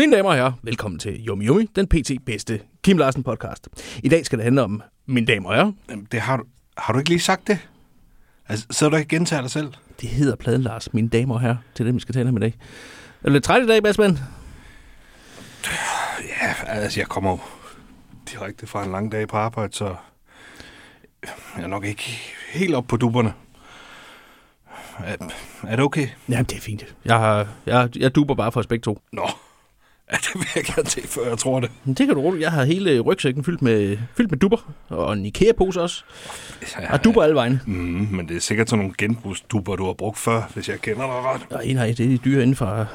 Mine damer og herrer, velkommen til Yumi Yumi, den pt. bedste Kim Larsen podcast. I dag skal det handle om mine damer og herrer. Jamen, det har du, har du ikke lige sagt det? Altså, så du ikke gentager dig selv? Det hedder pladen Lars, mine damer og herrer. Det er det, vi skal tale om i dag. Er du lidt træt i dag, Basman? Ja, altså, jeg kommer jo direkte fra en lang dag på arbejde, så jeg er nok ikke helt op på duberne. Er, er det okay? Jamen, det er fint. Jeg, har, jeg, jeg duber bare for begge to. Nå, ja, det vil jeg gerne til, før jeg tror det. Men det kan du roligt. Jeg har hele rygsækken fyldt med, fyldt med duber. Og en IKEA-pose også. Ja, Og duber alle vejen. Mm, men det er sikkert sådan nogle genbrugsduber, du har brugt før, hvis jeg kender dig ret. Og nej, det er de dyre inden for,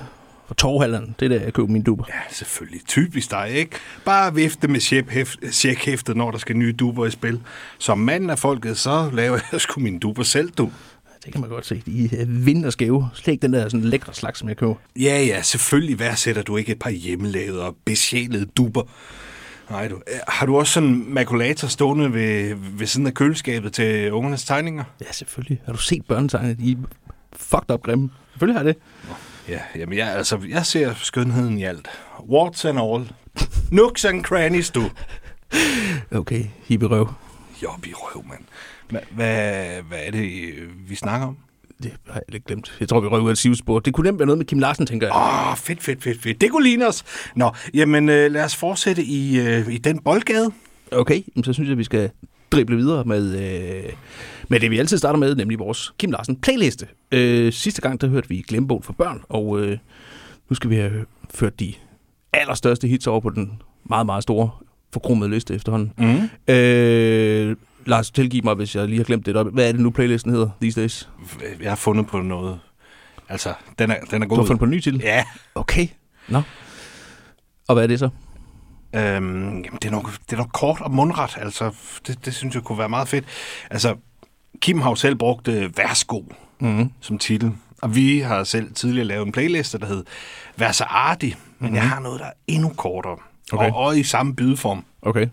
for torvhalderen. Det er der, jeg køber mine duber. Ja, selvfølgelig. Typisk dig, ikke? Bare vifte med checkhæft- checkhæftet, når der skal nye duber i spil. Som mand af folket, så laver jeg sgu mine duber selv, du. Det kan man godt se. De er vinterskæve. Slet ikke den der sådan lækre slags, som jeg køber. Ja, ja, selvfølgelig værdsætter du ikke et par hjemmelavede og besjælede duber. Nej, du. Øh, Har du også sådan en makulator stående ved, ved siden af køleskabet til ungernes tegninger? Ja, selvfølgelig. Har du set børnetegnene? De er fucked up grimme. Selvfølgelig har jeg det. Ja, jamen jeg, altså, jeg ser skønheden i alt. Warts and all. Nooks and crannies, du. Okay, hippie-røv. Job i røv, mand. Hva, hvad, hvad er det, øh, vi snakker om? Det har jeg lidt glemt. Jeg tror, vi røg ud af et sivspor. Det kunne nemt være noget med Kim Larsen, tænker jeg. Åh, oh, fedt, fedt, fedt, fedt. Det kunne ligne os. Nå, jamen øh, lad os fortsætte i, øh, i den boldgade. Okay, så synes jeg, vi skal drible videre med, øh, med det, vi altid starter med, nemlig vores Kim Larsen playliste. Øh, sidste gang, der hørte vi Glemmebogen for børn, og øh, nu skal vi have ført de allerstørste hits over på den meget, meget store forkromede liste efterhånden. Mm. Øh, Lars, tilgiv mig, hvis jeg lige har glemt det. Hvad er det nu, playlisten hedder these days? Jeg har fundet på noget. Altså, den er, den er god. Du har fundet på en ny titel? Ja. Okay. Nå. Og hvad er det så? Øhm, jamen, det er, nok, det er nok kort og mundret. Altså, det, det synes jeg kunne være meget fedt. Altså, Kim har jo selv brugt øh, Værsgo Mm. som titel. Og vi har selv tidligere lavet en playliste, der hed Versaardi. Men mm-hmm. jeg har noget, der er endnu kortere. Okay. Og, og i samme bydeform. Okay.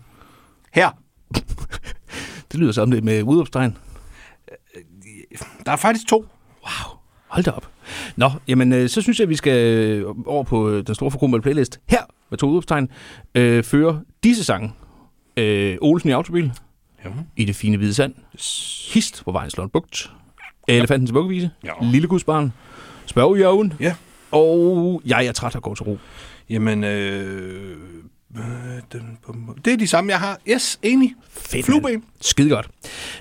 Her. Det lyder som det med udopstegn. Der er faktisk to. Wow, hold da op. Nå, jamen, øh, så synes jeg, at vi skal øh, over på øh, den store forkromede playlist. Her, med to udopstegn, øh, føre disse sange. Øh, Olsen i autobil, Ja. i det fine hvide sand, Hist, hvor vejen slår en bugt, Elefantens vuggevise, Ja. Lille gudsbarn, Spørg i Ja. og Jeg er træt og går til ro. Jamen, øh, det er de samme, jeg har. Yes, enig. Fedt, Flueben. Skide godt.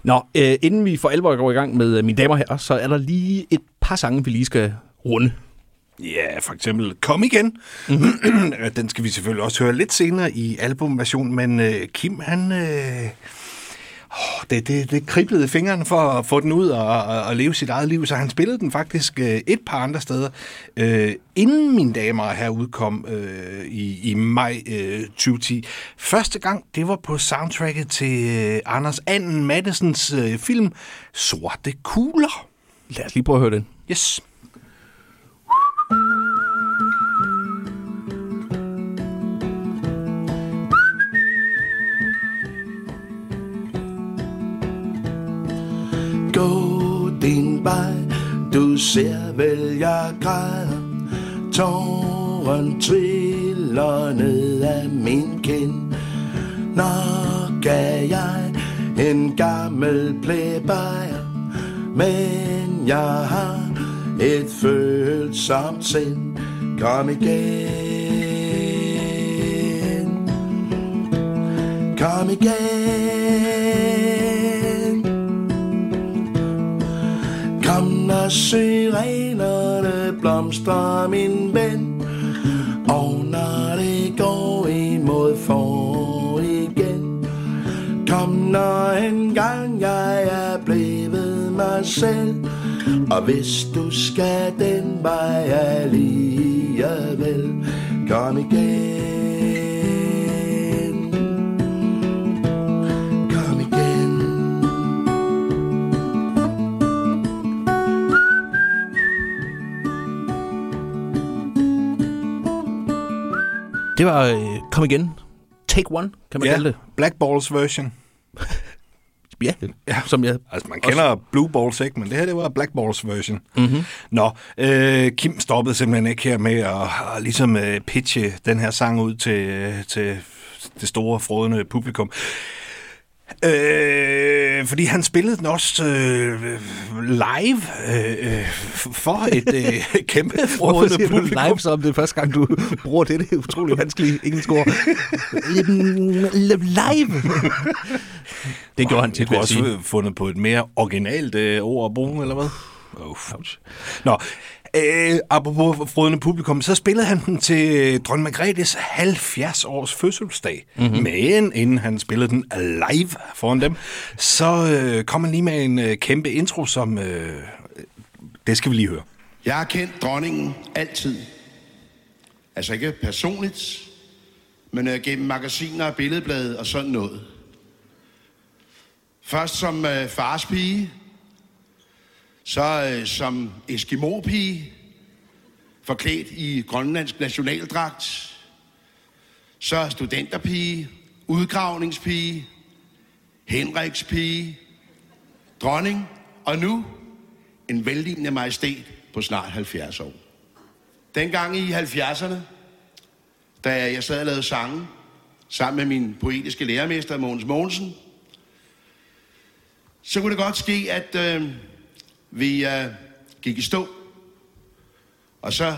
Nå, øh, inden vi for alvor går i gang med øh, mine damer her, så er der lige et par sange, vi lige skal runde. Ja, for eksempel Kom igen. Mm-hmm. Den skal vi selvfølgelig også høre lidt senere i albumversion, men øh, Kim, han... Øh, åh, det, det, det kriblede fingrene for at få den ud og, og, og leve sit eget liv, så han spillede den faktisk øh, et par andre steder, øh, inden mine damer her udkom øh, i, i maj øh, 2010. Første gang, det var på soundtracket til øh, Anders Anden Mattesens øh, film Sorte Kugler. Lad os lige prøve at høre den. Yes. Gå din vej, du ser vel jeg græder. Tåren triller ned af min kind. Nok er jeg en gammel plebejer Men jeg har et følsomt sind. Kom igen. Kom igen. Kom syrenerne blomstrer, min ven. Og når det går imod for igen Kom når en gang jeg er blevet mig selv. Og hvis du skal den vej alligevel Kom igen. Det var øh, Kom igen. Take one, kan man Ja, kalde det. Black Balls version. Ja, ja. som jeg... Altså, man kender Også... Blue Balls, ikke? Men det her, det var Black Balls version. Mm-hmm. Nå, øh, Kim stoppede simpelthen ikke her med at, at ligesom øh, pitche den her sang ud til, øh, til det store, frådende publikum. Øh, fordi han spillede den også øh, live øh, øh, for et øh, kæmpe du publikum. live, som det er første gang, du bruger det? Det er utrolig vanskeligt engelsk ord. live! det gjorde han tit, vil jeg også sige. fundet på et mere originalt øh, ord at bruge, eller hvad? Uff. Nå, øh, apropos frødende publikum, så spillede han den til øh, dronning Margrethes 70 års fødselsdag. Mm-hmm. Men inden han spillede den live foran dem, så øh, kom han lige med en øh, kæmpe intro, som... Øh, det skal vi lige høre. Jeg har kendt dronningen altid. Altså ikke personligt, men øh, gennem magasiner og billedblade og sådan noget. Først som øh, fars pige, så øh, som Eskimo-pige, forklædt i grønlandsk nationaldragt, så studenterpige, udgravningspige, Henrikspige, dronning, og nu en vellignende majestæt på snart 70 år. Dengang i 70'erne, da jeg sad og lavede sange, sammen med min poetiske lærermester Mogens Mogensen, så kunne det godt ske, at øh, vi øh, gik i stå. Og så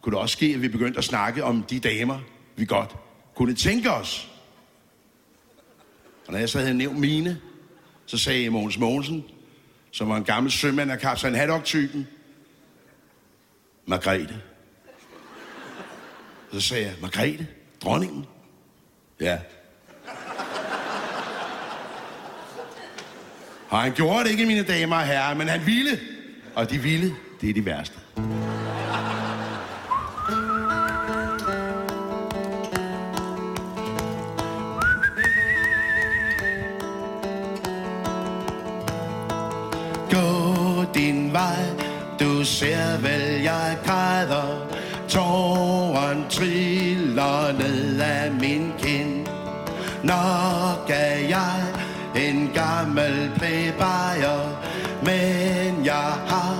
kunne det også ske, at vi begyndte at snakke om de damer, vi godt kunne tænke os. Og når jeg så havde nævnt mine, så sagde Mogens Mogensen, som var en gammel sømand af kaptajn Haddock-typen, Margrethe. Så sagde jeg, Margrethe, dronningen? Ja. Og han gjorde det ikke, mine damer og herrer, men han ville. Og de ville, det er de værste. Gå din vej, du ser vel, jeg græder. Tåren triller ned af min kind. Nok er jeg en gammel plebejer, men jeg har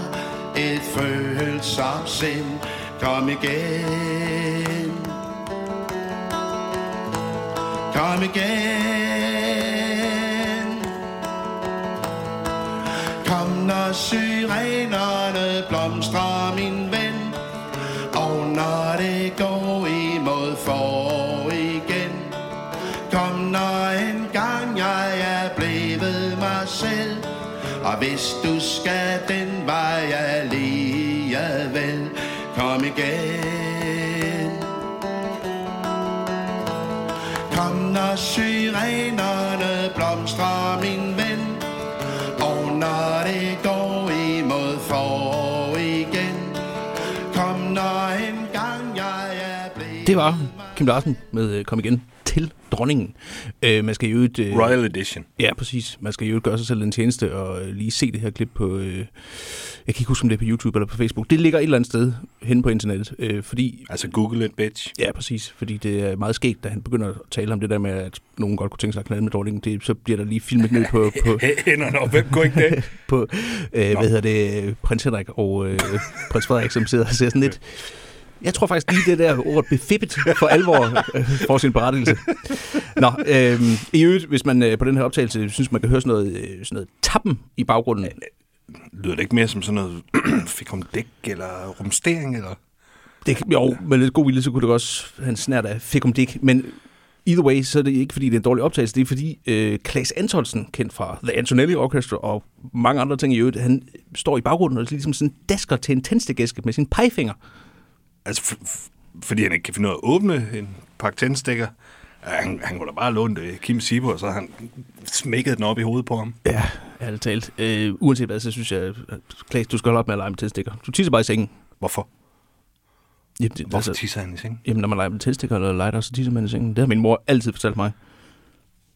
et følsomt sind. Kom igen. Kom igen. Kom når syrenerne blomstrer, min ven Og når det går imod for Og hvis du skal den vej alligevel Kom igen. Kom når syrenerne blomstrer, min ven og når det går imod for igen. Kom når en gang jeg er blevet Det var Kim Larsen med øh, Kom igen til dronningen. Øh, man skal jo et, øh, Royal Edition. Ja, præcis. Man skal jo gøre sig selv en tjeneste og øh, lige se det her klip på... Øh, jeg kan ikke huske, om det er på YouTube eller på Facebook. Det ligger et eller andet sted hen på internettet, øh, fordi... Altså Google it, bitch. Ja, præcis. Fordi det er meget skægt, da han begynder at tale om det der med, at nogen godt kunne tænke sig at knalde med dronningen. Det, så bliver der lige filmet ned på, på, Hænderne op, hvem kunne ikke det? på øh, hvad hedder det, prins Henrik og øh, prins Frederik, som sidder og ser sådan lidt... Jeg tror faktisk lige det der ord befippet for alvor øh, for sin berettelse. Nå, øh, i øvrigt, hvis man øh, på den her optagelse synes, man kan høre sådan noget, øh, sådan noget tappen i baggrunden. Lyder det ikke mere som sådan noget fik om dæk eller rumstering? Eller? Det, jo, med lidt god vilje, så kunne det også have en snært af fik om dik. Men either way, så er det ikke, fordi det er en dårlig optagelse. Det er, fordi øh, Klaas Antonsen, kendt fra The Antonelli Orchestra og mange andre ting i øvrigt, han står i baggrunden og ligesom sådan dasker til en tændstikæske med sin pegefinger. Altså, f- f- fordi han ikke kan finde ud af at åbne en pakke tændstikker. Han, han kunne da bare låne det Kim Sibo, og så han smækket den op i hovedet på ham. Ja, ærligt talt. Øh, uanset hvad, så synes jeg, Klaas, du skal holde op med at lege med tændstikker. Du tisser bare i sengen. Hvorfor? Jamen, det, Hvorfor altså, tisser han i seng? jamen, når man leger med tændstikker eller lighter, så tisser man i sengen. Det har min mor altid fortalt mig.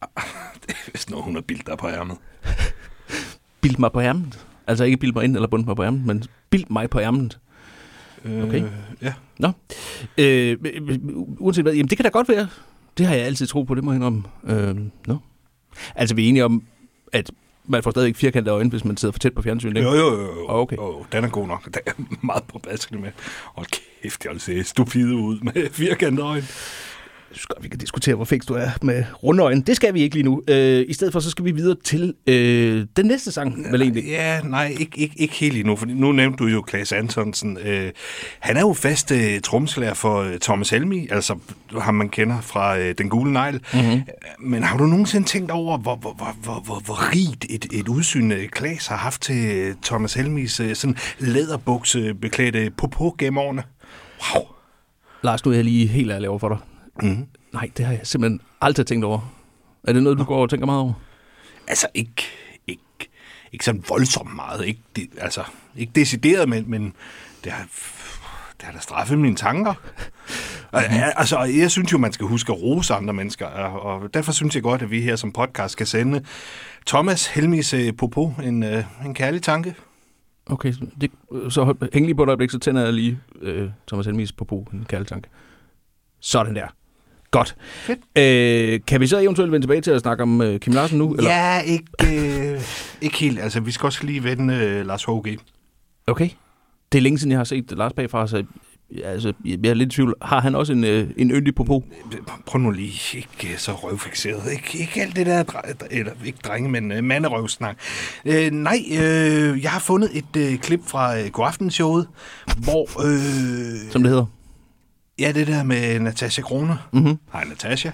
Det er vist noget, hun har bildt dig på ærmet. Bild mig på ærmet. Altså ikke bild mig ind eller bundt mig på ærmet, men bild mig på ærmet. Øh, Okay. Ja. Nå. Øh, uanset hvad, jamen det kan da godt være. Det har jeg altid tro på, det må jeg indrømme. Øh, nå. Altså, vi er enige om, at man får stadig ikke firkantede øjne, hvis man sidder for tæt på fjernsynet, ikke? Jo, jo, jo. jo. Okay. Jo, den er god nok. Den er meget påpasselig med. Hold kæft, jeg vil se stupide ud med firkantede øjne. Vi kan diskutere, hvor fikst du er med rundøjen. Det skal vi ikke lige nu. Øh, I stedet for, så skal vi videre til øh, den næste sang, vel egentlig. Ja, nej, ikke, ikke, ikke helt endnu, for nu nævnte du jo Klaas Antonsen. Øh, han er jo fast øh, tromslærer for øh, Thomas Helmi, altså ham man kender fra øh, Den Gule Negl. Mm-hmm. Men har du nogensinde tænkt over, hvor, hvor, hvor, hvor, hvor, hvor rigt et, et udsyn øh, har haft til øh, Thomas Helmis øh, sådan læderbukse beklædte popo gennem årene? Wow. Lars, nu er jeg lige helt ærlig over for dig. Mm-hmm. Nej, det har jeg simpelthen aldrig tænkt over. Er det noget, du går og tænker meget over? Altså ikke, ikke, ikke sådan voldsomt meget. Ikke, det, altså, ikke decideret, men, men det har, det har da straffet mine tanker. Ja, altså, jeg synes jo, man skal huske at rose andre mennesker, og, og derfor synes jeg godt, at vi her som podcast kan sende Thomas Helmis øh, Popo en, øh, en kærlig tanke. Okay, det, så hæng lige på et øjeblik, så tænder jeg lige øh, Thomas Helmis på en kærletanke. Sådan der. Godt. Fedt. Øh, kan vi så eventuelt vende tilbage til at snakke om øh, Kim Larsen nu? Eller? Ja, ikke, øh, ikke helt. Altså, vi skal også lige vende øh, Lars H.G. Okay. Det er længe siden, jeg har set Lars bagfra, så altså, jeg er lidt i tvivl. Har han også en, øh, en yndig popo? Prøv nu lige, ikke så røvfixeret. Ikke, ikke alt det der, eller ikke drenge, men øh, manderøvsnak. Øh, nej, øh, jeg har fundet et øh, klip fra øh, Godaftenshowet, hvor... Øh, Som det hedder. Ja, det der med Natasha Kroner. Mm-hmm. Hej, Natasha.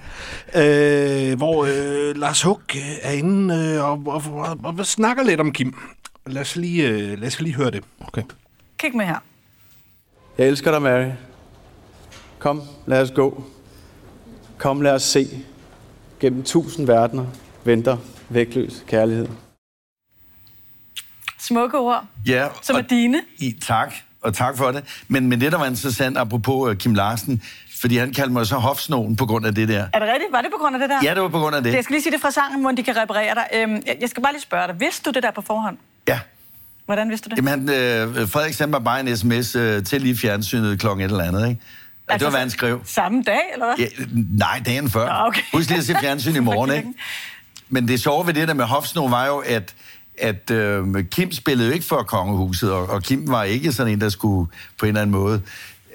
Øh, hvor øh, Lars Hug øh, er inde øh, og, og, og, og, og snakker lidt om Kim. Lad os lige, øh, lad os lige høre det. Okay. Kig med her. Jeg elsker dig, Mary. Kom, lad os gå. Kom, lad os se. Gennem tusind verdener venter vægtløs kærlighed. Smukke ord, Ja, som er dine. i, tak, og tak for det. Men, men det, der var interessant, apropos uh, Kim Larsen, fordi han kaldte mig så hofsnogen på grund af det der. Er det rigtigt? Var det på grund af det der? Ja, det var på grund af det. Jeg skal lige sige det fra sangen, hvor de kan reparere dig. Øhm, jeg- skal bare lige spørge dig. Vidste du det der på forhånd? Ja. Hvordan vidste du det? Jamen, øh, Frederik sendte mig bare en sms øh, til lige fjernsynet klokken et eller andet, ikke? Og det var, hvad han skrev. Samme dag, eller hvad? Ja, nej, dagen før. Nå, okay. Husk lige at se fjernsyn i morgen, ikke? Men det sjove ved det der med Hofsno var jo, at, at øh, Kim spillede jo ikke for kongehuset, og, og Kim var ikke sådan en, der skulle på en eller anden måde...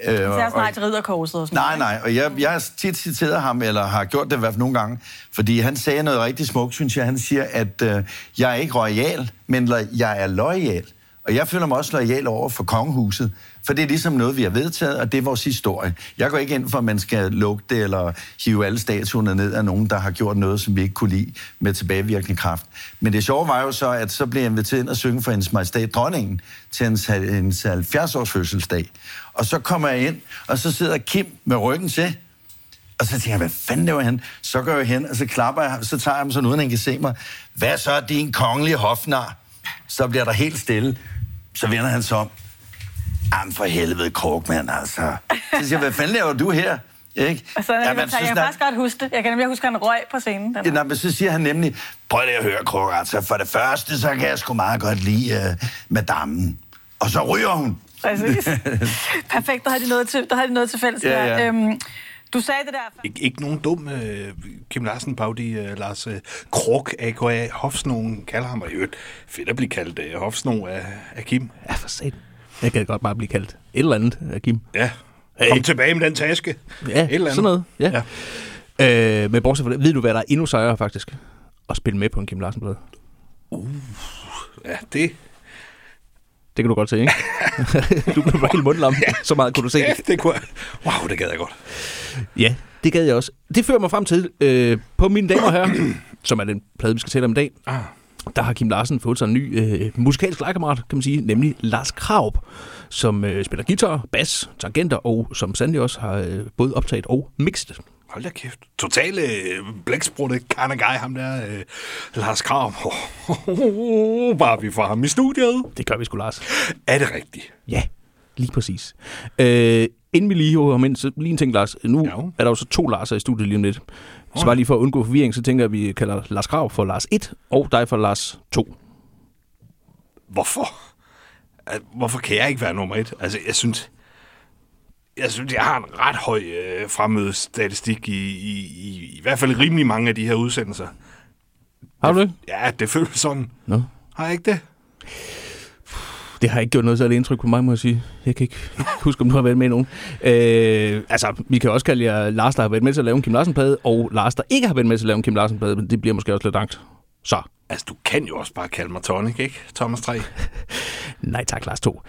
Øh, og- snart til ridderkorset og sådan Nej, nej, og jeg, jeg har tit citeret ham, eller har gjort det i hvert fald nogle gange, fordi han sagde noget rigtig smukt, synes jeg. Han siger, at øh, jeg er ikke royal, men jeg er lojal. Og jeg føler mig også lojal over for kongehuset, for det er ligesom noget, vi har vedtaget, og det er vores historie. Jeg går ikke ind for, at man skal lukke det, eller hive alle statuerne ned af nogen, der har gjort noget, som vi ikke kunne lide med tilbagevirkende kraft. Men det sjove var jo så, at så blev jeg inviteret ind og synge for hendes majestæt dronningen til hendes, hendes 70-års fødselsdag. Og så kommer jeg ind, og så sidder Kim med ryggen til, og så tænker jeg, hvad fanden laver han? Så går jeg hen, og så klapper jeg så tager jeg ham sådan, uden han kan se mig. Hvad så, din kongelige hofnar? Så bliver der helt stille. Så vender han sig om. Jamen for helvede, Krogmand, altså. Så siger jeg, hvad fanden laver du her? Ikke? Og så, jeg, Jamen, jeg, jeg kan faktisk godt huske det. Jeg kan nemlig huske, at han røg på scenen. Den Ja, nej, men så siger han nemlig, prøv lige at høre, Krog, altså for det første, så kan jeg sgu meget godt lide uh, madammen. Og så ryger hun. Præcis. Perfekt, der har de noget til, der har de noget til fælles Ja, der. ja. Øhm, du sagde det der... Ikke, ikke nogen dum øh, Kim Larsen Paudi, øh, Lars øh, Krog, a.k.a. Hofsnogen, kalder ham, og i øvrigt fedt at blive kaldt øh, Hofsnog af, af Kim. Ja, for satan. Jeg kan godt bare blive kaldt et eller andet af Kim. Ja, Hey. kom tilbage med den taske. Ja, Et eller andet. sådan noget. Ja. ja. Øh, men bortset fra det, ved du, hvad der er endnu sejere faktisk? At spille med på en Kim Larsen-plade. Ja, det, Det kan du godt se, ikke? du blev bare helt mundlam. Så meget kunne du se. ja, det kunne jeg. Wow, det gad jeg godt. Ja, det gad jeg også. Det fører mig frem til, øh, på mine damer herrer, som er den plade, vi skal tale om i dag, Ah. Der har Kim Larsen fået sig en ny øh, musikalsk legekammerat, kan man sige, nemlig Lars Kraup, som øh, spiller guitar, bas, tangenter, og som sandelig også har øh, både optaget og mixet. Hold da kæft. Totale øh, blæksprutte kind of guy, ham der, øh, Lars Krav. Oh, bare vi får ham i studiet. Det gør vi sgu, Lars. Er det rigtigt? Ja, lige præcis. Øh, inden vi lige hiver ham ind, så lige en ting, Lars. Nu Ja. er der jo så to Larser i studiet lige om lidt. Så bare lige for at undgå forvirring, så tænker jeg, at vi kalder Lars Krav for Lars 1, og dig for Lars 2. Hvorfor? Hvorfor kan jeg ikke være nummer et? Altså, jeg synes... jeg synes, jeg har en ret høj øh, fremmødestatistik i, i, i, i hvert fald rimelig mange af de her udsendelser. Har du det? Ja, det føles sådan. Nå. Har jeg ikke det? Det har ikke gjort noget særligt indtryk på mig, må jeg sige. Jeg kan ikke huske, om du har været med i nogen. Øh, altså, vi kan også kalde jer Lars, der har været med til at lave en Kim Larsen-plade, og Lars, der ikke har været med til at lave en Kim Larsen-plade, men det bliver måske også lidt langt. Så, Altså, du kan jo også bare kalde mig Tonic, ikke? Thomas 3. nej tak, Lars 2.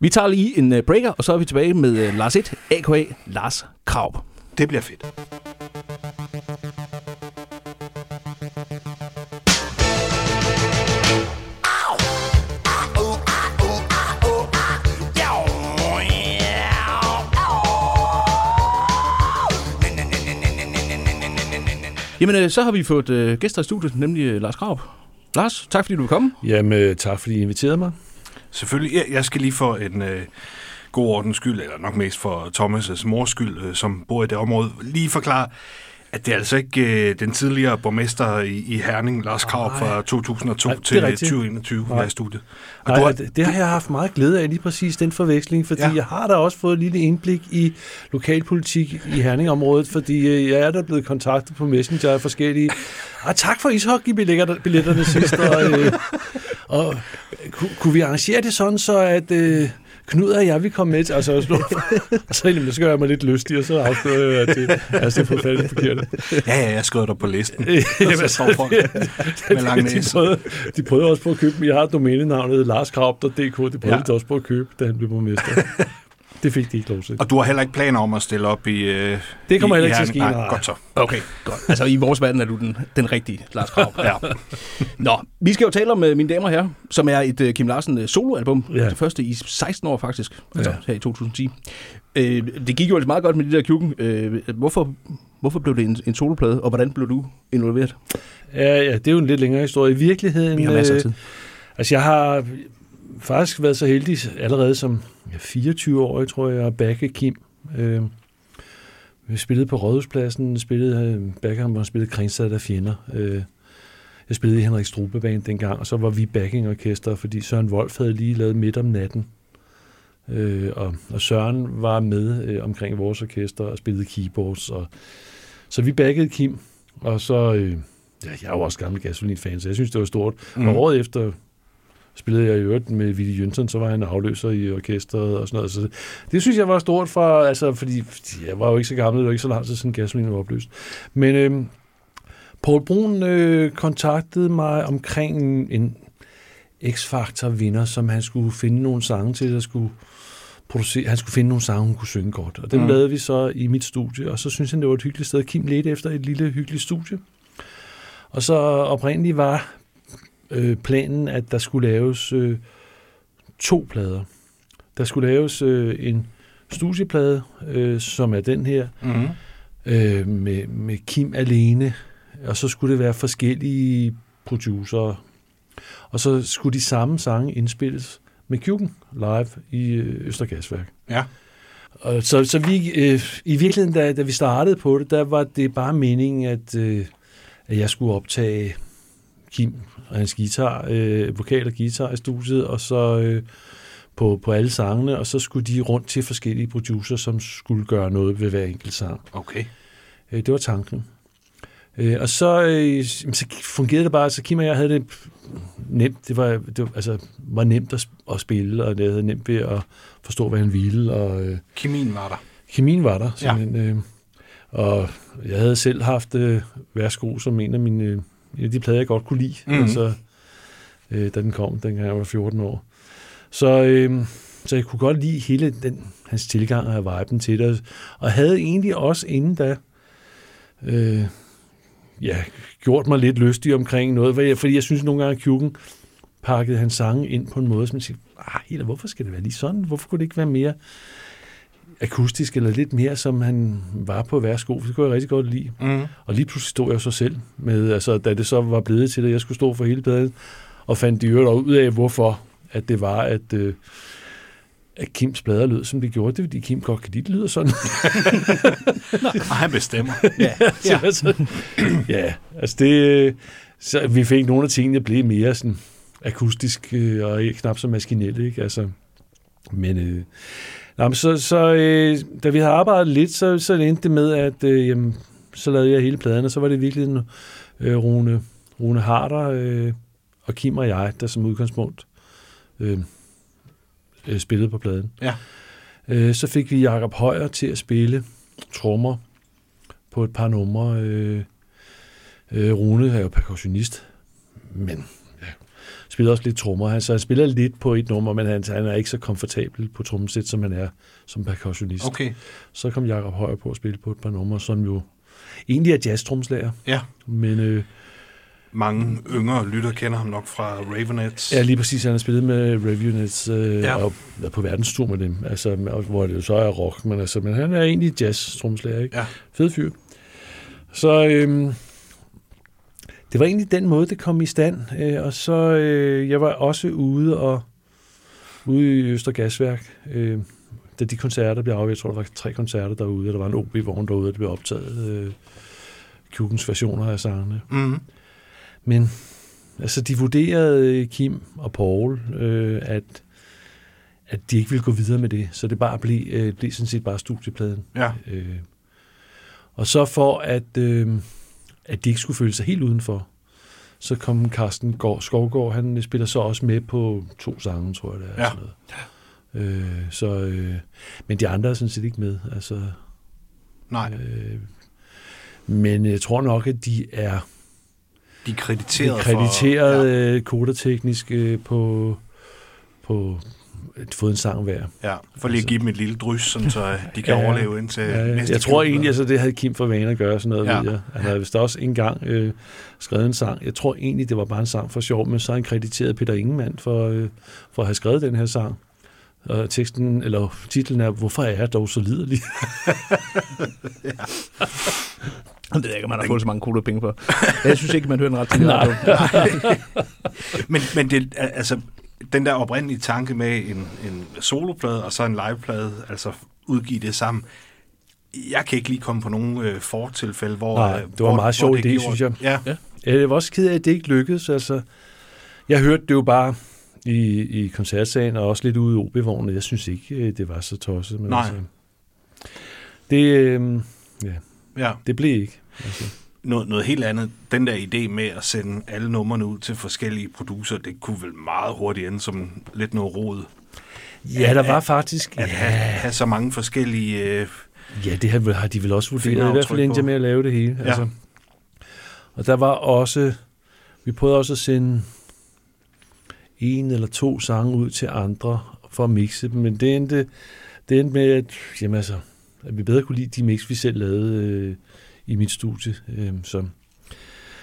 Vi tager lige en uh, breaker, og så er vi tilbage med uh, Lars 1, a.k.a. Lars Kraup. Det bliver fedt. Jamen, øh, så har vi fået øh, gæster i studiet, nemlig øh, Lars Kraup. Lars, tak fordi du vil komme. Jamen, tak fordi I inviterede mig. Selvfølgelig. Jeg, jeg skal lige for en øh, god ordens skyld, eller nok mest for Thomas' mors skyld, øh, som bor i det område, lige forklare, at det er altså ikke øh, den tidligere borgmester i, i Herning, Lars Krav, fra 2002 Nej, til rigtigt. 2021, der er i studiet. Og Nej, du har, det, det har jeg haft meget glæde af, lige præcis den forveksling, fordi Ja. ja. jeg har da også fået et lille indblik i lokalpolitik i Herningområdet, fordi øh, jeg er da blevet kontaktet på Messenger af forskellige. Ah, tak for ishockeybilletterne sidst, og, øh, og kunne, kunne vi arrangere det sådan, så at øh, Knud og jeg, vi kom med til, altså, så, så, jamen, så gør jeg mig lidt lystig, og så afslører jeg, at det, altså, det er forfærdeligt forkert. ja, ja, jeg skrev dig på listen. Jamen, så står folk med lang de, prøvede, de prøvede også på at købe. Jeg har domænenavnet larskrab.dk. De prøvede Ja. også på at købe, da han blev borgmester. Det fik de ikke lov til. Og du har heller ikke planer om at stille op i øh, Det kommer i, heller ikke til at ske? Nej, nej. godt så. Okay, godt. Altså, i vores verden er du den, den rigtige Lars Kraup. Ja. Nå, vi skal jo tale om, øh, mine damer herrer, som er et uh, Kim Larsen øh, soloalbum. Ja. Det første i 16 år, faktisk. Altså, Ja. her i 2010. Øh, det gik jo altså meget godt med de der kjukken. Øh, hvorfor, hvorfor blev det en, en soloplade, og hvordan blev du involveret? Ja, ja, det er jo en lidt længere historie. I virkeligheden... Vi har masser af øh, tid. Altså, jeg har faktisk været så heldig allerede som ja, 24 år, tror jeg, at backe Kim. Øh, vi spillede på Rådhuspladsen, spillede, øh, backer ham og spillede Kringsted af Fjender. Øh, jeg spillede i Henrik Strube Band dengang, og så var vi backingorkester, fordi Søren Wolf havde lige lavet Midt om natten. Øh, og, og Søren var med øh, omkring vores orkester og spillede keyboards. Og, så vi backede Kim, og så... Øh, ja, jeg er jo også gammel gasolin-fan, så jeg synes, det var stort. Mm. Og året efter spillede jeg i øvrigt med Willy Jønsson, så var han afløser i orkestret og sådan noget. Så det, synes jeg var stort, for, altså, fordi, jeg var jo ikke så gammel, det var ikke så lang tid siden gasolin var opløst. Men øh, Paul Brun øh, kontaktede mig omkring en, en X-Factor-vinder, som han skulle finde nogle sange til, der skulle producere. Han skulle finde nogle sange, hun kunne synge godt. Og Mm. mm. lavede vi så i mit studie, og så synes han, det var et hyggeligt sted. Kim ledte efter et lille hyggeligt studie. Og så oprindeligt var øh, planen, at der skulle laves øh, to plader. Der skulle laves øh, en studieplade, øh, som er den her, Mm-hmm. øh, med, med Kim alene, og så skulle det være forskellige producer. Og så skulle de samme sange indspilles med Kjuken live i øh, Østergasværk. Ja. Og så, så vi, øh, i virkeligheden, da, da vi startede på det, der var det bare meningen, at, øh, at jeg skulle optage Kim og hans guitar, øh, vokal og guitar i studiet, og så øh, på, på alle sangene, og så skulle de rundt til forskellige producer, som skulle gøre noget ved hver enkelt sang. Okay. Øh, det var tanken. Øh, og så, øh, så fungerede det bare, så Kim og jeg havde det nemt. Det var, det var, altså, var nemt at, at spille, og det havde nemt ved at forstå, hvad han ville, og øh, Kemien var der. kemien var der simpelthen. Ja. Øh, og jeg havde selv haft øh, Værsgo som en af mine øh, en af de plader, jeg godt kunne lide, mm. altså, øh, da den kom, dengang jeg var 14 år. Så, øh, så jeg kunne godt lide hele den, hans tilgang og viben til det, og havde egentlig også inden da øh, ja, gjort mig lidt lystig omkring noget, fordi jeg, fordi jeg synes nogle gange, at Kjuken pakkede hans sange ind på en måde, som man siger, ah, helt, hvorfor skal det være lige sådan? Hvorfor kunne det ikke være mere akustisk, eller lidt mere, som han var på værsgo? Det kunne jeg rigtig godt lide. Mm. Og lige pludselig stod jeg så selv med, altså da det så var blevet til, at jeg skulle stå for hele pladen, og fandt de øvrigt ud af, hvorfor at det var, at, øh, at Kims plader lød, som det gjorde. Det er, fordi Kim godt kan lide, det lyder sådan. Og han bestemmer. Ja. ja. altså, ja, altså det, så vi fik nogle af tingene blev mere sådan akustisk øh, og ikke knap så maskinelle, ikke? Altså, men, øh, Nå, men så, så øh, da vi havde arbejdet lidt, så, så endte det med, at øh, jamen, så lavede jeg hele pladen, og så var det virkelig en, øh, Rune, Rune Harder øh, og Kim og jeg, der som udgangspunkt øh, øh, spillede på pladen. Ja. Øh, så fik vi Jakob Højer til at spille trommer på et par numre. Øh, øh, Rune er jo percussionist, men spiller også lidt trommer. Han, så han spiller lidt på et nummer, men han, han er ikke så komfortabel på trommesæt, som han er som percussionist. Okay. Så kom Jakob Højer på at spille på et par numre, som jo egentlig er jazz-tromslager. Ja. Men øh, Mange yngre lytter kender ham nok fra Ravenettes. ja, lige præcis, han har spillet med Reviewnets øh, Ja. og været på verdenstur med dem, altså, hvor det jo så er rock, men, altså, men han er egentlig jazz-tromslager, ikke? Ja. Fed fyr. Så øhm, det var egentlig den måde, det kom i stand. Øh, og så, øh, jeg var også ude og ude i Øster Gasværk, øh, da de koncerter blev afholdt. Jeg tror, der var tre koncerter derude, og der var en OB-vogn derude, det blev optaget øh, Kjukens versioner af sangene. Mm. Men altså, de vurderede øh, Kim og Paul, øh, at, at de ikke ville gå videre med det, så det bare blev, øh, blev sådan set bare studiepladen. Ja. Øh, og så for at, øh, at de ikke skulle føle sig helt udenfor, så kom Carsten Gård, Skovgaard, han spiller så også med på to sange, tror jeg det er. Ja. Sådan noget. Øh, så, øh, men de andre er sådan set ikke med. Altså, Nej, øh, men jeg tror nok, at de er de er krediteret, krediteret for... ja. koderteknisk øh, på, på fået en sang hver. Ja, ja, for lige at give dem et lille drys, sådan, så de kan Ja, ja. overleve indtil Ja, ja. næste Jeg tror egentlig, altså, det havde Kim for vane at gøre sådan noget. Ja. Ja. Jeg. Han havde vist også engang øh, skrevet en sang. Jeg tror egentlig, det var bare en sang for sjov, men så har han krediteret Peter Ingemann for, øh, for at have skrevet den her sang. Og teksten, eller titlen er, Hvorfor er jeg dog så liderlig? Det ved jeg ikke, om man har fået så mange cool penge for. Jeg synes ikke, man hører den ret til. Men, men det, er- altså, den der oprindelige tanke med en, en soloplade og så en liveplade, altså udgive det sammen, jeg kan ikke lige komme på nogen øh, fortilfælde, hvor... Nej, øh, det var hvor, meget sjov hvor det gjorde- synes jeg. Ja, Ja. Jeg var også ked af, at det ikke lykkedes. Altså, jeg hørte det jo bare i, i koncertsagen, og også lidt ude i OB-vognen. Jeg synes ikke, øh, det var så tosset. Men Nej. Altså, det, øh, ja, ja. det blev ikke. Altså. Noget, noget helt andet. Den der idé med at sende alle numrene ud til forskellige producer, det kunne vel meget hurtigt ende som lidt noget rod. Ja, der var faktisk... At have, have så mange forskellige... Øh, Ja, det har, har de vel også vurderet, i hvert fald indtil med at lave det hele. Ja. Altså. Og der var også, vi prøvede også at sende en eller to sange ud til andre for at mixe dem, men det endte, det endte med, at, jamen altså, at vi bedre kunne lide de mix, vi selv lavede øh, i mit studie. Øh, så.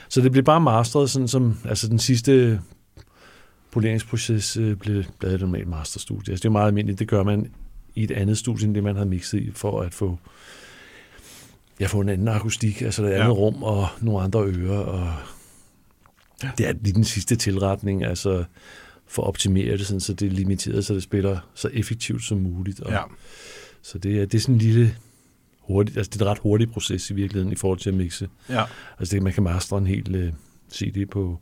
så det blev bare masteret, sådan som altså den sidste poleringsproces øh, blev lavet et normalt masterstudie. Altså, det er meget almindeligt, det gør man i et andet studie, end det man havde mixet i, for at få, ja, få en anden akustik, altså et andet Ja. rum og nogle andre ører. Og det er lige den sidste tilretning, altså for at optimere det, sådan, så det er limiteret, så det spiller så effektivt som muligt. Og, ja. Så det er, det er sådan en lille hurtigt, altså det er en ret hurtig proces i virkeligheden i forhold til at mixe. ja. Altså det, man kan mastre en hel uh, CD på,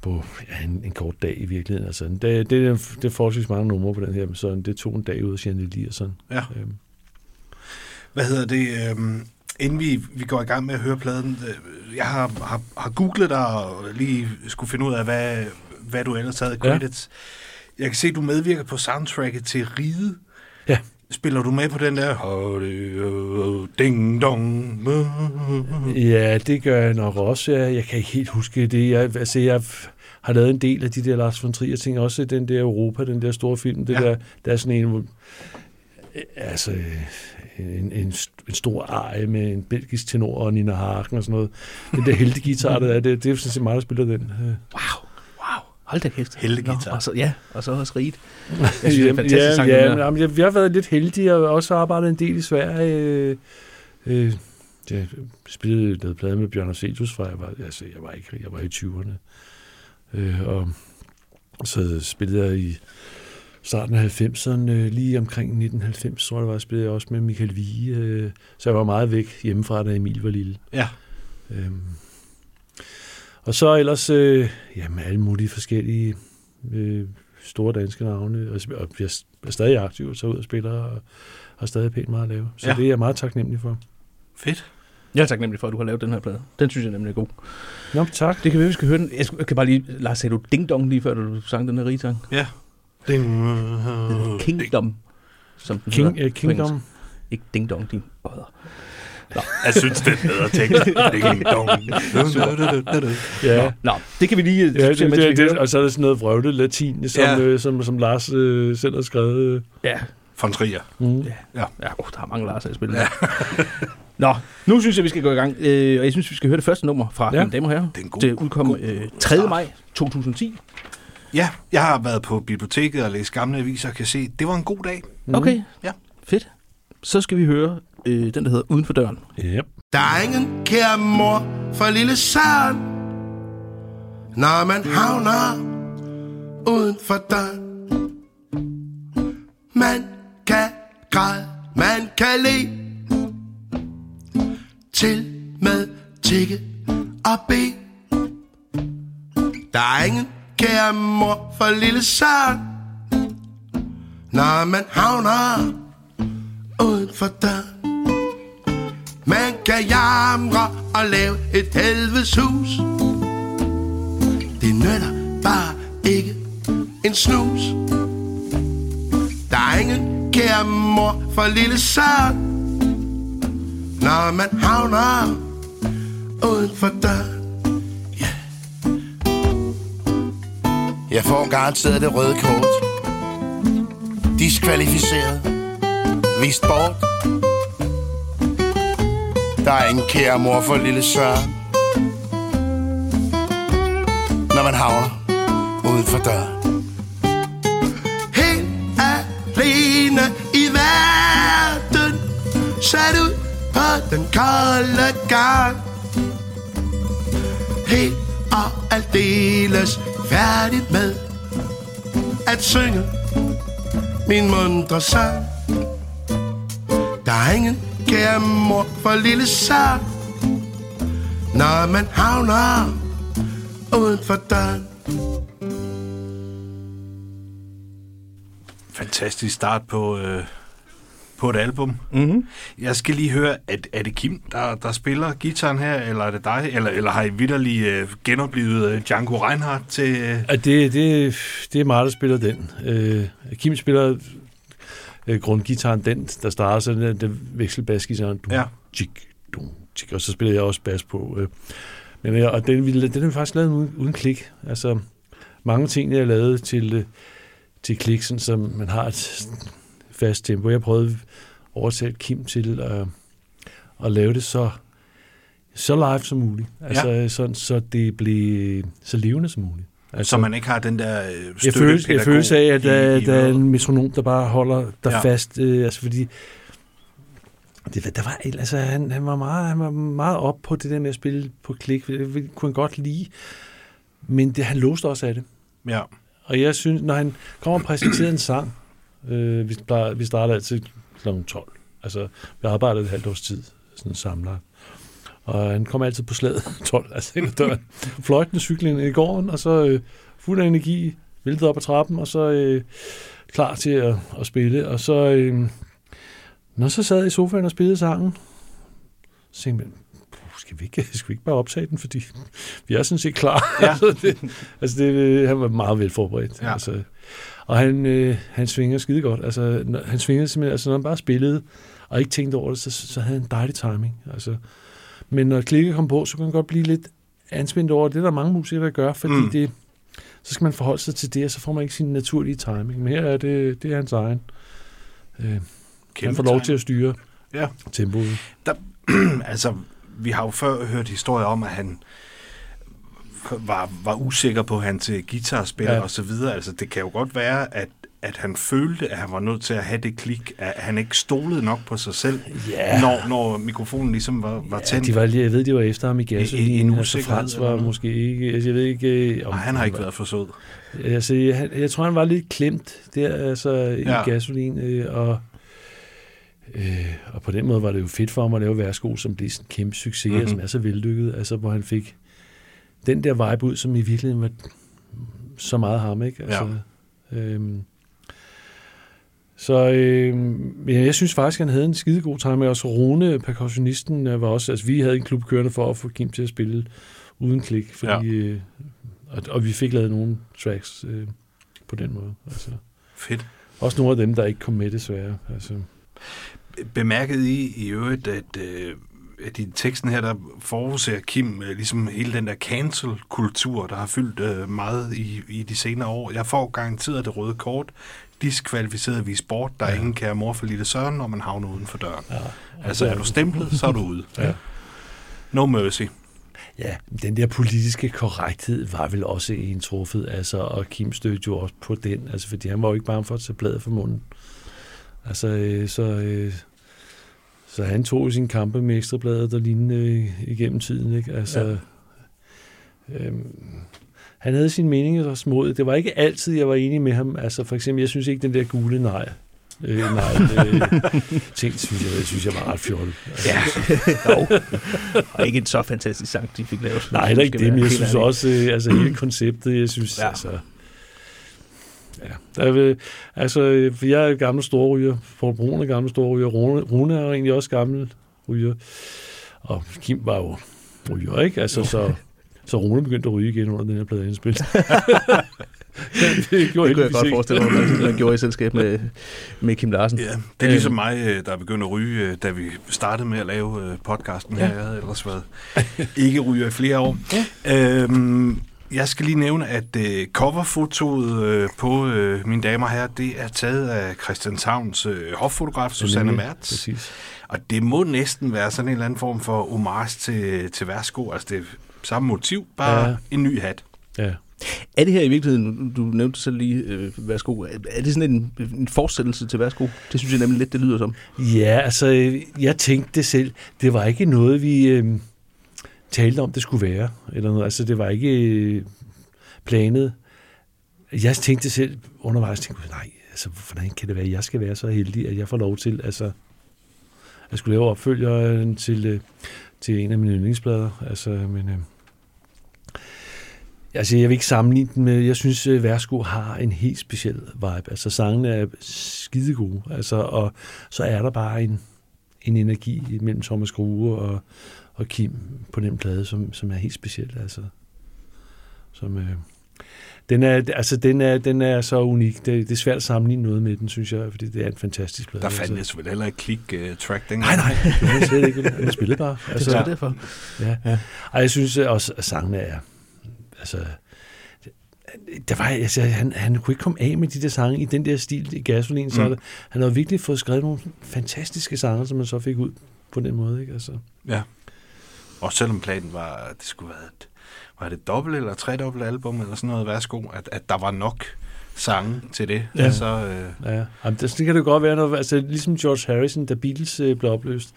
på ja, en, en kort dag i virkeligheden. Altså, en dag, det, er, det er forholdsvis mange numre på den her, så det tog en dag ud af Chandelier. Sådan. Ja. Øhm, Hvad hedder det? Øhm, inden vi, vi går i gang med at høre pladen, øh, jeg har, har, har googlet dig og lige skulle finde ud af, hvad, hvad du ellers havde af Ja. credits. Jeg kan se, at du medvirker på soundtracket til Ride. Ja. Spiller du med på den der? Ding dong. Ja, det gør jeg nok også. Jeg, jeg kan ikke helt huske det. Jeg, altså, jeg har lavet en del af de der Lars von Trier ting. Også den der Europa, den der store film. Det Ja. der, der er sådan en, altså, en, en, en stor eje med en belgisk tenor og Nina Hagen og sådan noget. Den der heltegitar, der er, det, det er sådan set mig, der spiller den. Wow. Hold da kæft. Heltegitar. Nå, og så, ja, og så også rigt. Jeg synes, det er fantastisk ja, sang, ja, jamen, jeg, jeg har været lidt heldig og også arbejdet en del i Sverige. Øh, øh, jeg spillede noget plade med Bjørn Arcelius fra jeg var, altså, jeg var, ikke, jeg var i 20'erne. Øh, og så spillede jeg i starten af 90'erne, øh, lige omkring 1990, tror jeg det var, spillede jeg også med Michael Vige. Øh, så jeg var meget væk hjemmefra, da Emil var lille. Ja. Øhm. Og så ellers, øh, jamen alle mulige forskellige øh, store danske navne, og, og s- er stadig aktiv, og tager ud og spiller, og har stadig pænt meget at lave. Så Ja. det er jeg meget taknemmelig for. Fedt. Jeg er taknemmelig for, at du har lavet den her plade. Den synes jeg nemlig er god. Nå, tak. Det kan være, vi skal høre den. Jeg skal- jeg kan bare lige... Lars, sagde du ding dong lige før, du sang den her rigsang? Ja. Ding. Kingdom. Som den King, hedder uh, Kingdom. Ikke ding dong, din ådder. Jeg synes, det er bedre tekst. Ja. Nå, det kan vi lige Ja, det, det, det, og så er der sådan noget vrøvlet latin, som, Ja. øh, som, som Lars øh, selv har skrevet. Ja, Von Trier. Mm. ja. Ja. ja oh, der er mange Lars i spillet. Ja. Nå, nu synes jeg, vi skal gå i gang. Øh, og jeg synes, vi skal høre det første nummer fra ja. Mine Damer og Herrer. Det er en god- det udkom god øh, 3. start. maj 2010. Ja, jeg har været på biblioteket og læst gamle aviser og kan se, det var en god dag. Okay, Ja. fedt. Så skal vi høre øh, den, der hedder Uden for døren. Yep. Der er ingen kære mor for lille Søren, når man havner uden for døren. Man kan græde, man kan le, til med tikke og be. Der er ingen kære mor for lille Søren, når man havner uden for døren. Kan jamre og lave et helvedes hus Det nytter bare ikke en snus Der er ingen kære mor for lille Søren Når man havner uden for døren Jeg får garanteret det røde kort. Diskvalificeret. Vist bort. Der er ingen kære mor for lille Søren. Når man havner uden for døren. Helt alene i verden Sat ud på den kolde gang Helt og aldeles færdigt med At synge min mundre sang Der er ingen kære mor for lille sang Når man havner uden for døren Fantastisk start på, øh, på et album. Mm-hmm. Jeg skal lige høre, er, er det Kim, der, der spiller gitaren her, eller er det dig? Eller, eller har I vidderlig øh, genoplevet øh, Django Reinhardt til... Øh, Ja, det, det, det er mig, der spiller den. Øh, Kim spiller øh, grundgitaren, den, der starter, så den, den vekselbasgitaren. Du, Ja. Tjik, du, tjik, og så spiller jeg også bas på. Øh. Men, ja, og den, ville- den er faktisk lavet uden, uden klik. Altså, mange ting, jeg har lavet til, øh, til klik, sådan, som man har et fast tempo. Jeg prøvede at overtale Kim til at, at lave det så, så live som muligt. Altså, ja. sådan, så det blev så levende som muligt. Altså, så man ikke har den der øh, jeg føles, jeg føles af, at der, i, der er en metronom, der bare holder der Ja. fast. Øh, altså fordi, det, der var, altså, han, han, var meget, han var meget op på det der med at spille på klik. Det kunne han godt lide. Men det, han låste også af det. Ja. Og jeg synes, når han kommer og præsenterer en sang, øh, vi, plejer, vi starter altid kl. 12. Altså, vi arbejder et halvt års tid, sådan en samler. Og han kommer altid på slaget 12, altså ind ad døren. Fløjtende cykling i gården, og så øh, fuld af energi, væltet op ad trappen, og så øh, klar til at, at spille. Og så, øh, når så sad i sofaen og spillede sangen, så tænkte jeg, "Puh, skal vi, ikke, skal vi ikke bare optage den, fordi vi er sådan set klar. Ja. altså, det, altså det, han var meget velforberedt. Ja. Altså, og han, øh, han svinger skide godt. Altså, når, han svingede simpelthen, altså når han bare spillede, og ikke tænkte over det, så, så havde han en dejlig timing. Altså, men når klikket kom på, så kunne han godt blive lidt anspændt over det. Er der mange musikere, der gør, fordi Mm. det, så skal man forholde sig til det, og så får man ikke sin naturlige timing. Men her er det, det er hans egen. Øh, han får lov til at styre Ja. tempoet. altså, vi har jo før hørt historier om, at han var, var usikker på hans guitarspil. Ja. og så videre. Altså, det kan jo godt være, at, at han følte, at han var nødt til at have det klik, at han ikke stolede nok på sig selv, Ja. når, når mikrofonen ligesom var, var Ja, tændt. de var, lige- jeg ved, de var efter ham i en gasolin. Altså, Frans var måske ikke... Altså, jeg ved ikke... øh, Om Nej, han har ikke været for sød. Altså, jeg, jeg tror, han var lidt klemt der, altså, i Ja. ja. gasolin, øh, og, øh, og på den måde var det jo fedt for ham at lave værsgo, som blev sådan en kæmpe succes, Mhm. mm-hmm. som er så vellykket, altså, hvor han fik den der vibe ud, som i virkeligheden var så meget ham, ikke? Altså, Øhm, så øh, ja, jeg synes faktisk, han havde en skidegod time med os. Rune, percussionisten, øh, var også... Altså, vi havde en klub kørende for at få Kim til at spille uden klik, fordi... Ja. Øh, og, og vi fik lavet nogle tracks øh, på den måde. Altså. Fedt. Også nogle af dem, der ikke kom med, desværre. Altså. Bemærkede I i øvrigt, at, øh, at i teksten her, der forudser Kim øh, ligesom hele den der cancel-kultur, der har fyldt øh, meget i, i de senere år. Jeg får garanteret det røde kort, diskvalificeret vi sport, der er ja. ingen kære mor for lille søren, når man havner uden for døren. Ja. Altså er du stemplet, så er du ude. Ja. No mercy. Ja, den der politiske korrekthed var vel også en truffet, altså, og Kim stødte jo også på den, altså, fordi han var jo ikke bare for at tage bladet for munden. Altså, øh, så, øh, så han tog sin kampe med ekstrabladet der lignende øh, igennem tiden, ikke? Altså, ja. øhm, han havde sine meninger og små. Det var ikke altid, jeg var enig med ham. Altså, for eksempel, jeg synes ikke, den der gule nej, øh, nej, øh, ting, synes jeg, jeg synes jeg var ret fjollet. Altså, Ja, jo. Og ikke en så fantastisk sang, de fik lavet. Nej, heller ikke det, men jeg synes også, øh, altså hele konceptet, jeg synes, Ja. ja. altså... Ja, der vil, altså, øh, for jeg er gammel storryger, Paul Brun er gammel storryger, Rune, Rune er egentlig også gammel ryger, og Kim var jo ryger, ikke? Altså, så, så Rune begyndte at ryge igen under den her plade indspil. det gjorde Det kunne jeg godt forestille mig, at man gjorde i selskab med, med Kim Larsen. Ja, det er ligesom mig, øh, der begyndte at ryge, øh, da vi startede med at lave øh, podcasten her. Ja. Jeg havde ellers været ikke ryger i flere år. Ja. Øhm, jeg skal lige nævne, at øh, coverfotoet øh, på øh, Mine Damer her, det er taget af Christianshavns øh, hoffotograf, Susanne nemlig. Mertz. Præcis. Og det må næsten være sådan en eller anden form for homage til, til Værsgo. Altså det samme motiv, bare ja. En ny hat. Ja. Er det her i virkeligheden, du nævnte selv lige, øh, værsgo, er er det sådan en, en fortsættelse til værsgo? Det synes jeg nemlig lidt, det lyder som. Ja, altså, jeg tænkte det selv. Det var ikke noget, vi øh, talte om, det skulle være. Eller noget. Altså, det var ikke øh, planet. Jeg tænkte selv undervejs, tænkte, jeg, nej, altså, hvordan kan det være, at jeg skal være så heldig, at jeg får lov til, altså, jeg skulle lave opfølgeren til, øh, til en af mine yndlingsblader. Altså, men, øh, Altså, jeg vil ikke sammenligne den med, jeg synes, at Værsgo har en helt speciel vibe. Altså, sangene er skide gode, altså, og så er der bare en, en energi mellem Thomas Grue og, og Kim på den plade, som, som er helt speciel, altså. Som, øh, den er, altså, den er, den er så unik. Det, det er svært at sammenligne noget med den, synes jeg, fordi det er en fantastisk plade. Der fandt altså. jeg selvfølgelig heller ikke klik-track uh, Nej, nej, det var slet ikke. Den spillede bare. Altså, det er derfor. Ja. ja. Ej, jeg synes også, at sangene er... Altså, der var, altså, han, han kunne ikke komme af med de der sange i den der stil i gasolin, så Mm. mm. han har virkelig fået skrevet nogle fantastiske sange, som man så fik ud på den måde. Ikke? Altså, Ja. Og selvom planen var, det skulle være et, var det et dobbelt eller tredobbelt album eller sådan noget, værsgo, at, at der var nok sange til det. Ja. Så, øh, ja. Jamen, det, det kan det godt være, når, altså, ligesom George Harrison, da Beatles øh, blev opløst.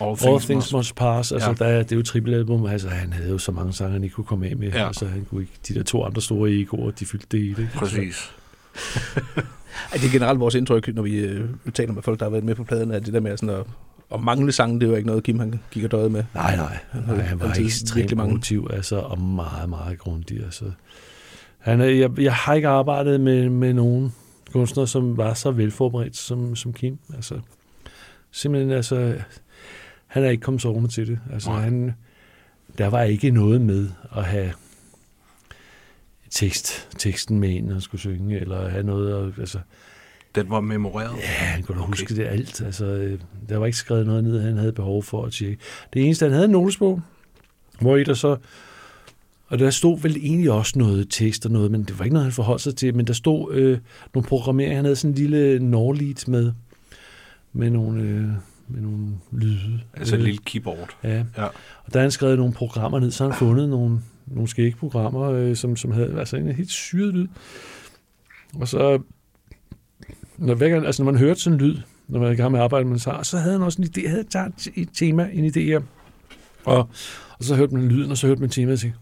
All All Things Things Must- Must Pass, altså, Ja. der, er- det er jo et trippelalbum, altså han havde jo så mange sange, han ikke kunne komme af med. Ja. Altså, han kunne ikke, de der to andre store egoer, de fyldte det i det. ikke? Præcis. Det er generelt vores indtryk, når vi øh, taler med folk, der har været med på pladen, at det der med sådan at, at mangle sange, det er jo ikke noget, Kim han gik og døde med. Nej, nej. nej han var ekstremt virkelig mange. produktiv, altså, og meget, meget grundig. Altså. Han er, jeg, jeg har ikke arbejdet med, med nogen kunstnere, som var så velforberedt som, som Kim. Altså, simpelthen, altså, han er ikke kommet sovende til det. Altså, Nej. han, der var ikke noget med at have tekst, teksten med ind, han skulle synge, eller have noget, at, altså, Den var memoreret. Ja, han kunne da Okay. okay. huske det alt. Altså, øh, der var ikke skrevet noget ned, han havde behov for at tjekke. Det eneste, han havde en notesbog, hvor i der så... Og der stod vel egentlig også noget tekst og noget, men det var ikke noget, han forholdt sig til. Men der stod øh, nogle programmeringer. Han havde sådan en lille Norlead med, med nogle, øh, med nogle lyde. Altså et Øh, lille keyboard. Ja. Ja. Og der har han skrevet nogle programmer ned, så har han fundet nogle, nogle skægprogrammer, øh, som, som havde altså en helt syret lyd. Og så, når, gang, altså når man hørte sådan en lyd, når man er i gang med at arbejde med sang, så havde han også en idé, havde taget et tema, en idé her. Og, og så hørte man lyden, og så hørte man temaet og tænkte,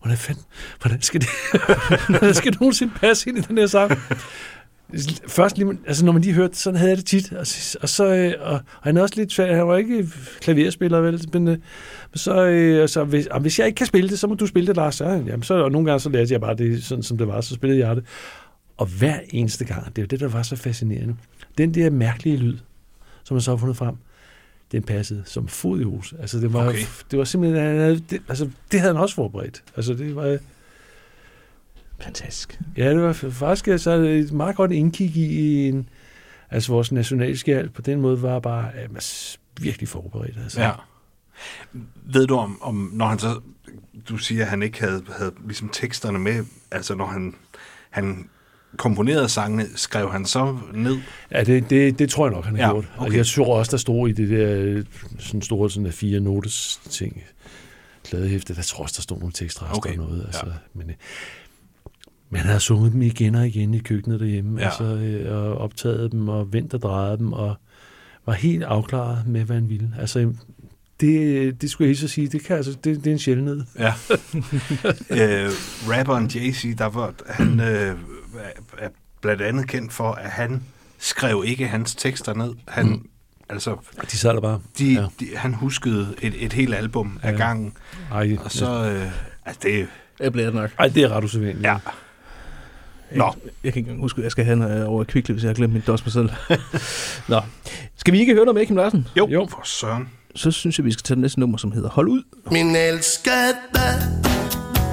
hvordan fanden, hvordan skal det, hvordan skal det nogensinde passe ind i den her sang? Først lige, altså når man lige hørte, sådan havde jeg det tit, og, så- og så, øh, og, og han er også lidt svær, han var ikke klaverspiller, vel, men, øh, så, øh, altså, hvis, og hvis jeg ikke kan spille det, så må du spille det, Lars. Ja, jamen, så, og nogle gange så lærte jeg bare det, sådan som det var, så spillede jeg det. Og hver eneste gang, det er jo det, der var så fascinerende, den der mærkelige lyd, som man så har fundet frem, den passede som fod i hus. Altså, det var, Okay. det var simpelthen, det, altså, det havde han også forberedt. Altså, det var, Fantastisk. ja, det var faktisk altså, et meget godt indkig i en, altså vores nationalskjald på den måde var bare mas- virkelig forberedt. Altså. Ja. Ved du om, om, når han så, du siger, at han ikke havde, havde ligesom teksterne med, altså når han, han komponerede sangene, skrev han så ned? Ja, det, det, det tror jeg nok, han har Ja, gjort. Okay. okay. Altså, jeg tror også, der stod i det der sådan store sådan der fire notes ting, kladehæfte, der tror også, der stod nogle tekstrester Okay, og noget. Altså, ja. men, men han har sunget dem igen og igen i køkkenet derhjemme, Ja. altså, øh, og optaget dem, og vendt og drejet dem, og var helt afklaret med, hvad han ville. Altså, det, det skulle jeg så sige, det, kan, altså, det, det er en sjældenhed. Ja. øh, rapperen Jay-Z, der var, han øh, er blandt andet kendt for, at han skrev ikke hans tekster ned. Han, mm. altså, De sad der bare. de, Ja. de, han huskede et, et helt album ja. af gangen, Ej, og så, øh, altså det, Jeg bliver det nok. ej, det er ret usædvanligt. ja. Nå, Jeg, jeg kan ikke engang huske, at jeg skal have øh, over i Kvickly, hvis jeg har glemt min dos mig selv. Nå. Skal vi ikke høre noget med Kim Larsen? jo, Jo. for søren. Så synes jeg, vi skal tage det næste nummer, som hedder Hold ud. Min elskede,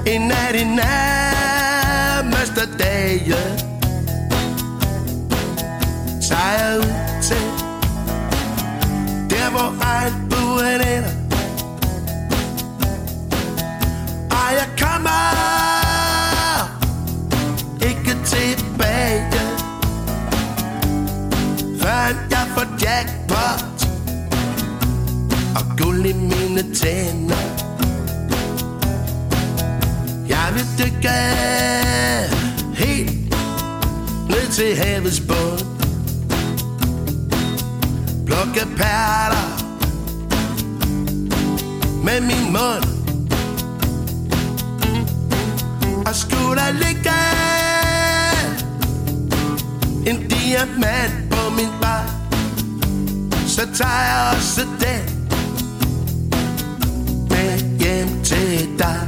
en af de nærmeste dage Tager ud til Der hvor regnbuen ender Og jeg kommer for jackpot. Og guld i mine tænder. Jeg vil dykke helt ned til havets bund. Plukke perler med min mund. Og skulle der ligge en diamant på min vej så tager jeg også den med hjem til dig.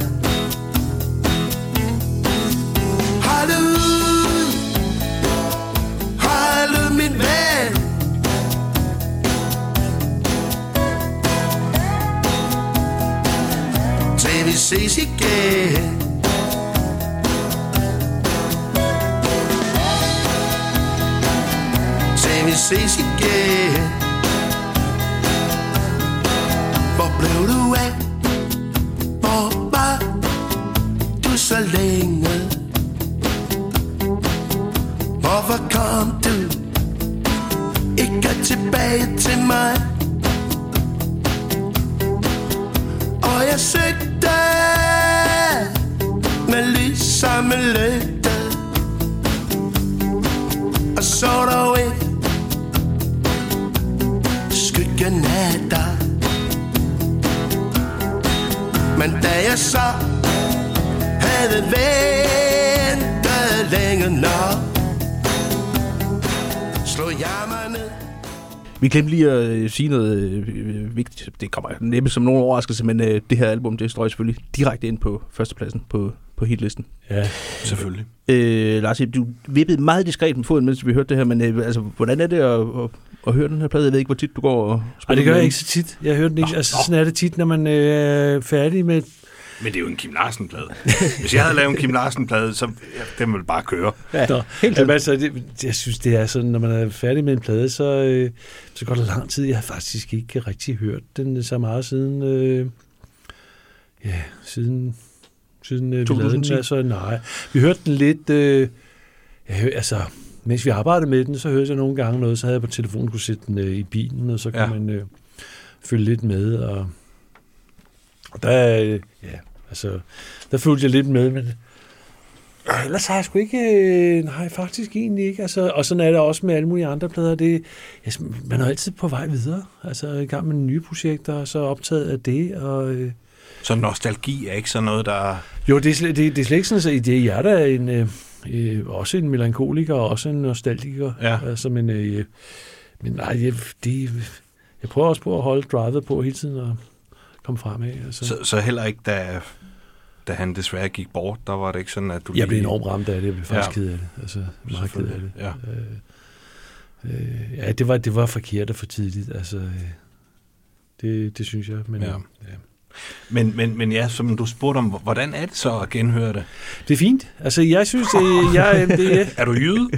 Hold ud. Hold ud min ven. Til vi ses igen. Til vi ses igen. Blev du af? Hvor var du så længe? Hvorfor kom du ikke tilbage til mig? Så havde ventet længe nok Slog jeg mig ned Vi glemte lige at øh, sige noget øh, vigtigt. Det kommer næppe som nogen overraskelse, men øh, det her album, det står selvfølgelig direkte ind på førstepladsen på, på hitlisten. Ja. Selvfølgelig. Øh, Lars, du vippede meget diskret med foden, mens vi hørte det her, men øh, altså, hvordan er det at, at, at høre den her plade? Jeg ved ikke, hvor tit du går og spiller det gør jeg ikke så tit. Jeg hører den ikke. Altså, sådan er det tit, når man øh, er færdig med... Men det er jo en Kim Larsen-plade. Hvis jeg havde lavet en Kim Larsen-plade, så ja, den ville bare køre. Ja, Nå, helt Jamen, altså, det, jeg synes, det er sådan, når man er færdig med en plade, så, øh, så går der lang tid. Jeg har faktisk ikke rigtig hørt den så meget siden... Øh, ja, siden... Siden øh, vi lavede 2010. den. Altså, nej. Vi hørte den lidt... Øh, jeg altså, mens vi arbejdede med den, så hørte jeg nogle gange noget, så havde jeg på telefonen kunne sætte den øh, i bilen, og så kan Ja. ja. man øh, følge lidt med. Og, og der, øh, ja, altså, der fulgte jeg lidt med, men ellers har jeg sgu ikke... Øh, nej, faktisk egentlig ikke. Altså, og sådan er det også med alle mulige andre plader. Det, altså, man er altid på vej videre. Altså i gang med nye projekter, og så optaget af det. Og, øh, Så nostalgi er ikke sådan noget, der... jo, det er, slet, det, det er slet ikke sådan, at det er jeg, der er en, øh, øh, også en melankoliker, og også en nostalgiker. Ja. Altså, men, øh, men nej, jeg, det, jeg prøver også på at holde drivet på hele tiden og komme fremad. Altså. Så, så heller ikke, da da han desværre gik bort, der var det ikke sådan, at du Jeg blev lige... enormt ramt af det. Jeg blev faktisk Ja. ked af det. Altså, meget ked af det. Ja. Øh, ja, det var, det var forkert og for tidligt. Altså, øh, det, det synes jeg. Men, Ja. ja. Men, men, men ja, som du spurgte om, hvordan er det så at genhøre det? Det er fint. Altså, jeg synes, det, jeg, det, Er du jyde?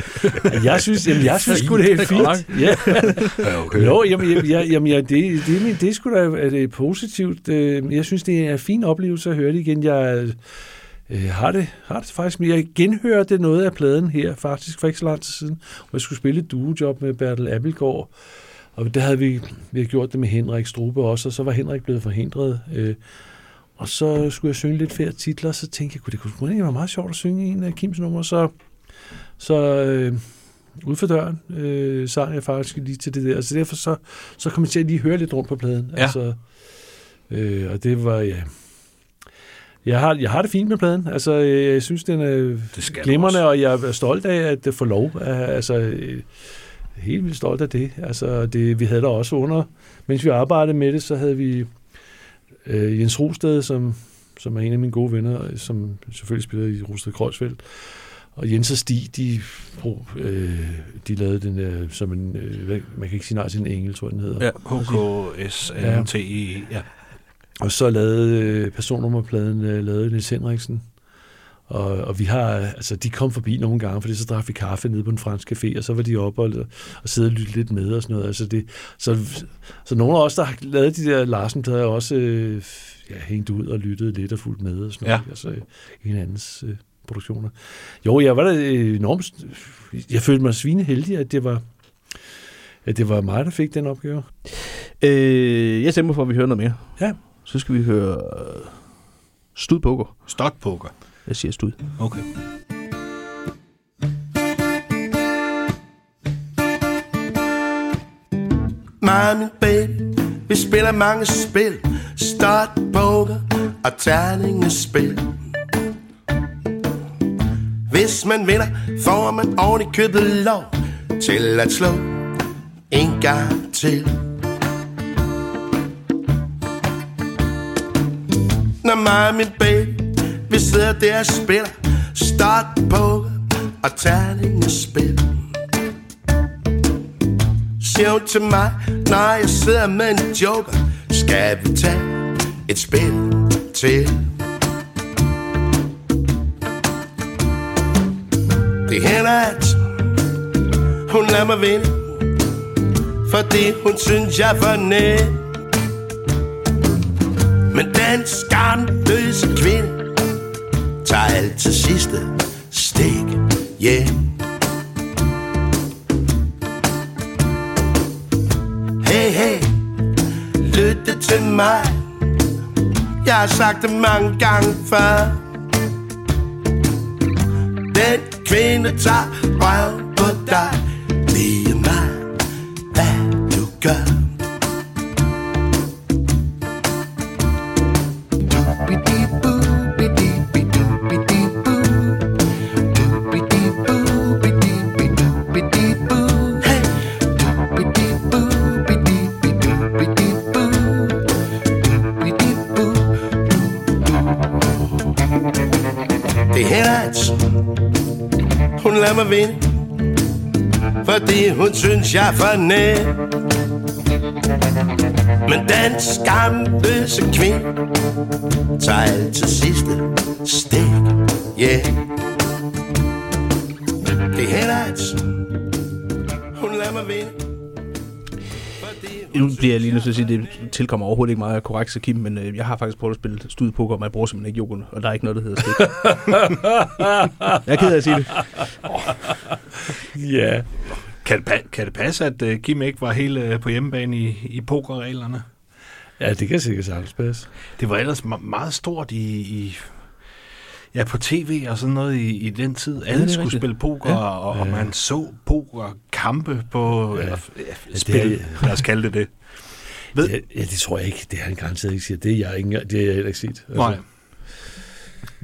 jeg synes, jamen, jeg synes sgu, det er fint. Ja. ja, Okay. Jo, jamen, jamen, ja, jamen ja, det, det, det, det er sgu da er det positivt. Øh, Jeg synes, det er en fin oplevelse at høre det igen. Jeg øh, har, det, har det faktisk, men jeg genhørte noget af pladen her, faktisk for ikke så lang tid siden, hvor jeg skulle spille et duojob med Bertel Appelgaard. Og der havde vi, vi havde gjort det med Henrik Strube også, og så var Henrik blevet forhindret. Øh, og så skulle jeg synge lidt flere titler, og så tænkte jeg, kunne det kunne egentlig være meget sjovt at synge en af Kims numre, så, så øh, ude for døren øh, sang jeg faktisk lige til det der. Altså derfor så, så kom jeg til at lige høre lidt rundt på pladen. Ja. Altså, øh, og det var, ja... Jeg har, jeg har det fint med pladen. Altså, øh, jeg synes, den er Det glimrende, og jeg er stolt af at det får lov. Altså, øh, helt vildt stolt af det. Altså, det, vi havde der også under, mens vi arbejdede med det, så havde vi øh, Jens Rosted, som, som er en af mine gode venner, som selvfølgelig spiller i Rosted Kreuzfeldt. Og Jens og Stig, de, øh, de lavede den øh, som en, øh, man kan ikke sige nej til en engel, tror jeg, den hedder. Ja, HKSNTE. Ja. Og så lavede øh, personnummerpladen øh, lavede Niels Henriksen. Og, og vi har, altså de kom forbi nogle gange, fordi så drak vi kaffe nede på en fransk café, og så var de oppe og, og sidde og lytte lidt med og sådan noget. Altså det, så, så nogle af os, der har lavet de der Larsen, der har også øh, ja, hængt ud og lyttet lidt og fulgt med og sådan Ja. noget. Altså hinandens øh, produktioner. Jo, jeg var da øh, enormt... Jeg følte mig svineheldig, at det var, at det var mig, der fik den opgave. Øh, jeg stemmer for, at vi hører noget mere. Ja. Så skal vi høre øh, Studpoker. Stotpoker. Jeg siger stud. Okay. Mig min baby, vi spiller mange spil Start, poker og terningespil Hvis man vinder, får man oven i købet lov Til at slå en gang til Når mig min baby, vi sidder der og spiller Start, på og terningespil siger hun til mig, når jeg sidder med en joker. Skal vi tage et spil til? Det hænder, at hun lader mig vinde, fordi hun synes, jeg er for nem Men den skamløse kvinde tager alt til sidste stik. Hjem. Hey, hey, lytte til mig. Jeg har sagt det mange gange før. Den kvinde tager røv på dig. Lige mig, hvad du gør. Hun lader mig vinde. Fordi hun synes, jeg er for net Men den skamløse kvinde Tager alt til sidste stik. Yeah. Det hænder, at hun lader mig vinde. Nu bliver jeg lige nødt til at sige, at det tilkommer overhovedet ikke meget korrekt til Kim, men øh, jeg har faktisk prøvet at spille studiepoker, og jeg bruger simpelthen ikke yoghurt, og der er ikke noget, der hedder stik. jeg er ked af at sige det. Ja. Kan det, kan det passe, at uh, Kim ikke var helt uh, på hjemmebane i, i pokerreglerne? Ja, det kan sikkert sagtens passe. Det var ellers me- meget stort i, i ja, på tv og sådan noget i, i den tid. Alle det er skulle rigtigt. spille poker, Ja. og, og man så pokerkampe på... Ja. Eller, ja, det spil, er- lad os kalde det det. Ved, Ja, ja, det tror jeg ikke. Det har han garanteret ikke siger. Det er jeg ikke, det har jeg heller ikke set. Altså, Nej.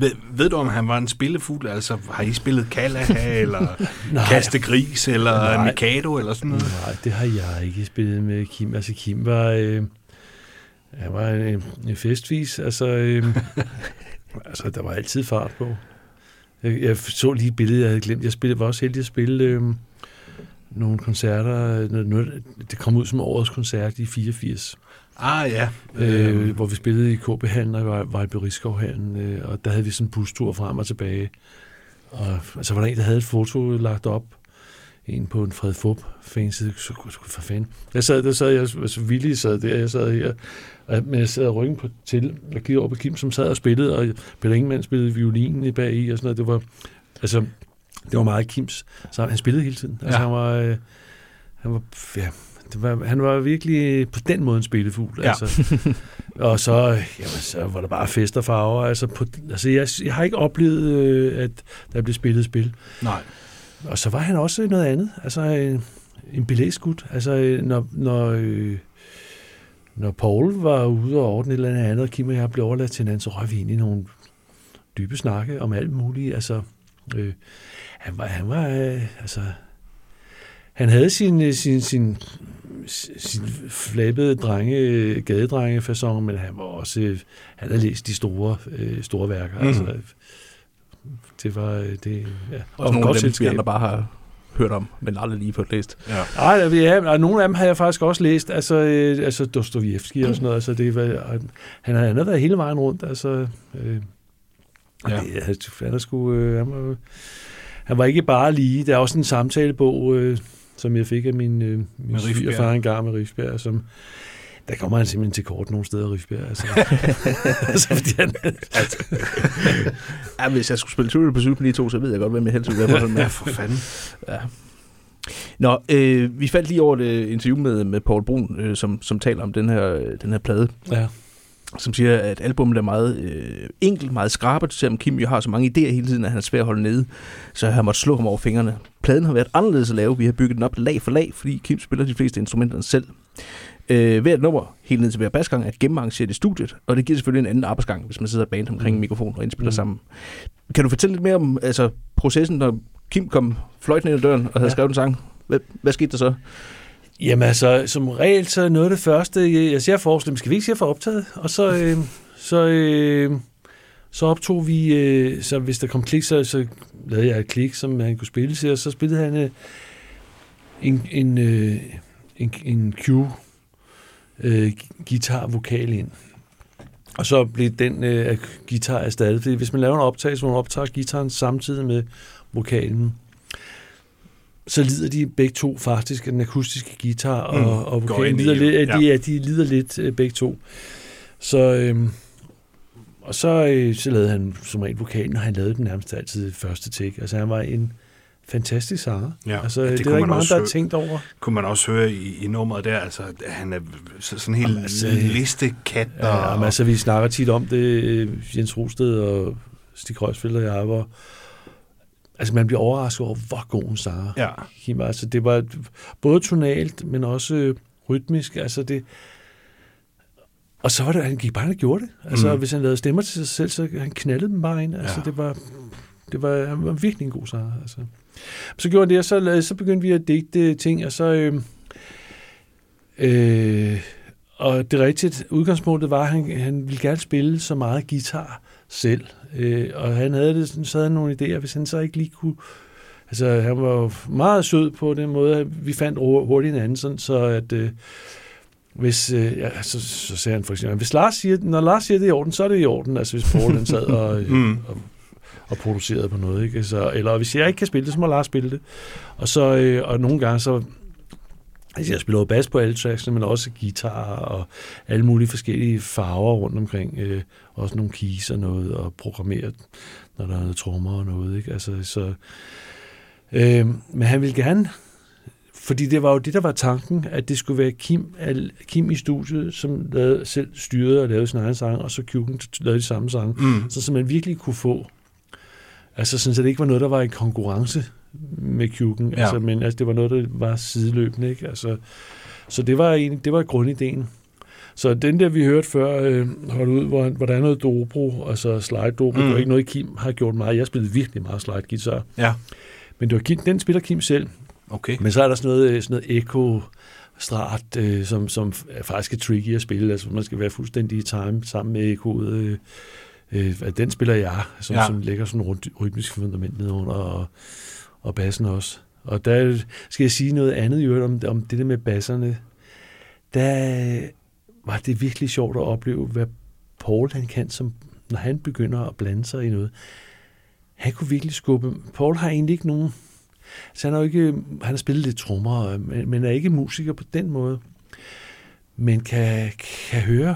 Ved, ved du, om han var en spillefugl? Altså, har I spillet Kalaha, eller Nej. Kaste Gris, eller Nej. Mikado, eller sådan noget? Nej, det har jeg ikke spillet med Kim. Altså, Kim var... Øh, han var en, en festvis. Altså, øh, Altså, der var altid fart på. Jeg, jeg så lige et billede, jeg havde glemt. Jeg spillede, var også heldig at spille øh, nogle koncerter. Noget, noget, det kom ud som årets koncert i 84, Ah, ja. øh, hvor vi spillede i KB Hallen og Vejlby Rigskov-hallen, øh, og der havde vi sådan en bustur frem og tilbage. Og altså, var der en, der havde et foto lagt op, en på en Fred Fup fanside, så jeg for fanden. Jeg sad, der sad jeg, altså villig sad der, jeg sad her, og, men jeg sad og ryggen på til, og kiggede over på Kim, som sad og spillede, og Peter Ingemann spillede violin i bag i, og sådan noget. Det var, altså, det var meget Kims. Så han spillede hele tiden. Altså, Ja. han var, øh, han var, ja, det var, han var virkelig på den måde en spillefugl. Ja. Altså. og så, jamen, så var der bare fest og farver. Altså, på, altså jeg, jeg har ikke oplevet, øh, at der blev spillet spil. Nej. Og så var han også noget andet. Altså en, en belægsgut. Altså øh, når, når, øh, når Paul var ude og ordne et eller andet andet, og Kim og jeg blev overladt til hinanden, så røg vi ind i nogle dybe snakke om alt muligt. Altså, øh, han var, han var øh, altså, han havde sin, øh, sin, sin, sin flabede drenge, gadedrenge fasong, men han var også, øh, han havde læst de store, øh, store værker. Mm. Altså, det var, øh, det, ja. Og nogle af dem, vi andre bare har hørt om, men aldrig lige fået læst. Ja. Nej, ja, og nogle af dem har jeg faktisk også læst, altså, øh, altså Dostojevski og sådan noget, altså det var, han har, han har været hele vejen rundt, altså, øh, Ja. det, han, han, er sgu, øh, han, var, han var ikke bare lige, der er også en samtalebog, øh, som jeg fik af min, øh, min svigerfar engang med Rifbjerg, som, der kommer han simpelthen til kort nogle steder, Rifbjerg, altså, altså fordi han, Ja, hvis jeg skulle spille Pursuit på lige to, så ved jeg godt, hvem jeg helst ville være på sådan med. Ja, for fanden. Ja. Nå, øh, vi faldt lige over et øh, interview med, med Paul Brun, øh, som, som taler om den her, den her plade, ja, som siger, at albummet er meget øh, enkelt, meget skrabet, selvom Kim jo har så mange idéer hele tiden, at han er svær at holde nede, så han måtte slå ham over fingrene. Pladen har været anderledes at lave, vi har bygget den op lag for lag, fordi Kim spiller de fleste instrumenterne selv. Øh, hvert nummer, helt ned til hver basgang, er gennemarrangeret i studiet, og det giver selvfølgelig en anden arbejdsgang, hvis man sidder band omkring en mikrofon og indspiller Mm. sammen. Kan du fortælle lidt mere om altså, processen, når Kim kom fløjtende ind ad døren og havde Ja. skrevet en sang? Hvad, hvad skete der så? Jamen altså, som regel, så er noget af det første, jeg ser forslag, skal vi ikke se for optaget? Og så, øh, så, øh, så optog vi, øh, så hvis der kom klik, så, så lavede jeg et klik, som han kunne spille til, og så spillede han øh, en, en, øh, en, en cue øh, guitar-vokal ind. Og så blev den øh, guitar erstattet, fordi hvis man laver en optagelse, hvor man optager gitaren samtidig med vokalen, så lider de begge to faktisk af den akustiske guitar og, Mm. og vokalen lider lidt, ja. de, ja, de lider lidt øh, begge to. Så, øhm, og så, øh, så lavede han som regel vokalen, og han lavede den nærmest altid første take. Altså han var en fantastisk sanger. Ja, altså, det, det er ikke mange, der har tænkt over. Kunne man også høre i, i nummeret der, altså, han er så- sådan helt Jamen, altså, listekat. Ja, og, men altså, vi snakker tit om det, øh, Jens Rosted og Stig Krøsfeldt og jeg, hvor altså, man bliver overrasket over, hvor god en sanger ja. Kim var. Altså, det var både tonalt, men også øh, rytmisk. Altså, det, og så var det, han gik bare og gjorde det. Altså, Mm. hvis han lavede stemmer til sig selv, så han knaldede dem bare ind. Altså, Ja. det var, det var, han var virkelig en god sanger. Altså. Så gjorde han det, og så, så begyndte vi at digte ting, og så... Øh, øh, og det rigtigt, udgangspunktet var, at han, han ville gerne spille så meget guitar selv. Øh, og han havde det, sådan, så havde han nogle idéer, hvis han så ikke lige kunne... Altså, han var meget sød på den måde, at vi fandt hurtigt hinanden, sådan, så at... Øh, hvis, øh, ja, så, så sagde han for eksempel, hvis Lars siger, når Lars siger, det er i orden, så er det i orden. Altså hvis Paul han sad og, Mm. mm. og, og producerede på noget. Ikke? Så, eller hvis jeg ikke kan spille det, så må Lars spille det. Og, så, øh, og nogle gange så... Altså jeg spiller jo bas på alle tracksene, men også guitar og alle mulige forskellige farver rundt omkring. Øh, også nogle keys og noget, og programmeret, når der er noget trommer og noget. Ikke? Altså, så, øh, men han ville gerne fordi det var jo det, der var tanken, at det skulle være Kim, al- Kim i studiet, som lavede, selv styrede og lavede sin egen sang, og så Kuken lavede de samme sange. Mm. Så, så man virkelig kunne få, altså sådan, så det ikke var noget, der var en konkurrence med Kuken, Ja. altså, men altså, det var noget, der var sideløbende. Ikke? Altså, så det var, en, det var grundideen. Så den der, vi hørte før, øh, hold ud, hvor, hvor der er noget dobro, altså slide dobro, mm. det var ikke noget, Kim har gjort meget. Jeg spillede virkelig meget slide guitar. Ja, Men det var Kim, den spiller Kim selv. okay. Men så er der sådan noget, øh, sådan noget echo strat, øh, som, som er faktisk er tricky at spille. Altså, man skal være fuldstændig i time sammen med ekkoet. Øh, Øh, den spiller jeg, som, ja. som lægger sådan rundt rytmisk fundament nedenunder, og, og bassen også. Og der skal jeg sige noget andet i øvrigt om, om det der med basserne. Der var det virkelig sjovt at opleve, hvad Paul han kan, som, når han begynder at blande sig i noget. Han kunne virkelig skubbe. Paul har egentlig ikke nogen... Så han, er ikke, han har spillet lidt trommer, men, men er ikke musiker på den måde. Men kan, kan høre,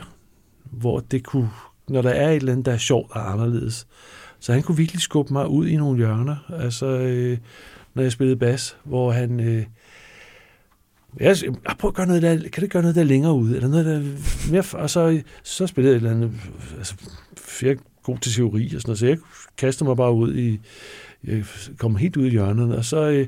hvor det kunne, når der er et eller andet, der er sjovt og anderledes. Så han kunne virkelig skubbe mig ud i nogle hjørner. Altså, øh, når jeg spillede bas, hvor han... Øh, jeg, jeg ah, prøv at gøre noget der, kan det gøre noget der længere ude, eller noget der mere, og så, så spillede jeg et eller andet, altså, jeg god til teori og sådan noget, så jeg kastede mig bare ud i, jeg kom helt ud i hjørnet, og så, øh,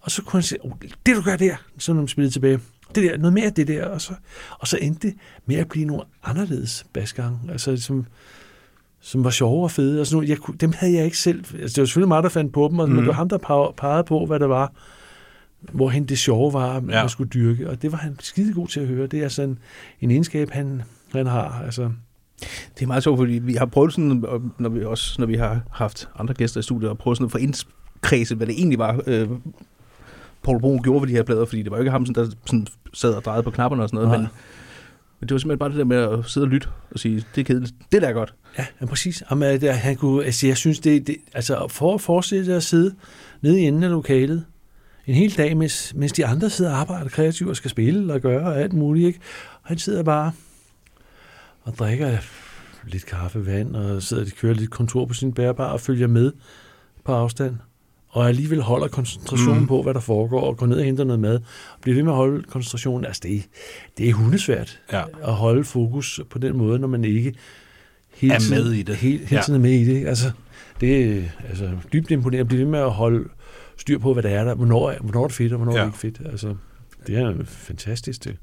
og så kunne han sige, oh, det du gør der, så når man spillede tilbage, det der, noget mere af det der, og så, og så endte det med at blive nogle anderledes basgang, altså som, som var sjove og fede, og sådan nogle, jeg, kunne- dem havde jeg ikke selv, altså det var selvfølgelig mig, der fandt på dem, og, mm. men det var ham, der pegede- på, hvad det var, hvorhen det sjove var, man Ja. skulle dyrke, og det var han skide god til at høre. Det er sådan en egenskab, han, han har. Altså, Det er meget sjovt, fordi vi har prøvet sådan, når vi også når vi har haft andre gæster i studiet, og prøvet sådan at få indkredset, hvad det egentlig var, øh, Paul Brun gjorde ved de her plader, fordi det var jo ikke ham, der sådan sad og drejede på knapperne og sådan noget, Nej. men, men det var simpelthen bare det der med at sidde og lytte og sige, det er kedeligt, det der er godt. ja, ja, præcis. Jamen, øh, at, han kunne, altså, jeg synes, det, det, altså, for at forestille sig at sidde nede i enden af lokalet, en hel dag, mens, mens de andre sidder og arbejder kreativt og skal spille og gøre og alt muligt, ikke? Og han sidder bare og drikker lidt kaffe, vand, og sidder og kører lidt kontor på sin bærbar og følger med på afstand. Og alligevel holder koncentrationen Mm. på, hvad der foregår, og går ned og henter noget mad. Og bliver ved med at holde koncentrationen. Altså, det, det er hundesvært Ja. at holde fokus på den måde, når man ikke hele Er tiden, med i det. Hele, hele Ja. tiden er med i det. Altså, det er altså, dybt imponerende at blive ved med at holde styr på, hvad der er der. Hvornår, hvornår er det fedt, og hvornår. Ja. er det ikke fedt. Altså, det er fantastisk. Det.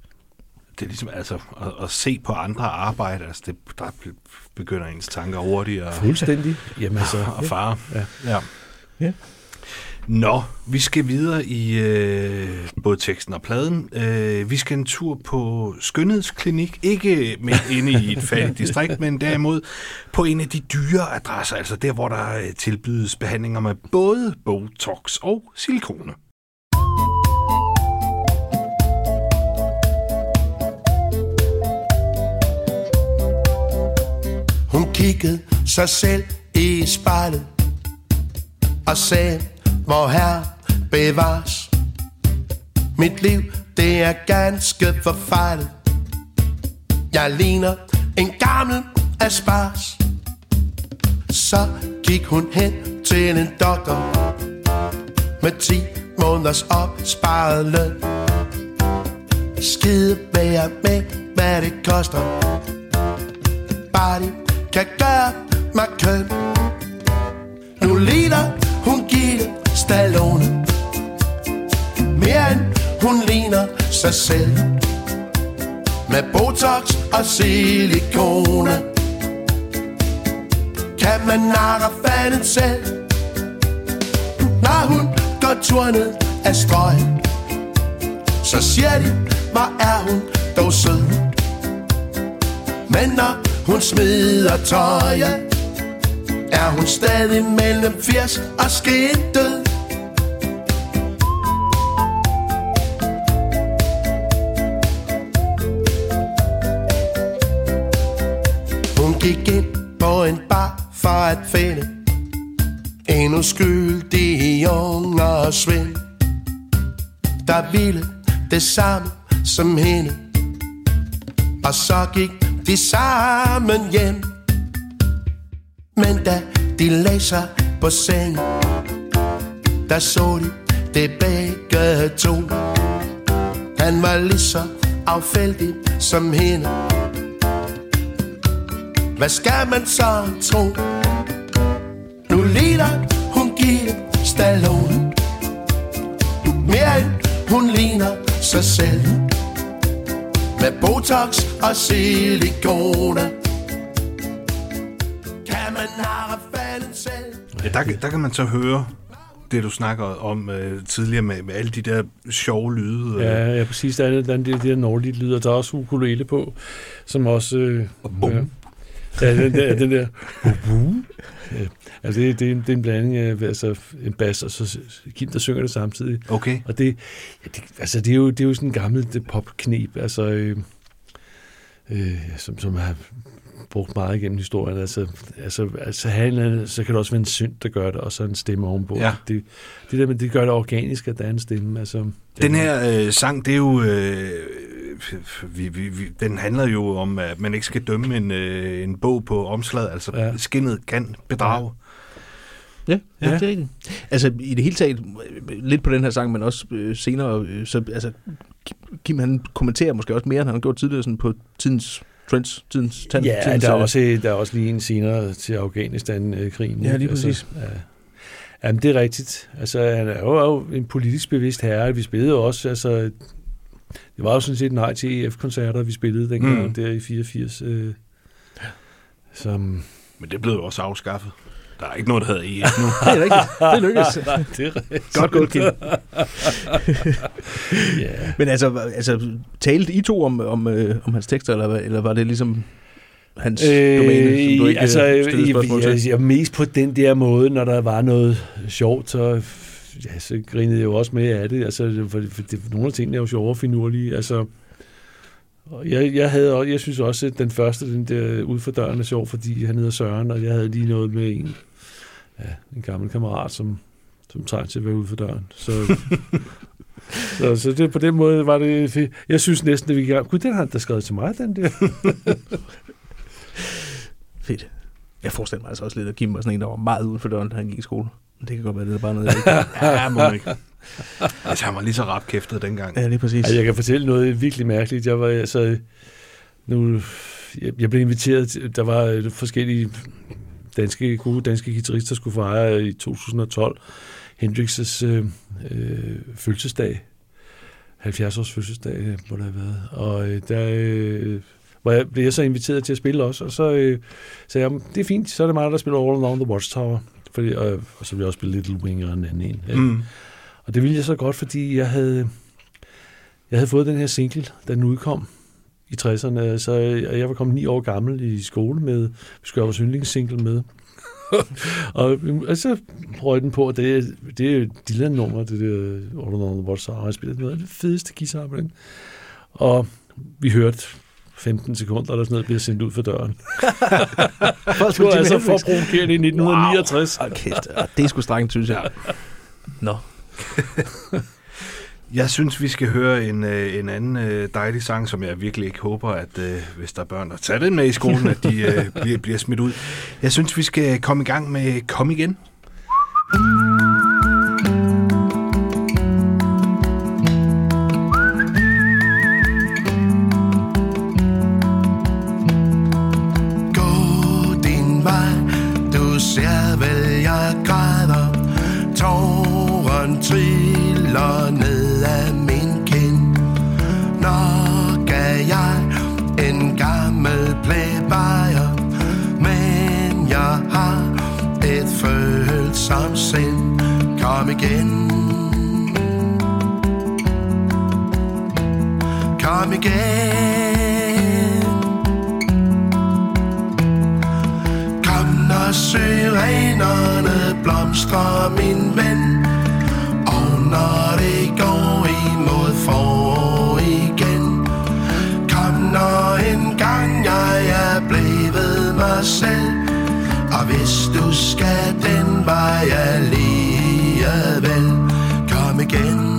Det er ligesom altså at, at se på andre arbejde, altså det, der begynder ens tanker hurtigt og, Fuldstændig. Jamen, altså, og fare. Ja. ja. Ja. Nå, vi skal videre i øh, både teksten og pladen. Øh, vi skal en tur på skønhedsklinik. Ikke midt inde i et fattigt distrikt, men derimod på en af de dyre adresser, altså der, hvor der øh, tilbydes behandlinger med både Botox og silikone. Hun kiggede sig selv i spejlet og sagde, hvor her bevares. Mit liv, det er ganske forfejlet. Jeg ligner en gammel aspars. Så gik hun hen til en doktor med 10 måneders opsparet løn. Skide være med, hvad det koster bare de kan gøre mig køn. Stallone. Mere end hun ligner sig selv. Med Botox og silikone. Kan man narre fanden selv. Når hun går turnet af strøg Så siger de, hvor er hun dog sød. Men når hun smider tøjet Er hun stadig mellem 80 og skindød for at finde En uskyldig ung og svend Der ville det samme som hende. Og så gik de sammen hjem. Men da de læser på sengen, Der så de det begge to. Han var lige så affældig som hende. Hvad skal man så tro? Nu ligner hun Gitte Stallone Mere end hun ligner sig selv med Botox og silikone Kan man narre fanden selv Ja, der, der kan man så høre det, du snakker om øh, tidligere med, med alle de der sjove lyde. øh. Ja, ja, præcis. Der er, der er de, de der nordlige lyder. Der er også ukulele på, som også... Øh, bum. ja, Ja, den der, den der Ja, altså det, det, er en, det er en blanding af altså en bass og så Kim, der synger det samtidig. Okay. Og det, ja, det, altså det, er jo, det er jo sådan en gammel det popknep, altså, øh, øh, som, som har brugt meget igennem historien. Altså, altså, altså have en eller anden, så kan det også være en synd, der gør det, og så en stemme ovenpå. Ja. Det, det der, men det gør det organisk, at der er en stemme. Altså, Den her øh, sang, det er jo... Øh, vi, vi, vi, den handler jo om, at man ikke skal dømme en, øh, en bog på omslaget. Altså, ja. Skinnet kan bedrage. Ja, ja, Ja. det er rigtigt. Altså, i det hele taget, øh, lidt på den her sang, men også øh, senere, øh, så altså, Kim- han kommenterer måske også mere, end han har gjort tidligere sådan på tidens trends, tidens tand. Ja, tidens, der er, øh, også, der er også lige en senere til Afghanistan-krigen. Ja, lige præcis. Altså, ja. Jamen, det er rigtigt. Altså, han er jo, er jo en politisk bevidst herre. Vi spillede jo også, altså, det var jo sådan set nej til EF-koncerter, vi spillede dengang, Mm. der i 84. Øh, som, Men det blev jo også afskaffet. Der er ikke noget, der hedder EF nu. det er rigtigt. Det lykkedes. nej, det er rigtigt. Godt gået, Kim. ja. Men altså, altså talte I to om, om, øh, om hans tekster, eller, hvad- eller var det ligesom hans øh, domæne, som du ikke altså, øh, stillede jeg, jeg, jeg, mest på den der måde, når der var noget sjovt, så, ja, så grinede jeg jo også med af det. Altså, for, for det, nogle af tingene er jo sjove og finurlige. Altså, jeg, jeg, havde, også- jeg synes også, at den første, den der ud for døren er sjov, fordi han hedder Søren, og jeg havde lige noget med en, ja, en gammel kammerat, som, som trængte til at være ude for døren. Så, så, så det, på den måde var det. Jeg synes næsten, at vi gik Gud, den har han da skrevet til mig, den der. Fedt. Jeg forestiller mig altså også lidt, at Kim var sådan en, der var meget ude for døren, da han gik i skole. Det kan godt være, det er bare noget, jeg ikke ja, må ikke. Altså, han var lige så rapkæftet dengang. Ja, lige præcis. Altså, jeg kan fortælle noget virkelig mærkeligt. Jeg var altså... Nu, jeg, jeg blev inviteret... Der var øh, forskellige danske, gode danske guitarister, der skulle fejre i 2012 Hendrix' øh, øh, fødselsdag. 70 års fødselsdag, må der have været. Og øh, der øh, var jeg, blev jeg så inviteret til at spille også, og så øh, sagde jeg, det er fint, så er det mig, der spiller All Along the Watchtower. Fordi, og, og så ville jeg også spille Little Wing og en anden en. Ja. Mm. Og det ville jeg så godt, fordi jeg havde, jeg havde fået den her single, da den udkom i 60'erne. Så jeg var kommet ni år gammel i skole med, vi skulle have vores yndlingssingle med. og, og så røg den på, og det, er- det er jo Dylan-nummer, det der All Along the Watchtower. Jeg spillede noget af det fedeste guitar på den. Og vi hørte 15 sekunder eller sådan noget, bliver sendt ud for døren. Det var altså for i 1969. Wow. Okay, det er sgu strengt, synes jeg. Nå. Jeg synes, vi skal høre en, øh, en anden øh, dejlig sang, som jeg virkelig ikke håber, at øh, hvis der er børn, der tager den med i skolen, at de øh, bliver, bliver smidt ud. Jeg synes, vi skal komme i gang med Kom igen. Gå Kom igen. Kom når syrenerne blomstrer, min ven. Og når det går imod forår igen. Kom når en gang jeg er blevet mig selv. Og hvis du skal den vej alligevel. Kom igen.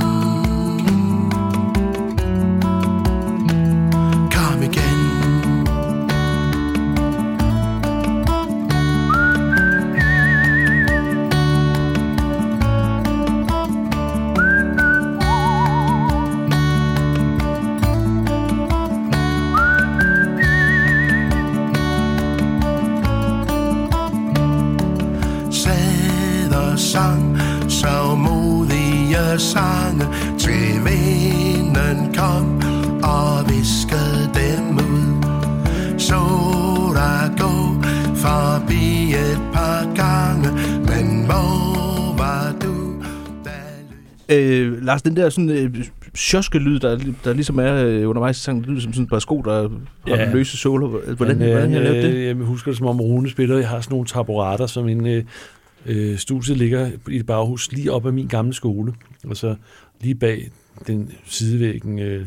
Sange til vinden kom og viskede dem ud. Så der gå forbi et par gange, men hvor var du, Øh, Lars, den der sådan, øh, sjoske lyd, der, der ligesom er øh, undervejs i sangen. Det lyder som sådan et par sko, der har Ja. løse solo. Hvordan, Men, øh, hvordan jeg lavede det? øh, Jeg husker det som om Rune spiller. Jeg har sådan nogle taburetter, som en øh, øh, studiet ligger i et baghus lige op ad min gamle skole. Og så lige bag den sidevæggen, øh,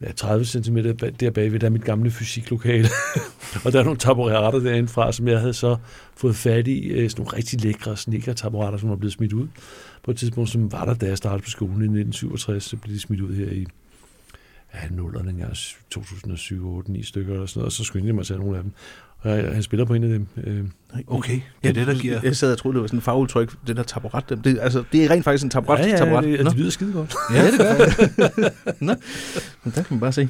ja, 30 cm der bagved, der er mit gamle fysiklokale. og der er nogle taburetter derinde fra, som jeg havde så fået fat i. Øh, sådan nogle rigtig lækre sneaker taburetter, som var blevet smidt ud på et tidspunkt, som var der, da jeg startede på skolen i 1967. Så blev de smidt ud her i ja, nullerne engang, 2007, 8, 9 stykker eller sådan noget, og så skyndte jeg mig at tage nogle af dem. Og jeg, han spiller på en af dem. Øh, Okay, ja, det der giver... Jeg sad og troede, det var sådan en fagudtryk, det der taburet. Det, altså, det er rent faktisk en taburet. ja, ja, taburet. det, det lyder skide godt. Ja, det gør Nå, men der kan man bare se.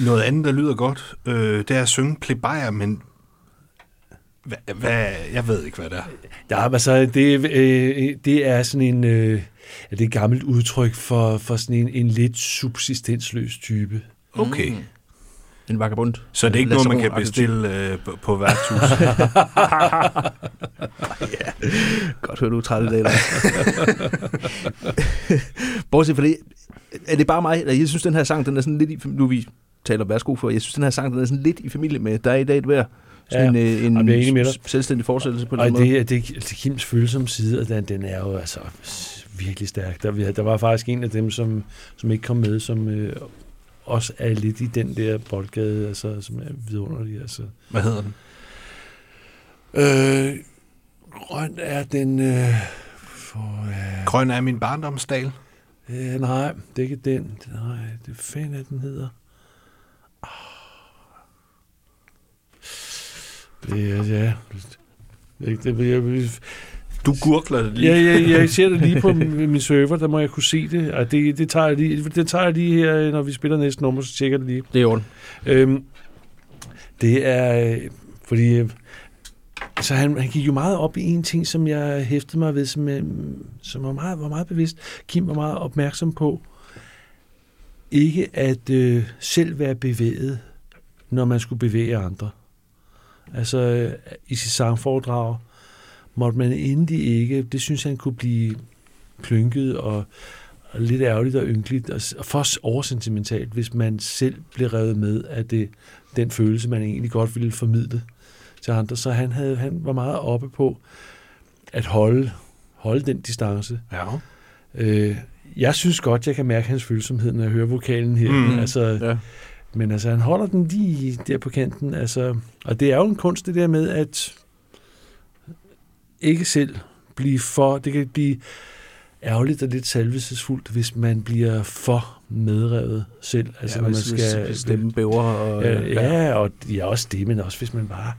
Noget andet, der lyder godt, øh, det er at synge plebejer, men hvad, hvad, jeg ved ikke, hvad det er. Ja, altså, det, øh, det er sådan en... Øh, det er et gammelt udtryk for, for sådan en, en lidt subsistensløs type. Okay. Mm. En vagabond. Så det er ikke noget, man kan bestille øh, på, på værtshus. Godt høre, du er træt i dag. Lars. Bortset fra det, er det bare mig, eller jeg synes, den her sang, den er sådan lidt i, nu vi taler om værsgo for, jeg synes, den her sang, den er sådan lidt i familie med, der er i dag et vejr. Sådan Ja, en, øh, en jamen, er selvstændig fortsættelse på den Og måde. det, det, det Kims følsomme side, og den, den er jo altså virkelig stærk. Der, der var faktisk en af dem, som, som ikke kom med, som øh, også er lidt i den der boldgade, altså, som er vidunderlig. Altså. Hvad hedder den? Øh, grøn er den... Øh, for, øh, Grøn er min barndomsdal. øh, nej, det er ikke den. Nej, det er fanden, den hedder. Ah. Det er, ja... Det, det, jeg, jeg, Du gurgler det lige. Ja, ja, jeg ser det lige på min min server, der må jeg kunne se det. Og det, det, tager jeg lige, det tager jeg lige her, når vi spiller næste nummer, så tjekker det lige. Det er orden. Øhm, det er, fordi, øh, altså han, han gik jo meget op i en ting, som jeg hæftede mig ved, som, øh, som var, meget, var meget bevidst. Kim var meget opmærksom på, ikke at øh, selv være bevæget, når man skulle bevæge andre. Altså øh, i sit sangforedrag måtte man endelig ikke, det synes han kunne blive klynket og, og lidt ærgerligt og ynkeligt, og, for oversentimentalt, hvis man selv blev revet med af det, den følelse, man egentlig godt ville formidle til andre. Så han, havde, han var meget oppe på at holde, holde den distance. Ja. Øh, jeg synes godt, jeg kan mærke hans følsomhed, når jeg hører vokalen her. Mm. Altså, Ja. men altså, han holder den lige der på kanten. Altså, og det er jo en kunst, det der med at ikke selv blive for... Det kan blive ærgerligt og lidt salvelsesfuldt, hvis man bliver for medrevet selv. Altså, ja, når man hvis, skal... hvis stemmen bæver. Og, Ja, ja, og ja, også det, men også hvis man bare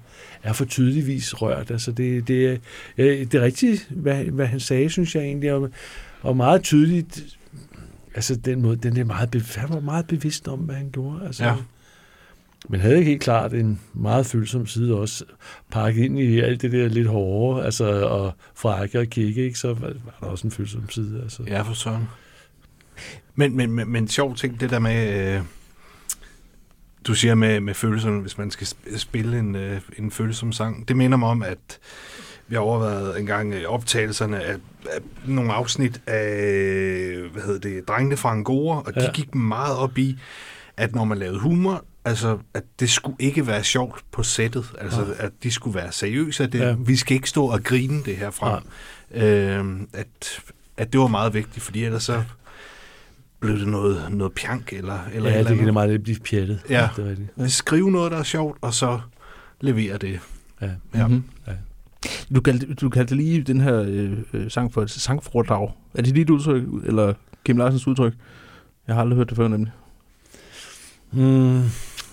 er for tydeligvis rørt. Altså det, det, ja, det er rigtigt, hvad, hvad han sagde, synes jeg egentlig, og, og meget tydeligt, altså den måde, den er meget, han var meget bevidst om, hvad han gjorde. Altså, Ja. Men havde helt klart en meget følsom side også, pakket ind i alt det der lidt hårde, altså, og frække og kikke, ikke, så var, der også en følsom side. Altså. Ja, for søren. Men, men, men, men sjov ting, det der med... Øh, du siger med, med følelserne, hvis man skal sp- spille en, øh, en følsom sang. Det minder mig om, at vi har overvejet en gang øh, optagelserne af, af nogle afsnit af, hvad hedder det, Drengene fra Angora, og de Ja. gik meget op i, at når man lavede humor, altså, at det skulle ikke være sjovt på sættet, altså, Nej. at de skulle være seriøse, at det, Ja. ja. vi skal ikke stå og grine det her frem. Øh, at, at det var meget vigtigt, fordi ellers så blev det noget, noget pjank eller, eller ja, eller det kan andet. meget lidt blive pjattet. Ja. Det er rigtigt. Skrive noget, der er sjovt, og så levere det. Ja. Ja. Mhm. Ja. Du kaldte, du kaldte lige den her øh, øh, sang for et sangforedrag. Er det dit udtryk, eller Kim Larsens udtryk? Jeg har aldrig hørt det før, nemlig. Hmm,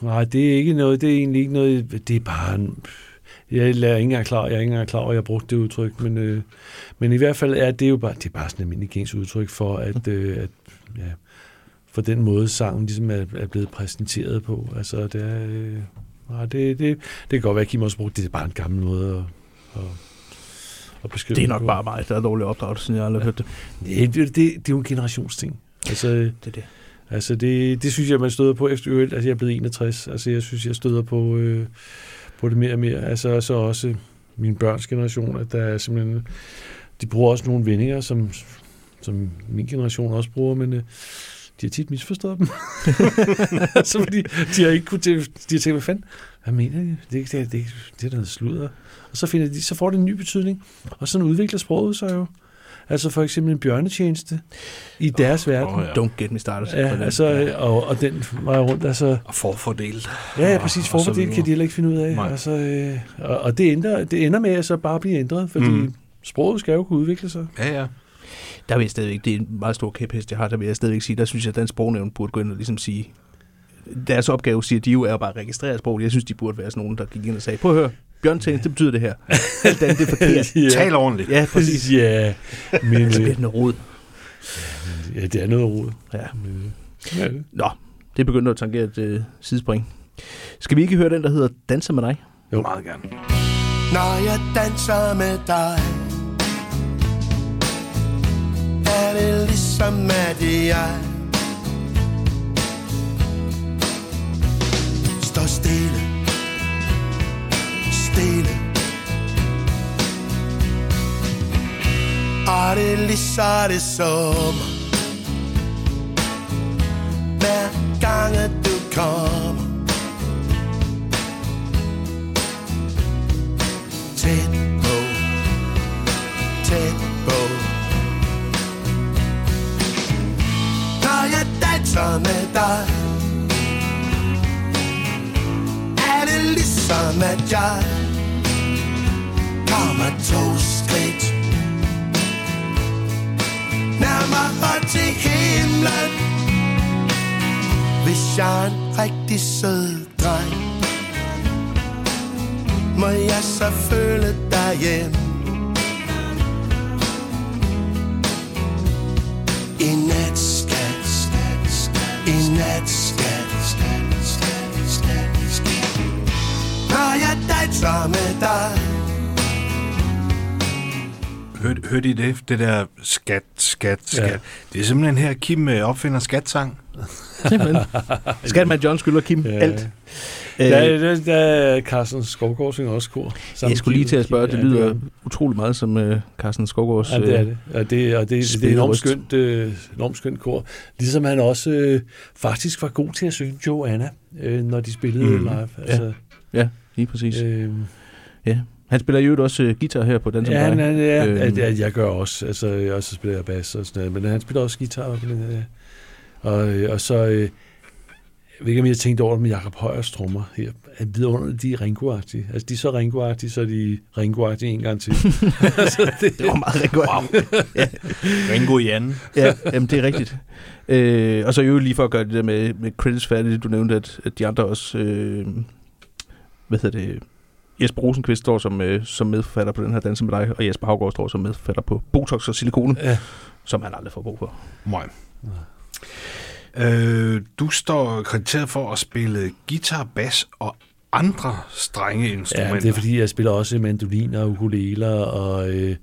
nej, det er ikke noget, det er egentlig ikke noget, det er bare en, jeg er ikke engang klar, jeg er ikke engang klar over, at jeg har brugt det udtryk, men, øh, men i hvert fald er det jo bare, det er bare sådan en almindelig udtryk for, at, øh, at ja, for den måde sangen ligesom er, er blevet præsenteret på. Altså, det er, øh, nej, det, det, det kan godt være, at Kim også brugt, det er bare en gammel måde at, at, at beskrive Det er nok på. bare mig, der er dårlig opdraget, siden jeg aldrig har hørt det. Nej, det, det, det er jo en generationsting. Altså, Det er det. Altså det, det synes jeg, man støder på efter øvrigt. Altså jeg er blevet 61. Altså jeg synes, jeg støder på, øh, på det mere og mere. Altså så også øh, min børns generation, at der er simpelthen... De bruger også nogle vendinger, som, som min generation også bruger, men, øh, de har tit misforstået dem. altså, fordi de har ikke kunne de har tænkt, hvad fanden, hvad mener de? Det, det, det, det er noget sludder. Og så, finder de, så får det en ny betydning. Og sådan udvikler sproget sig jo. Altså for eksempel en bjørnetjeneste i deres verden. Oh, ja. Don't get me started. Ja, på den. altså, og, og den var rundt, altså... Og forfordel. Ja, ja præcis. Forfordel kan de heller ikke finde ud af. Nej. Altså, øh, og, og det, ender, det ender med at så bare blive ændret, fordi Mm. sproget skal jo kunne udvikle sig. Ja, ja. Der vil jeg stadigvæk, det er en meget stor kæphest, jeg har, der vil jeg stadigvæk sige, der synes jeg, at den sprognævn burde gå ind og ligesom sige, deres opgave, siger de jo, er jo bare at registrere sproget. Jeg synes, de burde være sådan nogen, der gik ind og sagde, prøv at høre, bjørntjeneste, det betyder det her. Alt andet, det er forkert. ja. Tal ordentligt. Ja, præcis. Ja, men Så bliver øh, det noget rod. ja, det er noget rod. Ja. Ja, Nå, det begynder at tangere et øh, sidespring. Skal vi ikke høre den, der hedder Danser med dig? Jo. Meget gerne. Når jeg danser med dig Er det ligesom at jeg Og det er lige så det sommer Hver gang at du kommer tæt på, tæt på. Når jeg danser med dig, er det ligesom at jeg kommer to skridt nærmere til himlen. Hvis jeg er en rigtig sød dreng må jeg så føle dig hjem I nat, skat, skat, skat, I nat, skat, skat, skat, skat, skat, skat. Når jeg danser med dig Hørte, hørte I det? Det der skat, skat, skat. Ja. Det er simpelthen her, Kim øh, opfinder skatsang. Simpelthen. Skatman John skylder Kim Ja. alt. Der, Øh, der, der er Carsten Skovgaard synger også kor. jeg skulle lige til at spørge, det Ja, lyder er- utrolig meget som øh, Carsten Skovgaards... Ja, det er det. Og det, og det, det er enormt skønt, øh, enormt skønt kor. Ligesom han også øh, faktisk var god til at synge Joanna, øh, når de spillede mm. live. Altså, Ja, lige præcis. øh, Han spiller jo også øh, guitar her på Danser ja, med han, dig. ja, Øhm. ja, ja, jeg gør også. Altså, jeg også spiller jeg bas og sådan noget. Men han spiller også guitar. den ja. Og, øh, og så... Øh, jeg ved ikke, om jeg har tænkt over det med Jacob Højers trommer her. Er vidunderligt, de er ringo Altså, de er så ringo så er de ringo en gang til. altså, det, Det var meget godt. Wow. Ringo Jan. ja, jamen, det er rigtigt. Øh, og så jo lige for at gøre det der med, med credits færdigt, du nævnte, at, at de andre også, øh, hvad hedder det, Jesper Rosenqvist står som, øh, som medforfatter på den her Danse med dig, og Jesper Havgaard står som medforfatter på Botox og Silikone, Ja. som han aldrig får brug for. Nej. Øh, du står krediteret for at spille guitar, bas og andre strenge instrumenter. Ja, det er fordi, jeg spiller også mandoliner og ukuleler og, øh,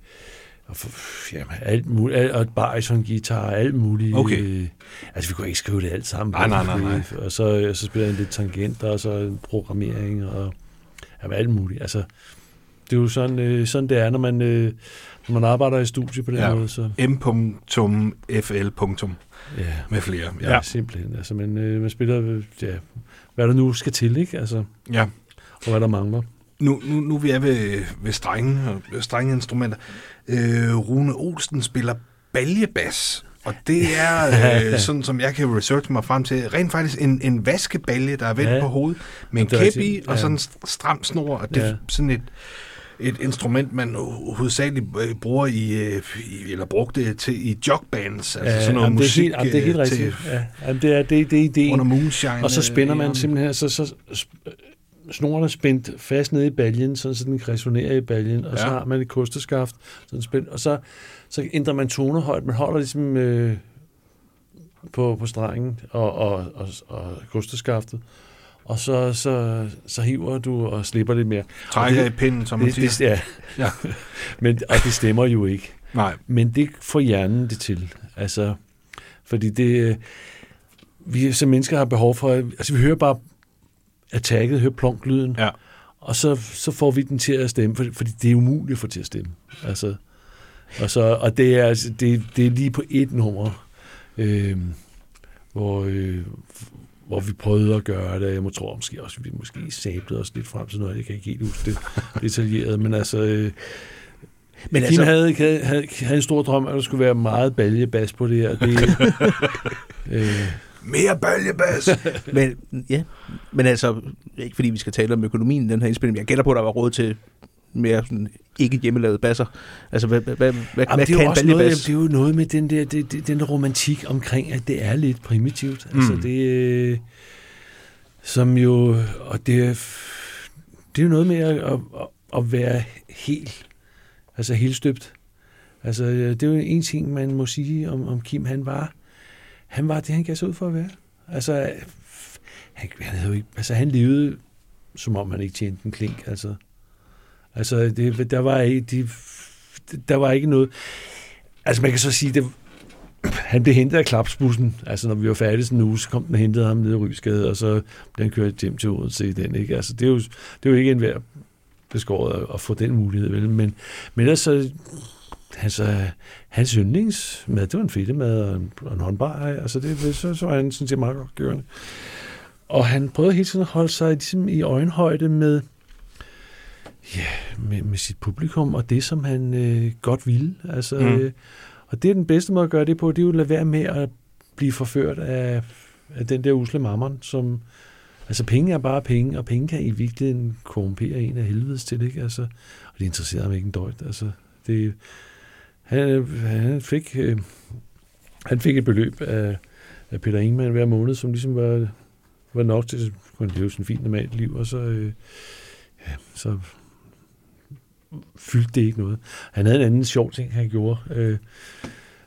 og f- jamen, alt muligt, alt, og bariton guitar alt muligt. Okay. Øh, altså, vi kunne ikke skrive det alt sammen. Nej, nej, nej, nej. Og så, og så spiller jeg lidt tangenter, og så programmering og jamen, alt muligt. Altså, det er jo sådan, øh, sådan det er, når man, øh, når man arbejder i studie på den Ja. måde. Så, M.fl. ja, med flere. ja. ja simpelthen. Altså, man, øh, man spiller, ja, hvad der nu skal til, ikke? Altså, ja. og hvad der mangler. Nu, nu, nu er vi er ved, ved strenge, og strenge instrumenter. Øh, Rune Olsen spiller baljebas, og det er, øh, sådan som jeg kan researche mig frem til, rent faktisk en, en vaskebalje, der er vendt Ja. på hovedet, med en kæp i, og Ja. sådan en st- stram snor, og det er Ja. sådan et, et instrument, man ho- hovedsageligt øh, bruger i, øh, i, eller brugte til i jogbands, altså sådan noget jamen, det er musik helt, det er helt øh, rigtigt. til Ja, jamen, det er, det, det er ideen. under moonshine. Og så spænder øh, man æren. simpelthen, så, så snoren er spændt fast nede i baljen, sådan, så den kan resonere i baljen, og ja. så Ja. har man et kosteskaft, sådan spændt, og så, så ændrer man tonehøjde. Man holder ligesom øh, på, på strengen og, og, og, og kosteskaftet, og så, så, så hiver du og slipper lidt mere. Trækker Og i pinden, som man det, siger. det, ja. Ja. Men, og det stemmer jo ikke. Nej. Men det får hjernen det til. Altså, fordi det, øh, vi som mennesker har behov for, altså vi hører bare attacket, hører plonklyden, Ja. og så, så får vi den til at stemme, for, fordi det er umuligt at få til at stemme. Altså, og, så, og det er, altså, det, det er lige på et nummer. Øhm, hvor, øh, hvor vi prøvede at gøre det. Jeg må tror måske også, vi måske sablede os lidt frem til noget. Jeg kan ikke helt huske det detaljeret, men altså... Øh, men Kim altså- havde, havde, havde, havde en stor drøm, at der skulle være meget baljebas på det her. Det, øh, Mere bølgebas! Men, ja. Men altså, ikke fordi vi skal tale om økonomien i den her indspilning, jeg gætter på, at der var råd til mere sådan, ikke hjemmelavede basser. Altså, hvad, hvad, hvad, hvad, Jamen, det, er kan en noget, det er jo noget med den der det, det, den romantik omkring, at det er lidt primitivt. Mm. Altså det, øh, som jo, og det det er jo noget med at, at, at være helt, altså helt støbt. Altså det er jo en ting, man må sige om, om Kim, han var, han var det, han gav sig ud for at være. Altså, han, han, havde jo ikke, altså han levede, som om han ikke tjente en klink, altså. Altså, det, der, var ikke, de, der var ikke noget... Altså, man kan så sige, det, han blev hentet af klapsbussen. Altså, når vi var færdige sådan en uge, så kom den og hentede ham ned i Rysgade, og så blev han kørt hjem til Odense i den. Ikke? Altså, det er jo, det er jo ikke en værd beskåret at, at få den mulighed, vel? Men, men altså, altså, hans yndlingsmad, det var en fedtemad og en, og en håndbar. Altså, det, så, så var han sådan set meget godt gørende. Og han prøvede hele tiden at holde sig ligesom, i øjenhøjde med, ja, med, med sit publikum, og det, som han øh, godt ville. Altså, mm. øh, og det er den bedste måde at gøre det på, det er jo at lade være med at blive forført af, af den der usle mammon, som... Altså, penge er bare penge, og penge kan i virkeligheden korrumpere en af helvedes til, ikke? Altså, og det interesserer ham ikke en døjt. Altså, det, han, han, fik, øh, han fik et beløb af, af Peter Ingemann hver måned, som ligesom var, var nok til at kunne leve sådan et fint normalt liv, og så, øh, ja, så fyldte det ikke noget. Han havde en anden sjov ting, han gjorde. Øh,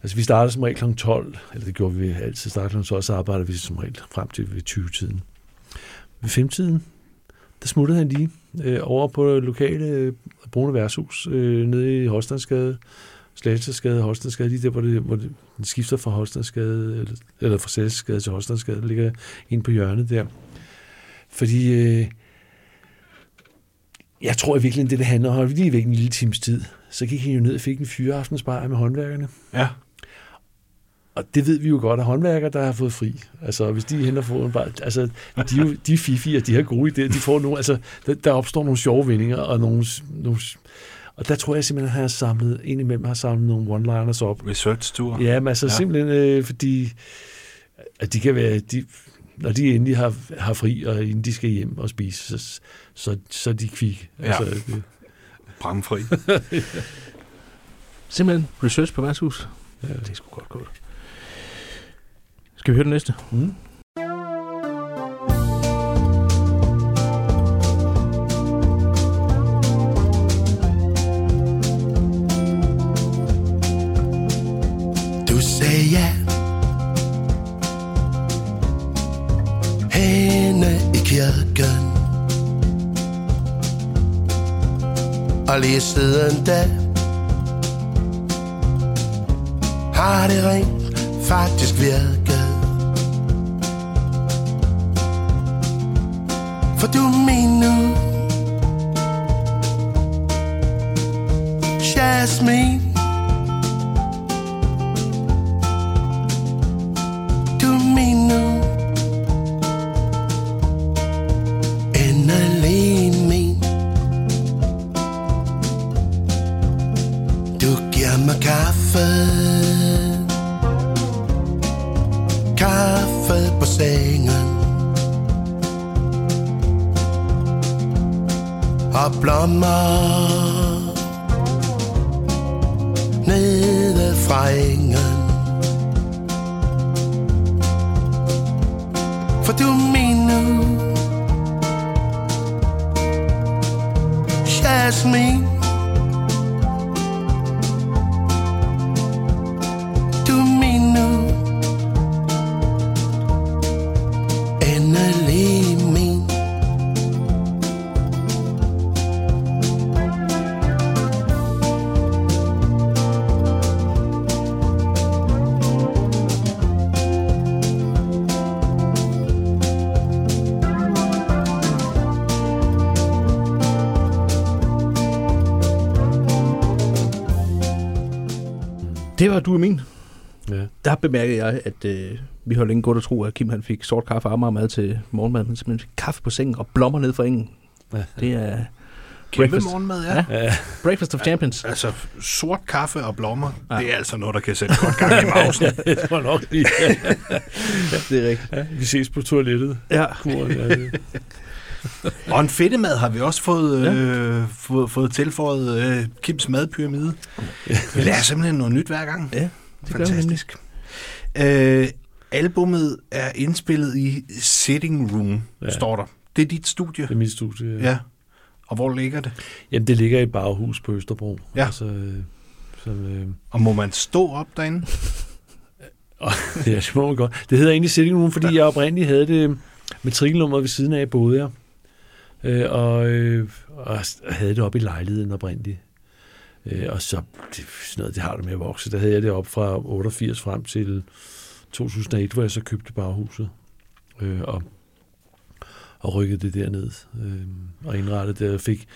altså, vi startede som regel kl. 12, eller det gjorde vi altid, startede kl. 12, så arbejdede vi som regel frem til ved 20-tiden. Ved 5-tiden, der smuttede han lige øh, over på det lokale øh, brune værtshus øh, nede i Holstandsgade, Slagelsesgade, Holstandsgade, lige der, hvor det, hvor det den skifter fra Holstandsgade, eller, eller fra Slagelsesgade til Holstandsgade, der ligger ind på hjørnet der. Fordi øh, jeg tror i virkeligheden, det det handler om, lige væk en lille times tid, så gik han jo ned og fik en fyreaftensbar med håndværkerne. Ja. Og det ved vi jo godt, at håndværkere, der har fået fri. Altså, hvis de henter får en bar, altså, de, jo, de er fifi, og de har gode idéer. De får nogle, altså, der, der opstår nogle sjove vindinger, og nogle, nogle, og der tror jeg simpelthen, at han har samlet, en imellem har samlet nogle one-liners op. Research-tur. Ja, men altså ja. simpelthen, øh, fordi at de kan være, de, når de endelig har, har fri, og inden de skal hjem og spise, så, så, så er de kvik. Ja. Altså, det, Bramfri. Simpelthen research på værtshus. Ja. Det er sgu godt gået. Skal vi høre den næste? Mm. Og lige siden da Har det rent faktisk været. Du og min. Ja. Der bemærkede jeg, at øh, vi har længe gået og tro, at Kim han fik sort kaffe og mad til morgenmad, men simpelthen fik kaffe på sengen og blommer ned fra engen. Ja. Det er Kæmpe Breakfast. morgenmad, ja. Ja. Ja, breakfast of champions. Altså, sort kaffe og blommer, Ja. ja. det er altså noget, der kan sætte godt gang i mausen. jeg tror nok lige. Det er rigtigt. Ja, vi ses på toilettet. Ja. Kuren, ja, det. Og en fedtemad har vi også fået, øh, fået, fået tilføjet øh, Kims madpyramide. Vi lærer simpelthen noget nyt hver gang. Ja, det gør. Fantastisk. Øh, albummet er indspillet i Sitting Room, Ja. ja. står der. Det er dit studie. det er mit studie. Ja. Ja. Og hvor ligger det? Jamen, det ligger i et baghus på Østerbro. Ja. Altså, øh, som, øh, Og må man stå op derinde? ja, det må man godt. Det hedder egentlig Sitting Room, fordi jeg oprindeligt havde det matrikelnummer ved siden af, boede jeg. Øh, og, øh, og havde det op i lejligheden oprindeligt. Øh, og så, det, sådan noget, det har det med at vokse. Der havde jeg det op fra 88 frem til 2001, hvor jeg så købte baghuset. Øh, og, og rykkede det derned øh, og indrettede det. Jeg fik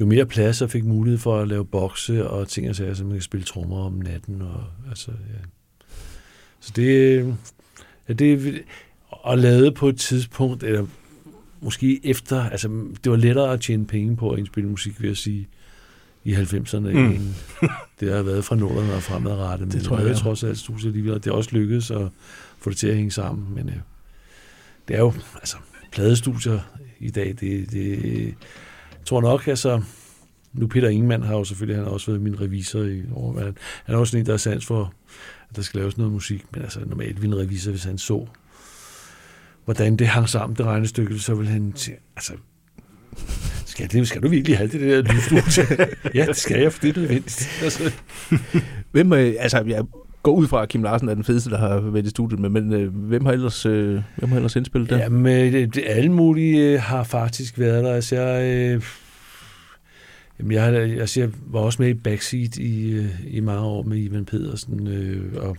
jo mere plads og fik mulighed for at lave bokse og ting og sager, så man kan spille trommer om natten. Og, altså, ja. Så det, øh, ja, det og lavet på et tidspunkt, eller måske efter, altså det var lettere at tjene penge på at indspille musik, vil jeg sige, i 90'erne, mm. End det har været fra nullerne og fremadrettet. Men Det tror jeg, jeg, trods alt studiet alligevel, og det er også lykkedes at få det til at hænge sammen. Men øh, det er jo, altså, pladestudier i dag, det, det jeg tror nok, altså, nu Peter Ingemann har jo selvfølgelig, han har også været min revisor i år. Han er også en, der er sans for, at der skal laves noget musik, men altså normalt ville en revisor, hvis han så, hvordan det hang sammen, det regnestykke, så ville han sige, altså, skal, det, skal du virkelig have det der lydstudie? ja, det skal jeg, for det er nødvendigt. Altså, Hvem, øh, altså, jeg går ud fra, at Kim Larsen er den fedeste, der har været i studiet, men, men øh, hvem har ellers, øh, hvem har ellers indspillet det? Jamen, øh, det, det, alle mulige øh, har faktisk været der. Altså, jeg, øh, jamen, jeg, altså, jeg var også med i Backseat i, øh, i mange år med Ivan Pedersen, øh, og,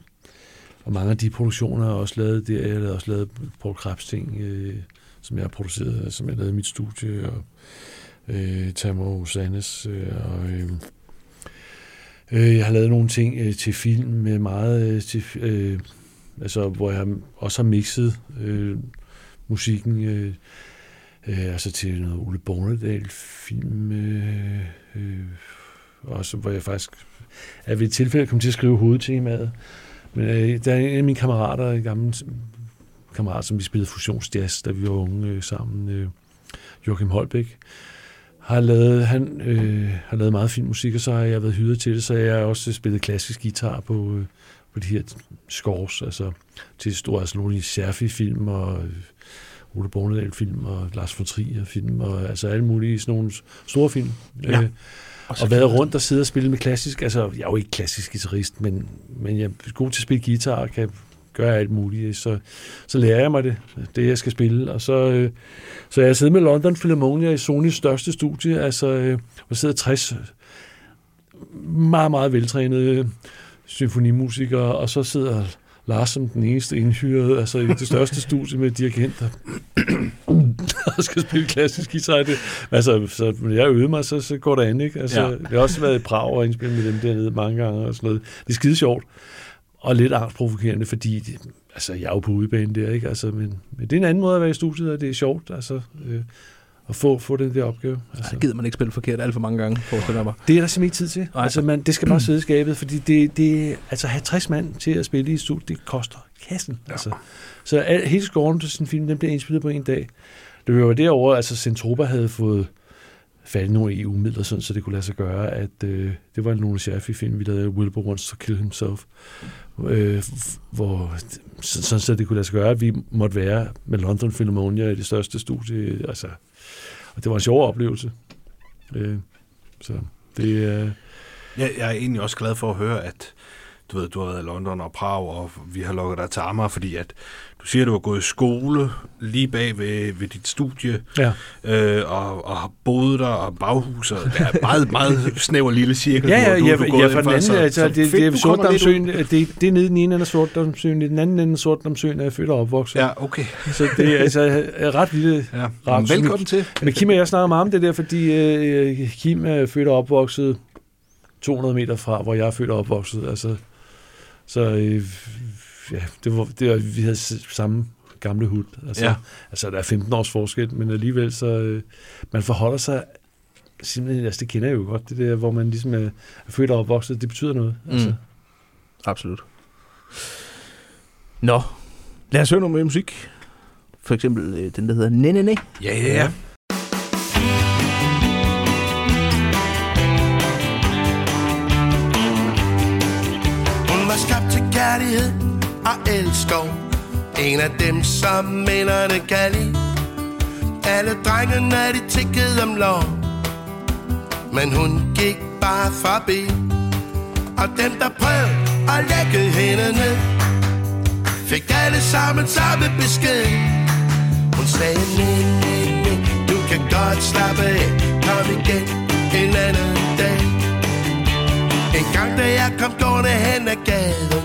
og mange af de produktioner har jeg også lavet der. Jeg har også lavet Paul Krebs ting, øh, som jeg har produceret, øh, som jeg lavede i mit studie, og øh, Tammo Sannes, øh, og... Øh, Øh, jeg har lavet nogle ting øh, til film med meget øh, til, øh, altså hvor jeg også har mixet øh, musikken øh, øh, altså til noget Ole Bornedal film øh, øh, også hvor jeg faktisk er ved et tilfælde kom til at skrive hovedtemaet men øh, der er en af mine kammerater en gammel kammerat som vi spillede fusionsjazz da vi var unge øh, sammen øh, Joachim Holbæk har lavet, han øh, har lavet meget filmmusik, og så har jeg været hyret til det, så jeg har også spillet klassisk guitar på, øh, på de her scores, altså til store, altså nogle Serfi-film og øh, Ole Bornedal-film og Lars von Trier-film, og altså alle mulige sådan nogle store film. Ja. Øh, og været rundt og sidde og spille med klassisk, altså jeg er jo ikke klassisk guitarist, men, men jeg er god til at spille guitar og kan gøre alt muligt, så, så lærer jeg mig det, det jeg skal spille, og så, øh, så jeg sidder med London Philharmonia i Sonys største studie, altså øh, hvor sidder 60 meget, meget veltrænede symfonimusikere, og så sidder Lars som den eneste indhyrede, altså i det største studie med dirigenter, og skal spille klassisk guitar. Det, altså, så når jeg øvede mig, så, så går det an, ikke? Altså, Ja. ja. Det har også været i Prag og indspille med dem dernede mange gange og sådan noget. Det er skide sjovt, og lidt angstprovokerende, fordi det, altså, jeg er jo på udebane der, ikke? Altså, men, men det er en anden måde at være i studiet, og det er sjovt, altså, øh, at få, få den der opgave. Altså. Så gider man ikke spille forkert alt for mange gange, forestiller jeg mig. Det er der simpelthen ikke tid til. Nej. Altså, man, det skal bare sidde i skabet, fordi det, det, altså, at have 60 mand til at spille i et studie, det koster kassen. Ja. Altså. Så al, hele scoren til sådan en film, den blev indspillet på en dag. Det var jo derovre, altså Centropa havde fået fat i nogle EU-midler, sådan, så det kunne lade sig gøre, at øh, det var en nogle Scherfi-film, vi lavede, Wilbur Wants to Kill Himself, øh, hvor, så, sådan, så det kunne lade sig gøre, at vi måtte være med London Philharmonia i det største studie, altså, og det var en sjov oplevelse. Øh, så det øh, er... Jeg, jeg er egentlig også glad for at høre, at du ved, du har været i London og Prag, og vi har lukket dig til Amager, fordi at du siger, at du har gået i skole lige bag ved, ved dit studie, Ja. øh, og, og har boet der, og baghus, og det er meget, meget snæver lille cirkel. Ja, ja, du, ja, du er ja, for den anden, altså, det, fedt, det er du Sortdamsøen, ud. det, det er nede i den ene ende af Sortdamsøen, i den anden ende af Sortdamsøen er jeg født og opvokset. Ja, okay. Så det er altså er ret lille. Ja. Ret Velkommen til. Men Kim og jeg snakker meget om det der, fordi øh, Kim er født og opvokset 200 meter fra, hvor jeg er født og opvokset. Altså, Så øh, ja, det var, det var, vi havde samme gamle hud. Altså, Ja. altså, der er 15 års forskel, men alligevel så, øh, man forholder sig simpelthen, altså det kender jeg jo godt, det der, hvor man ligesom er, er født og opvokset, det betyder noget. Altså. Mm. Absolut. Nå, lad os høre noget mere musik. For eksempel øh, den, der hedder næ, næ. Ja, ja, ja. Hun var skabt til kærlighed og elskov En af dem, som minderne kan lide. Alle drengene, de tikkede om lov. Men hun gik bare forbi. Og dem, der prøvede at lægge hende ned Fik alle sammen samme besked. Hun sagde, nej, nej, nej Du kan godt slappe af. Kom igen en anden dag. En gang da jeg kom gående hen ad gaden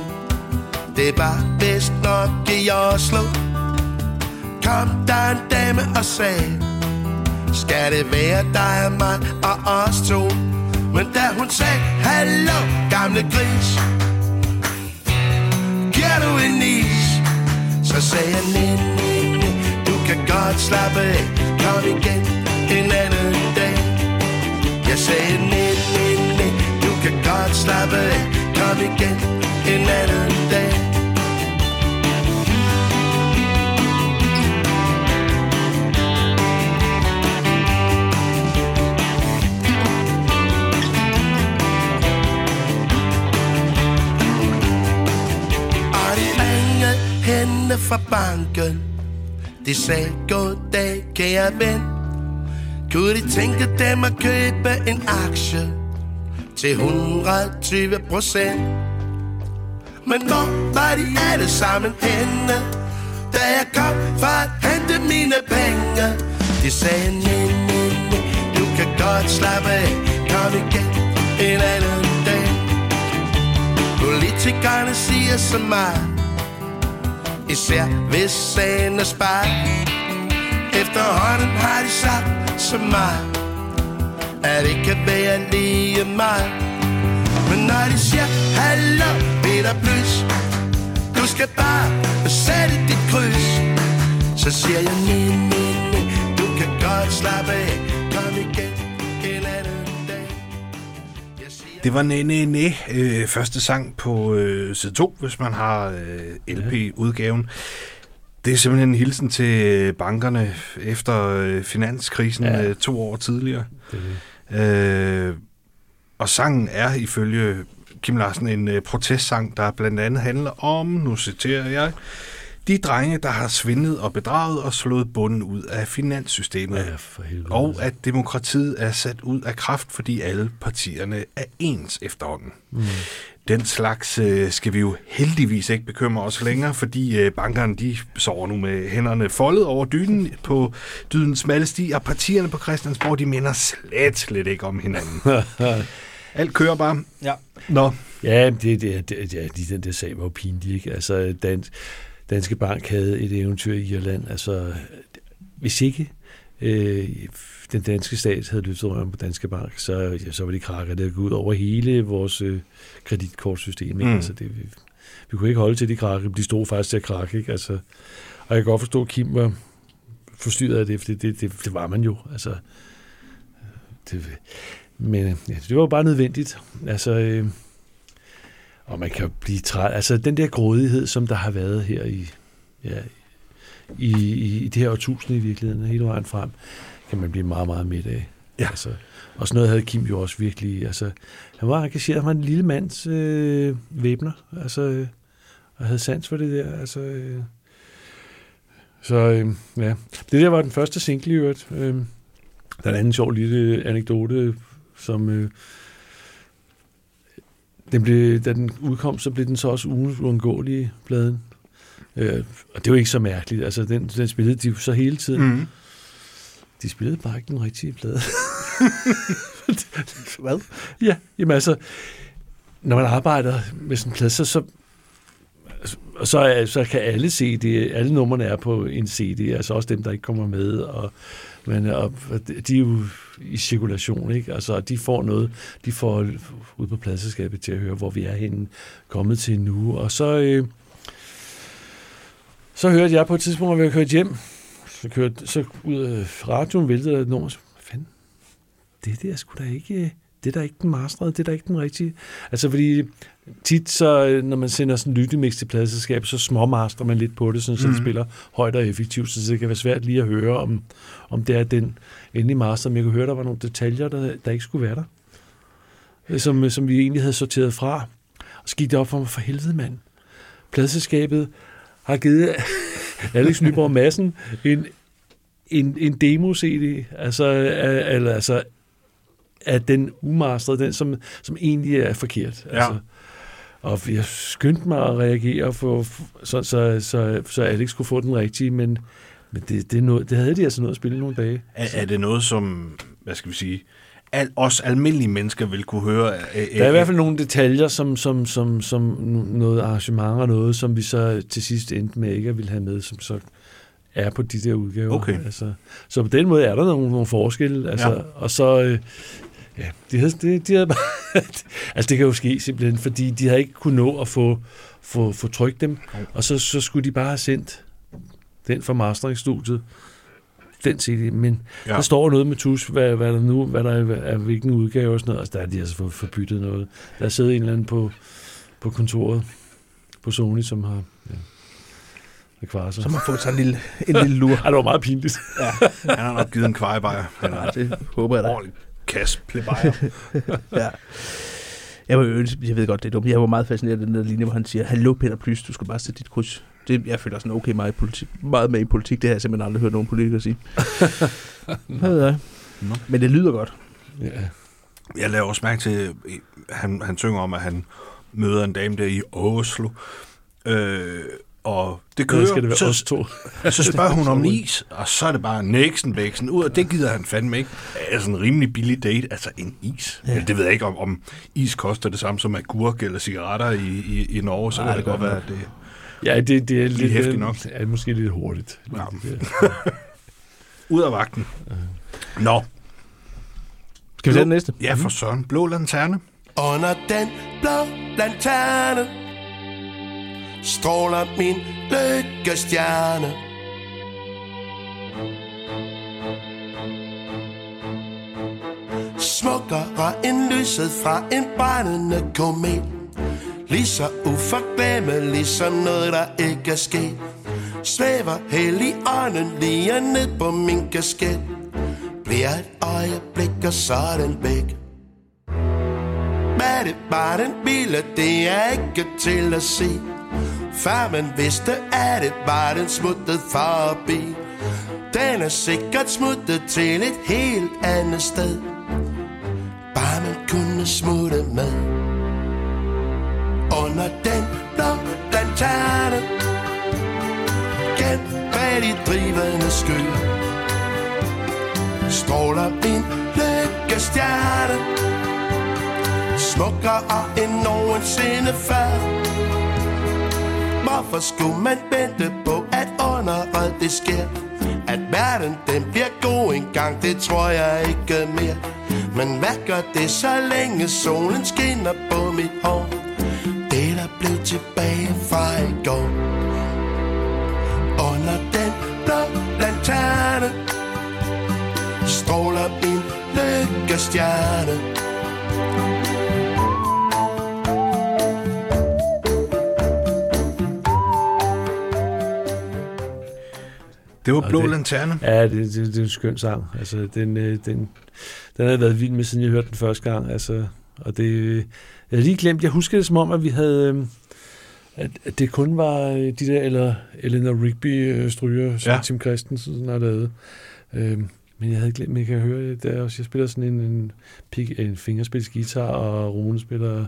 det var bedst nok i Oslo. Kom der en dame og sagde Skal det være dig og mig og os to? Men da hun sagde Hallo gamle gris Giver du en is? Så sagde jeg nej, nej, nej Du kan godt slappe af. Kom igen en anden dag. Jeg sagde nej, nej, nej Du kan godt slappe af. Kom igen en anden dag. Ringede fra banken De sagde goddag kære ven kunne de tænke dem at købe en aktie til 120 procent? Men hvor var de alle sammen henne, da jeg kom for at hente mine penge? De sagde, nej, nej, nej, du kan godt slappe af, kom igen en anden dag. Politikerne siger så meget, især hvis sagen er sparet. Efterhånden har de sagt så meget At det kan være lige meget. Men når de siger Hallo Peter Plys Du skal bare sætte dit kryds Så siger jeg nej, nej, nej Du kan godt slappe af. Kom igen. Det var Næ Næ Næ, øh, første sang på øh, side 2, hvis man har øh, LP-udgaven. Det er simpelthen en hilsen til øh, bankerne efter øh, finanskrisen Ja. øh, to år tidligere. Det, er det. Øh, og sangen er ifølge Kim Larsen en øh, protestsang, der blandt andet handler om, nu citerer jeg, de drenge, der har svindlet og bedraget og slået bunden ud af finanssystemet. ja, for helvede. Og at demokratiet er sat ud af kraft, fordi alle partierne er ens efterhånden. Mm. Den slags øh, skal vi jo heldigvis ikke bekymre os længere, fordi øh, bankerne de sover nu med hænderne foldet over dynen på dydens smalle sti, og partierne på Christiansborg, de minder slet, slet ikke om hinanden. Alt kører bare. Ja. Nå, Ja, det, det, det, ja, de, den der sag var jo pinlig. Ikke? Altså, Dan, Danske Bank havde et eventyr i Irland. Altså, hvis ikke øh, den danske stat havde løftet røven på Danske Bank, så, ja, så var det krakker, der gået ud over hele vores øh, kreditkortsystem. Ikke? Mm. Mm. Altså, det, vi, vi kunne ikke holde til de krakke. De stod faktisk til at krakke. Ikke? Altså, og jeg kan godt forstå, at Kim var forstyrret af det, for det, det, det, det var man jo. Altså, det, men ja, det var jo bare nødvendigt. Altså, øh, og man kan blive træt. Altså, den der grådighed, som der har været her i, ja, i, i, i det her årtusinde i virkeligheden, hele vejen frem, kan man blive meget, meget midt af. Ja. Altså, og sådan noget havde Kim jo også virkelig. Altså, han var engageret. Han var en lille mands øh, væbner. Altså, øh, og havde sans for det der. Altså, øh, så øh, ja. Det der var den første single i øvrigt. Øh, der er en anden sjov lille anekdote, som... Øh, den blev, da den udkom, så blev den så også ugens uundgåelige pladen. Øh, og det var ikke så mærkeligt. Altså, den, den spillede de så hele tiden. mm. De spillede bare ikke den rigtige plade. Hvad? ja, jamen altså, når man arbejder med sådan en plade, så, så og så, så kan alle se det, alle numrene er på en CD, altså også dem, der ikke kommer med, og, men, og, de er jo i cirkulation, ikke? Altså, de får noget, de får ud på pladselskabet til at høre, hvor vi er henne, kommet til nu, og så, øh, så hørte jeg på et tidspunkt, hvor vi kørte hjem, så, kørte, så ud af radioen væltede der et nummer, så, fanden, det der skulle da ikke, det er da ikke den masterede, det er da ikke den rigtige. Altså fordi tit så, når man sender sådan en lyttemix til pladselskab, så småmaster man lidt på det, sådan, så mm. det spiller højt og effektivt, så det kan være svært lige at høre, om, om det er den endelige master. Men jeg kunne høre, der var nogle detaljer, der, der ikke skulle være der, som, som vi egentlig havde sorteret fra. Og så gik det op for mig, for helvede mand. Pladselskabet har givet Alex Nyborg Madsen en, en, en demo-CD, altså, eller, altså af den umasterede, den som, som egentlig er forkert. Ja. Altså, og jeg skyndte mig at reagere, for, så, så, så, så Alex kunne få den rigtige, men, men det, det, noget, det havde de altså noget at spille nogle dage. Er, er det noget, som, hvad skal vi sige, al, os almindelige mennesker vil kunne høre? Der er i hvert fald nogle detaljer, som, som, som, som noget arrangement og noget, som vi så til sidst endte med ikke at ville have med, som så er på de der udgaver. Okay. Altså, så på den måde er der nogle, nogle forskelle. Altså, ja. Og så, øh, ja, de havde, de, de havde bare, altså det kan jo ske simpelthen, fordi de havde ikke kunnet nå at få, få, få trykt dem, og så, så skulle de bare have sendt den fra masteringsstudiet, den CD, men ja. der står noget med tus, hvad, hvad der nu, hvad der er, er hvilken udgave og sådan noget, altså der er de altså for, forbyttet noget. Der sidder en eller anden på, på kontoret på Sony, som har ja, kvarser. Som har fået sig en lille, en lille lur. ja, det var meget pinligt. ja, han har nok givet en kvejebajer. Han har det håber jeg da. Ordentlig kasse plebajer. ja. Jeg, var, jeg ved godt, det er dumt. Jeg var meget fascineret af den der linje, hvor han siger, Hallo Peter Plys, du skal bare sætte dit kryds. Det, jeg føler sådan okay meget, i politik, meget med i politik. Det har jeg simpelthen aldrig hørt nogen politikere sige. Hvad ved jeg? No. Men det lyder godt. Ja. Jeg laver også mærke til, han, han synger om, at han møder en dame der i Oslo. Øh, og det kører. skal det være så, os to. så spørger hun om is, og så er det bare Nixon Bæksen ud, og det gider han fandme ikke. Er sådan en rimelig billig date, altså en is. Ja. Det ved jeg ikke, om, om is koster det samme som agurk eller cigaretter i, i, i Norge, så Nej, kan det, det godt være, at det Ja, det, det er lidt, lidt hæftigt nok. Er måske lidt hurtigt. Ja. ud af vagten. Nå. Skal vi tage den næste? Ja, for søren. Blå lanterne. Under den blå lanterne stråler min lykkestjerne. Smukkere end lyset fra en brændende komet. Lige så uforglemmelig som noget, der ikke er sket. Svæver hellig ånden lige ned på min kasket. Bliver et øjeblik, og så er den væk. Hvad det var den ville, det er ikke til at se. Før man vidste, at det var den smuttet forbi. Den er sikkert smuttet til et helt andet sted. Bare man kunne smutte med. Under den blå lanterne Gen bag de drivende sky Stråler min lykkestjerne Smukkere end nogensinde før Hvorfor skulle man vente på, at underret det sker? At verden den bliver god en gang, det tror jeg ikke mere. Men hvad gør det, så længe solen skinner på mit hår? Det, der blev tilbage fra i går. Under den blå lanterne stråler min lykkestjerne. Det var Blå det, Lanterne. Ja, det, det, det er en skøn sang. Altså, den, øh, den, den har jeg været vild med, siden jeg hørte den første gang. Altså, og det, jeg havde lige glemt, jeg husker det som om, at vi havde, øh, at, at det kun var øh, de der, eller Eleanor Rigby stryger, som ja. Tim Christensen har lavet. Øhm, men jeg havde glemt, at jeg kan høre det der også. Jeg spiller sådan en, en, pik, en fingerspilsgitar, og Rune spiller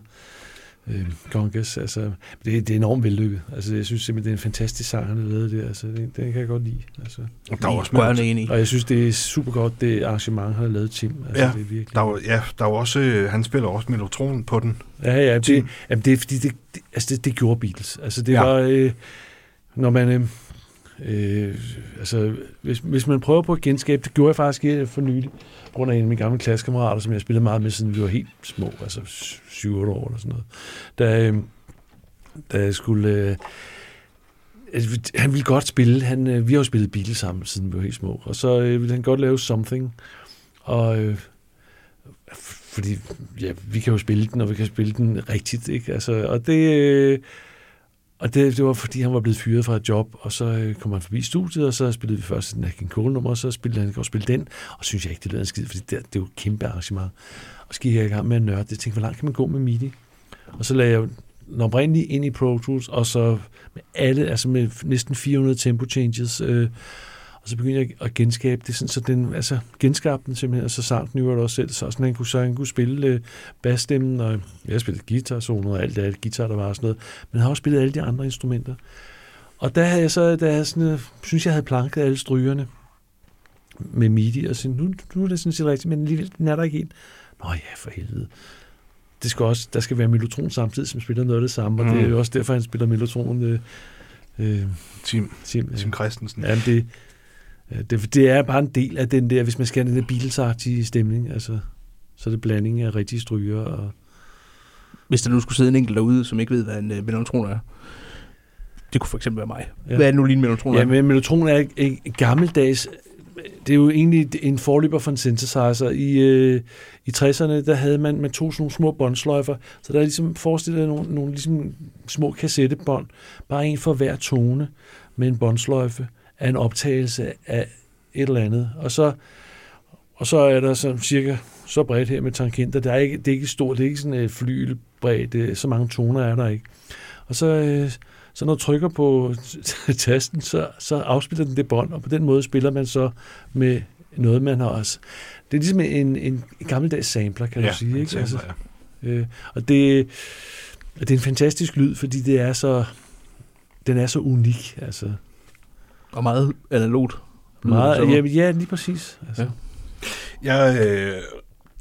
øh, Gongas. Altså, det, det er enormt vellykket. Altså, jeg synes simpelthen, det er en fantastisk sang, han har lavet der. Altså, det, det kan jeg godt lide. Altså. Der er også Rørende enig. Og jeg synes, det er super godt, det arrangement, han har lavet Tim. Altså, Ja, det er virkelig... Der er, jo- ja, der er jo også, øh, han spiller også melotron på den. Ja, ja, det, jamen, det er fordi, det, det, altså det, det gjorde Beatles. Altså det Ja. ja. var, øh, når man, øh, øh, altså hvis, hvis man prøver på at genskabe, det gjorde jeg faktisk for nylig, på grund af en af mine gamle klassekammerater, som jeg spillede meget med, siden vi var helt små, altså 7-8 år eller sådan noget. Da, øh, da jeg skulle... Øh, altså, han ville godt spille, han, øh, vi har jo spillet Beatles sammen, siden vi var helt små, og så øh, ville han godt lave Something, og øh, fordi ja, vi kan jo spille den, og vi kan spille den rigtigt, ikke? Altså, og det, øh, og det, det var, fordi han var blevet fyret fra et job, og så øh, kom han forbi studiet, og så spillede vi først den King Cole nummer, og så spillede han og spille den, og synes jeg ikke, det lød en skid, fordi det, det er jo et kæmpe arrangement. Og så gik jeg i gang med at nørde det. Jeg tænkte, hvor langt kan man gå med MIDI? Og så lagde jeg den oprindelige ind i Pro Tools, og så med alle, altså med næsten 400 tempo changes, øh, og så begyndte jeg at genskabe det, sådan, så den, altså genskabte den simpelthen, og så sang den jo også selv, så sådan, han kunne, så han kunne spille øh, basstemmen, og jeg spillede guitar, solo og alt det alt guitar, der var og sådan noget, men han har også spillet alle de andre instrumenter. Og der havde jeg så, der havde jeg sådan, øh, synes jeg havde planket alle strygerne med MIDI, og så nu, nu er det sådan set rigtigt, men alligevel, den er der ikke en. Nå ja, for helvede. Det skal også, der skal være Mellotron samtidig, som spiller noget af det samme, og mm. det er jo også derfor, han spiller Mellotron. Øh, øh, Tim, Tim, ja. Tim Christensen. Ja, det, det, det er bare en del af den der, hvis man skal have den der Beatles-agtige stemning, altså, så er det blanding af rigtige stryger. Og, Hvis der nu skulle sidde en enkelt derude, som ikke ved, hvad en uh, melotron er. Det kunne for eksempel være mig. Ja. Hvad er det nu lige en melotron ja, er? men Mellotron er ikke gammeldags, det er jo egentlig en forløber for en synthesizer. I, øh, i 60'erne, der havde man, man tog sådan nogle små båndsløjfer, så der er ligesom forestillet nogle, nogle ligesom små kassettebånd, bare en for hver tone med en båndsløjfe af en optagelse af et eller andet. Og så, og så er der sådan cirka så bredt her med tangenter. Det er ikke, det er ikke stort, det er ikke sådan et flygelsbredt, det, så mange toner er der ikke. Og så, øh, så når du trykker på tasten, så, så afspiller den det bånd, og på den måde spiller man så med noget, man har også. Det er ligesom en, en gammeldags sampler, kan Ja, du sige. en Ikke? Altså, sampler, ja. øh, og det, og det er en fantastisk lyd, fordi det er så, den er så unik. Altså, Og meget analogt. meget, ja, ja, lige præcis. Altså. Ja. Jeg øh,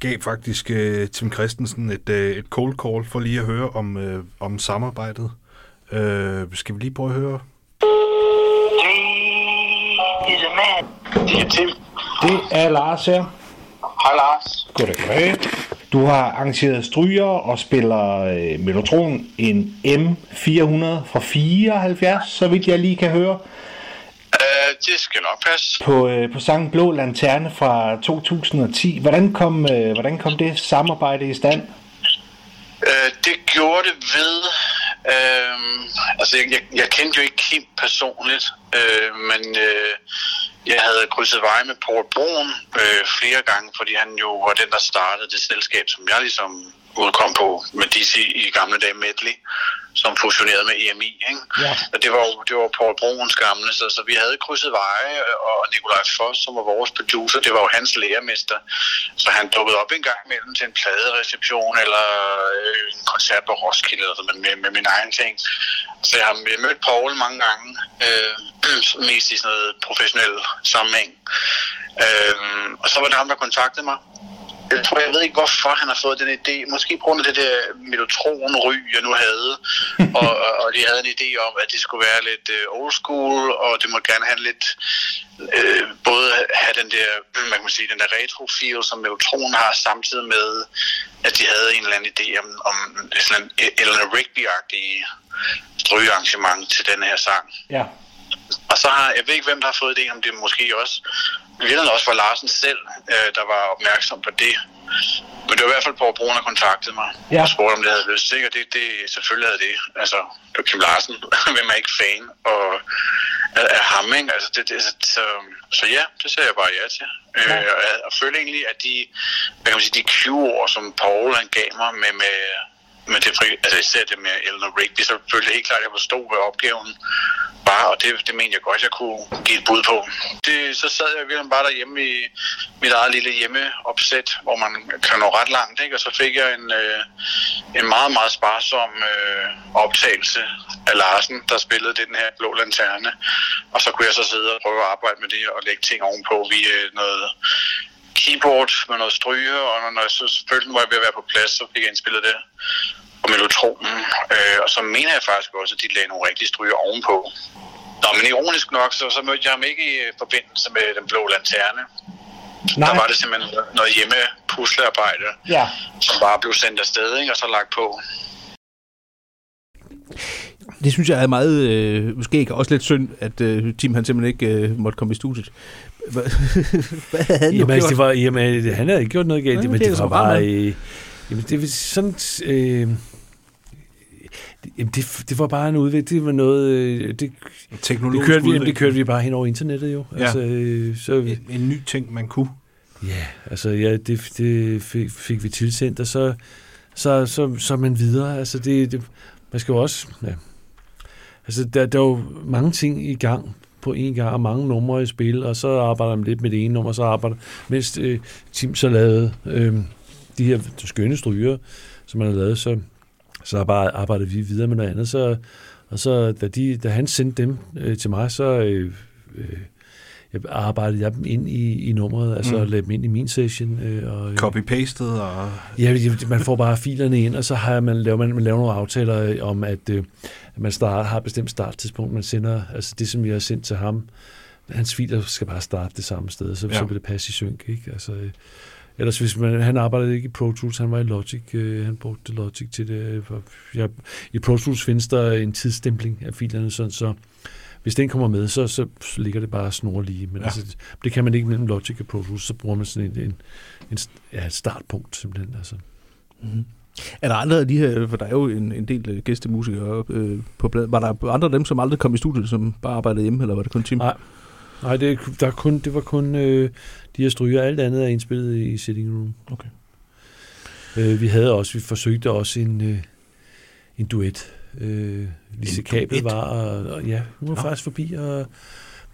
gav faktisk øh, Tim Christensen et, øh, et cold call for lige at høre om, øh, om samarbejdet. Øh, skal vi lige prøve at høre? is a man. Det er Tim. Det er Lars her. Hej Lars. Goddag. Du har arrangeret stryger og spiller øh, Mellotron en M400 fra 74, så vidt jeg lige kan høre, det skal nok passe. på, øh, på sangen Blå Lanterne fra 2010. Hvordan kom, øh, hvordan kom det samarbejde i stand? Uh, det gjorde det ved... Uh, altså, jeg, jeg, jeg kendte jo ikke Kim personligt, uh, men uh, jeg havde krydset veje med Paul Broen uh, flere gange, fordi han jo var den, der startede det selskab, som jeg ligesom udkom på med DC i gamle dage Medley, som fusionerede med EMI. Ikke? Ja. Og det var, det var Paul Broens gamle, så, så vi havde krydset veje, og Nikolaj Foss, som var vores producer, det var jo hans lærermester. Så han dukkede op en gang imellem til en pladereception, eller øh, en koncert på Roskilde, eller sådan, med, med min egen ting. Så jeg har mødt Paul mange gange, øh, mest i sådan noget professionel sammenhæng. Øh, og så var det ham, der kontaktede mig. Jeg tror, jeg ved ikke, hvorfor han har fået den idé. Måske på grund af det der Mellotron-ry, jeg nu havde. og, og, de havde en idé om, at det skulle være lidt øh, old school, og det må gerne have lidt... Øh, både have den der, man kan sige, den der retro-feel, som Mellotron har, samtidig med, at de havde en eller anden idé om, om sådan en Eleanor Rigby-agtig strygearrangement til den her sang. Ja. Og så har, jeg ved ikke, hvem der har fået det, om det måske også, virkeligheden også var Larsen selv, øh, der var opmærksom på det. Men det var i hvert fald på, at brugerne kontaktede mig Ja. og spurgte, om det havde lyst og det, det, selvfølgelig havde det. Altså, det var Kim Larsen, hvem er ikke fan og, af, af ham, ikke? Altså, det, det, så, så ja, det sagde jeg bare ja til. Øh, og, og følte egentlig, at de, hvad kan man sige, de Q-ord, som Paul han gav mig med, med men det, fri- altså især det med Eleanor Rigby, så selvfølgelig helt klart, at jeg forstod, hvad opgaven var, og det, det mente jeg godt, jeg kunne give et bud på. Det, så sad jeg virkelig bare derhjemme i mit eget lille hjemmeopsæt, hvor man kan nå ret langt, ikke? og så fik jeg en, øh, en meget, meget sparsom øh, optagelse af Larsen, der spillede det, den her blå lanterne, og så kunne jeg så sidde og prøve at arbejde med det og lægge ting ovenpå via øh, noget keyboard med noget stryge, og når jeg så selvfølgelig var jeg ved at være på plads, så fik jeg indspillet det på melotronen. Øh, og så mener jeg faktisk også, at de lagde nogle rigtige stryger ovenpå. Nå, men ironisk nok, så, så mødte jeg ham ikke i forbindelse med den blå lanterne. Nej. Der var det simpelthen noget hjemme puslearbejde, Ja. som bare blev sendt afsted, ikke? og så lagt på. Det synes jeg er meget, øh, måske ikke også lidt synd, at øh, Tim han simpelthen ikke øh, måtte komme i studiet. Hvad, havde han Jamen, altså, det var, jamen, det- han havde ikke gjort noget galt, Nej, men det det var bare... Øh, jamen, det var sådan... Øh, Jamen, det, det var bare en udvikling. Det var noget... øh, Det, det, Teknologisk kørte vi, jamen, det kørte vi bare hen over internettet jo. Ja. Altså, øh, så, En, en ny ting, man kunne. Ja, altså ja, det, det fik, fik vi tilsendt, og så, så, så, så man videre. Altså det, det, man skal jo også... Ja. Altså der, der er jo mange ting i gang på en gang, og mange numre i spil, og så arbejder man lidt med det ene nummer, så arbejder mens øh, Tim så lavede øh, de her skønne stryger, som man har lavet, så, så bare arbejdede vi videre med noget andet. Så, og så da, de, da han sendte dem øh, til mig, så øh, øh, jeg arbejdede jeg dem ind i, i nummeret, altså Mm. lagde dem ind i min session. Øh, og, øh, Copy-pasted og... Ja, man får bare filerne ind, og så har man, laver man, man laver nogle aftaler øh, om, at, øh, at man start, har et bestemt starttidspunkt, man sender, altså det, som jeg har sendt til ham, hans filer skal bare starte det samme sted, så, Ja. så vil det passe i synk, ikke? Altså, øh, ellers hvis man, han arbejdede ikke i Pro Tools, han var i Logic, øh, han brugte Logic til det. øh, Ja, I Pro Tools findes der en tidsstempling af filerne, sådan, så hvis den kommer med, så, så ligger det bare snor lige. Men Ja. ja. altså, det kan man ikke mellem Logic og Pro Tools, så bruger man sådan en, en, en ja, et startpunkt simpelthen. Altså. Mm-hmm. Er der andre af de her, for der er jo en, en del øh, gæstemusikere øh, på bladet. Var der andre af dem, som aldrig kom i studiet, som bare arbejdede hjemme, eller var det kun Tim? Nej, Nej det, der er kun, det var kun øh, de her stryger. Alt andet er indspillet i Sitting Room. Okay. Øh, vi havde også, vi forsøgte også en, øh, en duet. Øh, Lise Kabel var, og, og ja, hun var Nå. faktisk forbi, og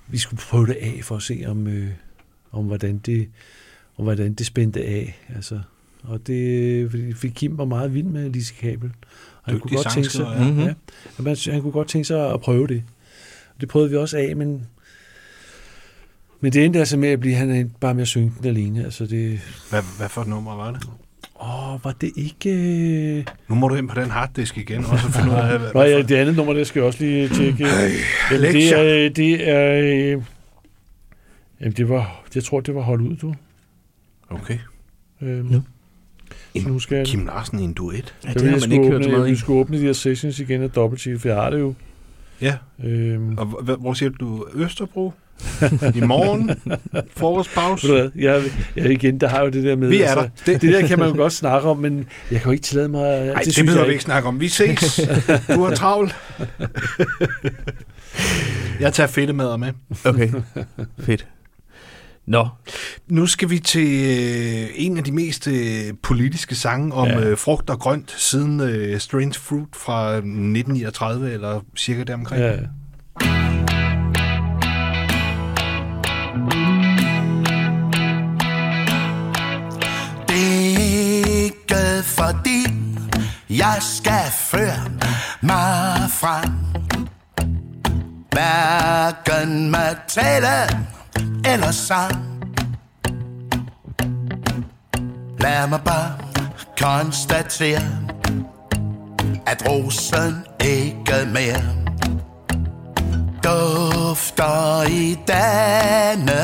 vi skulle prøve det af for at se, om, øh, om, hvordan, det, om hvordan det spændte af. Altså, og det, fordi- fordi Kim var meget vild med Lise Kabel. Og han kunne godt tænke sig, ja. Mhm. Ja, og man, han kunne godt tænke sig at prøve det. Det prøvede vi også af, men men det endte altså med at blive, han er bare med at synge den alene. Altså det, Hvad, hvad for et nummer var det? åh, var det ikke... Nu må du ind på den harddisk igen, og så finde ud af, hvad, hvad ja, det andet nummer, det skal jeg også lige tjekke. Jamen, det er, det er, øh, jamen, det var, jeg tror, det var holdt ud, du. Okay. Øhm, Ja. Så nu skal jeg... Kim Larsen i en duet. Ja, det vil har man ikke hørt åbne, så meget jeg i. skulle åbne de her sessions igen af dobbelt for jeg har det jo. Ja. Øhm, Og hvor, hvor siger du? Østerbro? I morgen? Frokostpause? ved du hvad, jeg, jeg, igen, der har jo det der med... Vi er der. Det, det der kan man jo godt snakke om, men jeg kan jo ikke tillade mig... Nej, det, det synes behøver jeg vi ikke snakke om. Vi ses. Du har travlt. Jeg tager fedtemader med. Okay, fedt. Nå, Nu skal vi til øh, en af de mest øh, politiske sange om Ja. øh, frugt og grønt siden øh, Strange Fruit fra 1939, eller cirka deromkring. Ja, Det er fordi jeg skal føre mig frem Hverken med tale eller sang Lad mig bare konstatere At rosen ikke mere Dufter i denne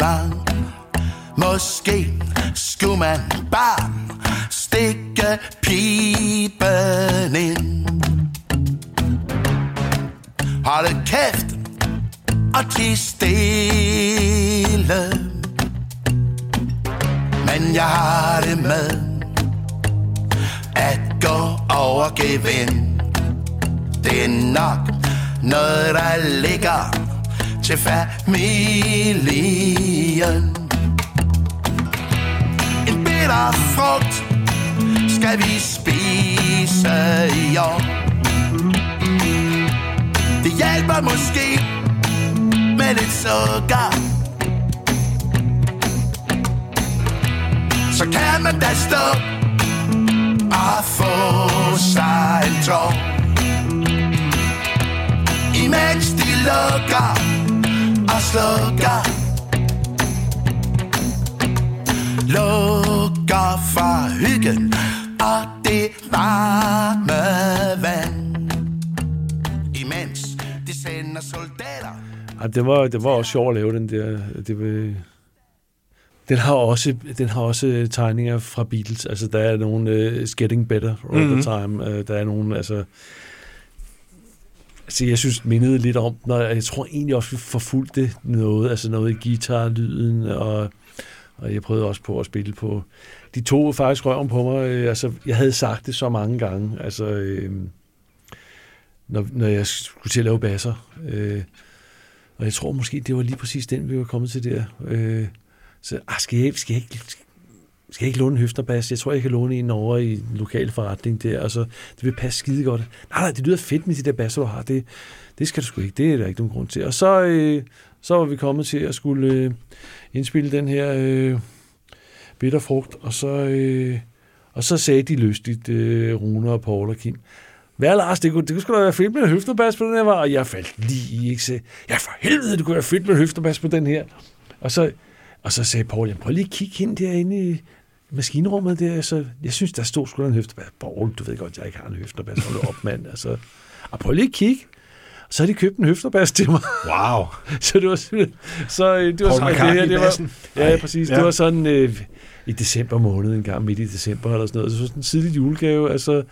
vang Måske skulle man bare stikke pipen ind. Hold kæft og til stille. Men jeg har det med at gå over gevind. Det er nok noget, der ligger til familien. En bitter frugt skal vi spise i år. Det hjælper måske men et sukker. Så kan man da stå og få sig en tår. Imens de lukker og slukker. Lukker for hyggen og det varme det, var, det var også sjovt at lave den der. Det var, den har også den har også tegninger fra Beatles. Altså der er nogle uh, Getting Better All Mhm. the Time. Uh, der er nogle altså Altså, jeg synes, mindede lidt om, når jeg tror egentlig også, vi forfulgte noget, altså noget i guitarlyden, og, og jeg prøvede også på at spille på. De tog faktisk røven på mig. øh, Altså, jeg havde sagt det så mange gange, altså, øh, når, når jeg skulle til at lave basser. Øh, og jeg tror måske, det var lige præcis den, vi var kommet til der. Øh, så ah, skal, jeg, skal, jeg ikke, skal jeg ikke låne en høfterbas? Jeg tror, jeg kan låne en over i en lokal forretning der, og så det vil passe skide godt. Nej, nej, det lyder fedt med de der basser, du har. Det, det skal du sgu ikke. Det er der ikke nogen grund til. Og så, øh, så var vi kommet til at skulle øh, indspille den her øh, bitterfrugt, og så, øh, og så sagde de lystigt, øh, Rune og Paul og Kim, hvad Lars, det kunne, det kunne sgu da være fedt med en høfterbas på den her var, og jeg faldt lige i, ikke? Ja, for helvede, det kunne være fedt med en høfterbas på den her. Og så, og så sagde Paul, jeg prøv lige at kigge hen derinde i maskinrummet der, så jeg synes, der stod sgu da en høfterbas. Paul, du ved godt, jeg ikke har en høfterbas. Hold op, mand. Altså, og prøv lige at kigge. Så har de købt en høfterbas til mig. Wow. så det var så øh, det var Paul sådan, det McCartney her, det var, ja, præcis. ja. Det var sådan øh, i december måned, en gang midt i december eller sådan noget. Så sådan en tidlig julegave, altså.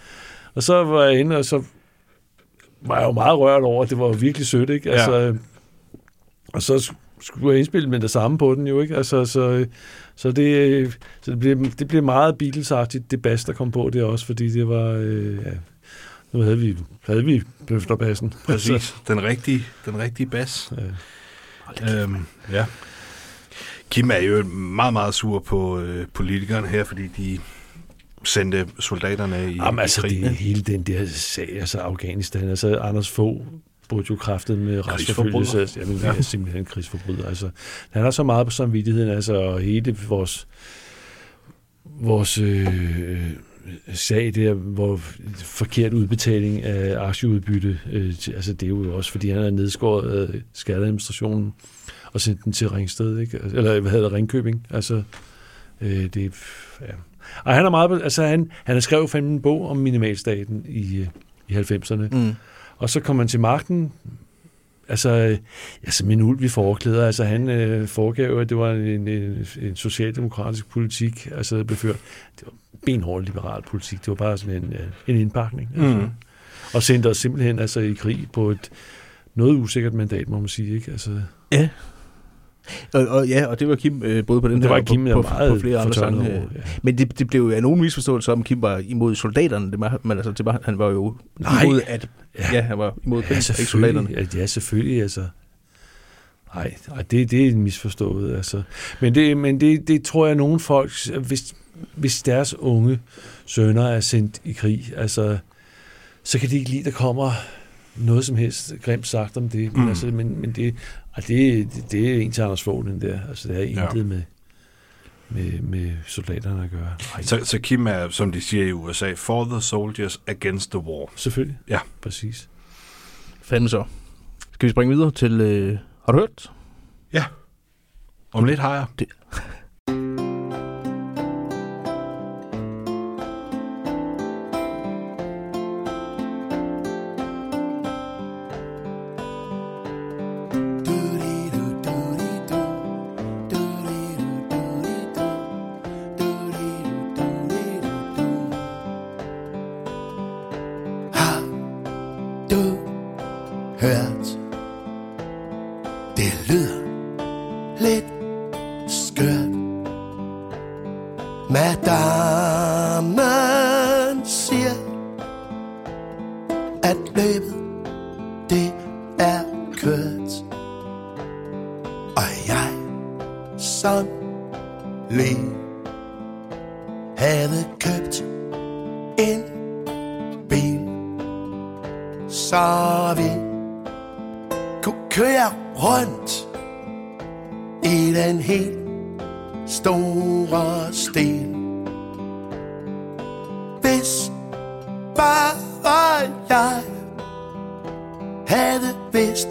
Og så var jeg inde, og så var jeg jo meget rørt over, at det var virkelig sødt, ikke? Altså, Ja. øh, og så skulle jeg indspille med det samme på den jo, ikke? Altså, så, øh, så, det, øh, så det, blev, det blev meget beatles det bas, der kom på det også, fordi det var, øh, ja, nu havde vi, havde vi bøfterbassen. Præcis. Den rigtige, den rigtige bas. Ja. Øhm, ja. Kim er jo meget, meget sur på øh, politikerne her, fordi de sendte soldaterne i, Jamen, altså, i krig. det er hele den der sag, altså Afghanistan, altså Anders Fogh burde jo kraftet med retsforfølgelse. Krigsforbryder. Jamen, Ja. er simpelthen en krigsforbryder. Altså, han har så meget på samvittigheden, altså, og hele vores, vores øh, sag der, hvor forkert udbetaling af aktieudbytte, øh, til, altså det er jo også, fordi han har nedskåret øh, skatteadministrationen og sendt den til Ringsted, ikke? eller hvad hedder det, Ringkøbing. Altså, øh, det er, ja. Og han er meget, altså han, han har skrevet fandme en bog om minimalstaten i, øh, i 90'erne. Mm. Og så kom han til magten, altså, øh, altså min ulv i forklæder, altså han øh, foregav, at det var en, en, en socialdemokratisk politik, altså der blev ført. Det var benhård liberal politik, det var bare sådan en, øh, en indpakning. Altså. Mm. Og sendte os simpelthen altså i krig på et noget usikkert mandat, må man sige. Ikke? Altså, Ja. Og, og, ja, og det var Kim øh, både på den Det her var og Kim, på, på, på flere andre sange. ja. Men det, det blev jo af nogen misforståelse om, Kim var imod soldaterne. Det var, men altså, det var, han var jo Nej. imod, at Ja. ja. han var imod Ja, ikke soldaterne. Ja, selvfølgelig, altså. Nej, det, det er misforstået, altså. Men det, men det, det tror jeg, nogen folk, hvis, hvis deres unge sønner er sendt i krig, altså, så kan de ikke lide, der kommer noget som helst grimt sagt om det. Men, Mm. altså, men, men det, og det, det, det er en til Anders Fogh, den der. Altså, det er intet Ja. med, med, med soldaterne at gøre. Ej, Så, så Kim er, som de siger i USA, for the soldiers against the war. selvfølgelig. Ja. Præcis. Fanden så. Skal vi springe videre til... Øh, har du hørt? Ja. Om lidt har jeg. Det. I den helt store stil. Hvis bare jeg havde vidst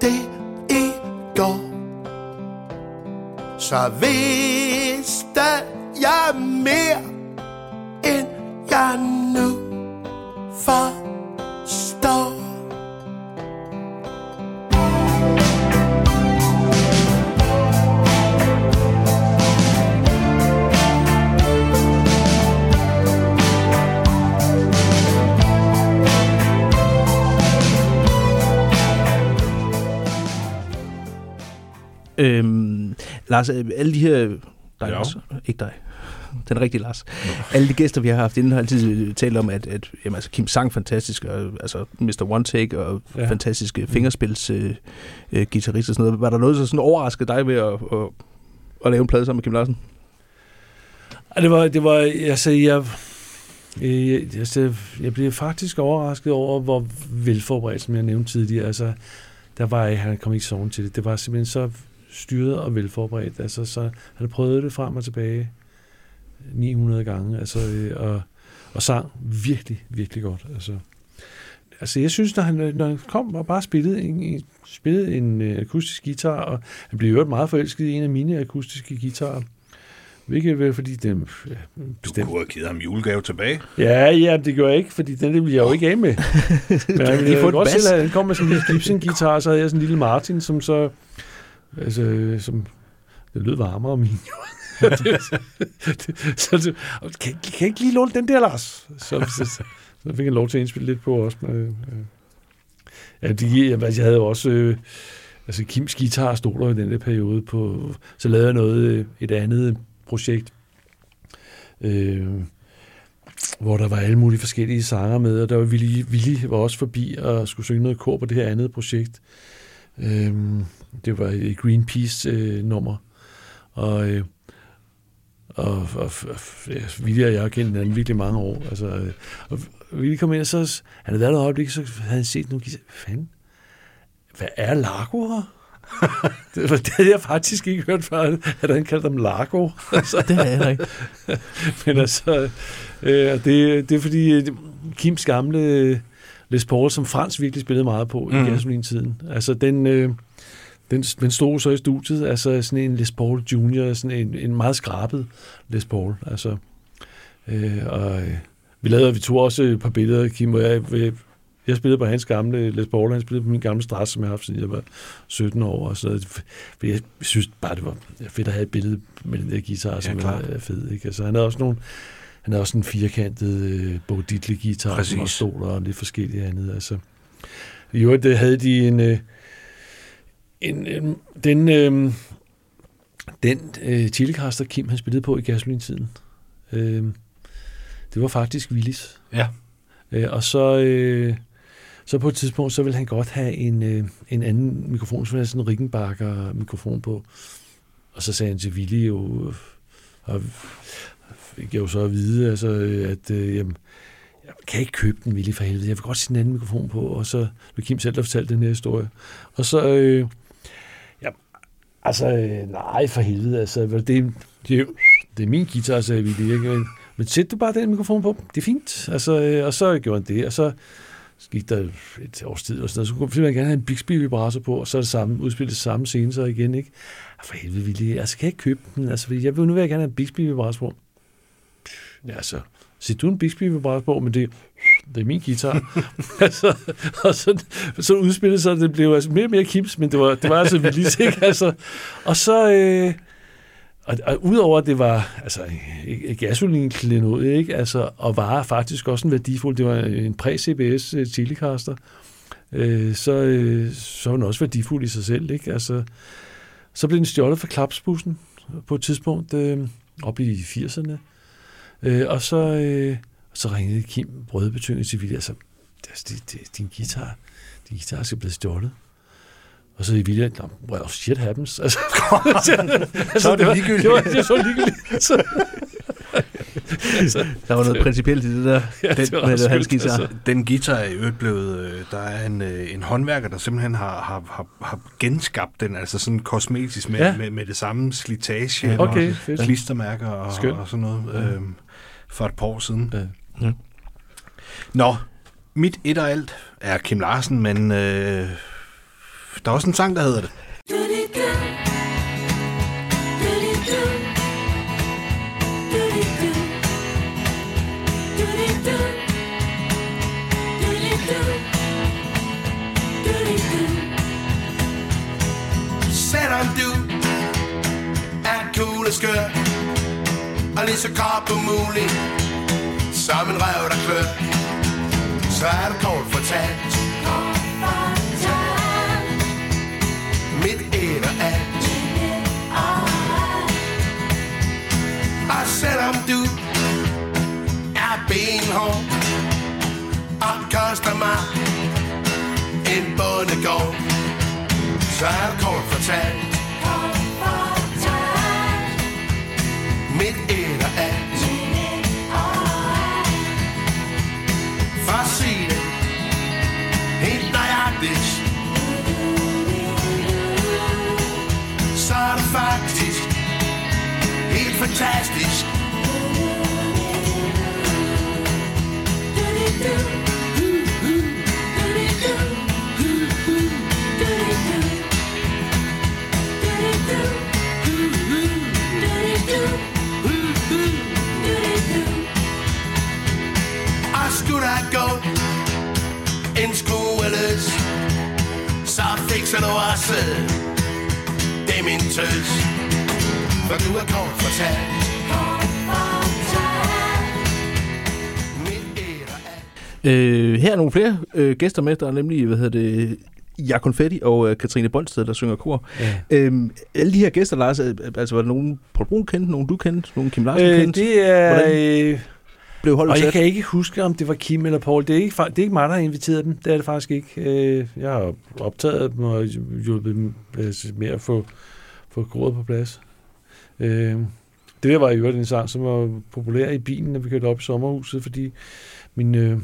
det i går, så vidste jeg mere, Lars, øh, alle de her... Dig Ja. også, ikke dig. Den rigtige Lars. Alle de gæster, vi har haft inden, har altid talt om, at, at jamen, altså, Kim sang fantastisk, og, altså Mr. One Take, og Ja. ja. fantastiske fingerspils øh, øh, guitarist og sådan noget. Var der noget, der sådan overraskede dig ved at, at, at lave en plade sammen med Kim Larsen? Ja, det var, det var, altså, jeg, øh, jeg, altså, jeg blev faktisk overrasket over, hvor velforberedt, som jeg nævnte tidligere. Altså, der var jeg, han kom ikke sovende til det. Det var simpelthen så styret og velforberedt. Altså, så han prøvet det frem og tilbage 900 gange, altså, øh, og, og sang virkelig, virkelig godt. Altså, altså jeg synes, når han, når han kom og bare spillede en, spillede en øh, akustisk guitar, og han blev jo meget forelsket i en af mine akustiske guitarer, Hvilket vel, fordi den... Ja, Du bestemt. kunne have givet ham julegave tilbage. Ja, ja, det gjorde jeg ikke, fordi den ville jeg jo ikke af med. Men jeg ville få godt selv, at han kom med sådan en Gibson-guitar, så havde jeg sådan en lille Martin, som så... Altså, som... Det lød varmere om min. Det- så det, kan, kan jeg ikke lige låne den der, Lars? Så, så, så, så fik jeg lov til at indspille lidt på også. Øh, øh. Ja, de, jeg, jeg havde også... Øh, altså, Kims guitar stod der i den der periode på... Så lavede jeg noget, øh, et andet projekt, øh, hvor der var alle mulige forskellige sanger med, og der var Willy, Willy var også forbi og skulle synge noget kor på det her andet projekt. Øh, det var et Greenpeace-nummer, og, øh, og, og, og ja, Willy og jeg har kendt hinanden virkelig mange år. Altså, øh, og Willy kom ind, og så, han havde været der et øjeblik, så havde han set nogle. Hvad fanden? Hvad er Largo her? det, var, det havde jeg faktisk ikke hørt før, at han kaldte dem Largo. Altså, Det er jeg ikke. men altså, øh, det, det er fordi øh, Kims gamle øh, Les Paul, som Frans virkelig spillede meget på mm. i Mhm. gasolin-tiden, altså den, øh, den, den stod så i studiet, altså sådan en Les Paul Junior, sådan en, en meget skrabet Les Paul, altså. Øh, og øh, vi lavede, vi tog også et par billeder, Kim og jeg, jeg, jeg spillede på hans gamle Les Paul, han spillede på min gamle Stras, som jeg har haft, siden jeg var 17 år. Og så, for jeg synes bare, det var fedt at have et billede med den der guitar, som klart. er fed. Ikke? Altså, han havde også nogle, han havde også en firkantet øh, Bo Diddley guitar, som Præcis. også stod der, og lidt forskellige andet. Altså. I øvrigt øh, havde de en, øh, en, en den, øh, den øh, Telecaster, Kim han spillede på i gasolintiden, øh, det var faktisk Willis. Ja. Øh, og så, øh, så på et tidspunkt, så ville han godt have en, øh, en anden mikrofon, som var sådan en Rickenbacker mikrofon på. Og så sagde han til Willy jo, og fik jeg jo så at vide, altså, at øh, jamen, jeg kan ikke købe den, Willy, for helvede. Jeg vil godt sætte en anden mikrofon på. Og så blev Kim selv, der fortalte den her historie. Og så, øh, altså, øh, nej, for helvede, altså, vel, det, det, er det er min guitar, sagde vi ikke? Men, men sæt du bare den mikrofon på, det er fint. Altså, øh, og så gjorde han det, og så så gik der et års tid, og sådan noget, så kunne man gerne have en Bixby vibrator på, og så er det samme, udspillet det samme scene så igen, ikke? Ah, for helvede, Willy, altså kan jeg ikke købe den? Altså, jeg vil nu vil jeg gerne have en Bixby vibrator på. Ja, så sæt du en Bixby vibrator på, men det, det er min guitar. altså, og så, så udspillede sig, det blev altså mere og mere kips, men det var, det var altså vildt, ikke? Altså, og så, øh, og, og udover at det var altså, gasolin ud, ikke? Altså, og var faktisk også en værdifuld, det var en præ-CBS øh, Telecaster, øh, så, øh, så var den også værdifuld i sig selv, ikke? Altså, så blev den stjålet fra klapsbussen på et tidspunkt øh, op i 80'erne, øh, og så, øh, så ringede Kim Brødbetynget til Willy, altså, altså det, det, din guitar, din guitar skal blive stjålet. Og så i William, no, well, shit happens. Altså, Så er det var- ligegyldigt. Det var, det var så ligegyldigt. Så, Der var noget principielt i det der. Ja, den, det var med ret det, hans guitar. altså. Den guitar er øvrigt blevet... øh, Der er en, øh, en håndværker, der simpelthen har, har, har, har genskabt den, altså sådan kosmetisk med, Ja. ja. med, med det samme slitage Okay, og klistermærker og, og sådan noget øh, for et par år siden. Ja. Nå, mit et og alt er Kim Larsen, men øh, der er også en sang, der hedder det. Selvom du er cool og skør Og lige så kort umulig Som en rev, der klør. Så er du kort fortalt. Mit et og alt. Og selvom du er benhård Og koster mig en bondegård. Så er det kort fortalt. Mit et og alt Helt fantastisk Og skulle der gå en skrue løs Så fikser du også det min tøs For du er kort fortalt Øh, her er nogle flere øh, gæster med, der er nemlig, hvad hedder det, Ja Confetti og øh, Katrine Bolsted, der synger kor. Ja. Øhm, alle de her gæster, Lars, øh, altså var der nogen Paul Brun kendte, nogen du kendte, nogen Kim Larsen Øh, kendte? det er... Hvordan Øh, blev holdet og jeg kan ikke huske, om det var Kim eller Paul. Det er ikke, det er ikke mig, der har inviteret dem. Det er det faktisk ikke. Øh, jeg har optaget dem og hjulpet dem med at få, få koret på plads. Øh, det der var i øvrigt en sang, som var populær i bilen, når vi kørte op i sommerhuset, fordi min øh,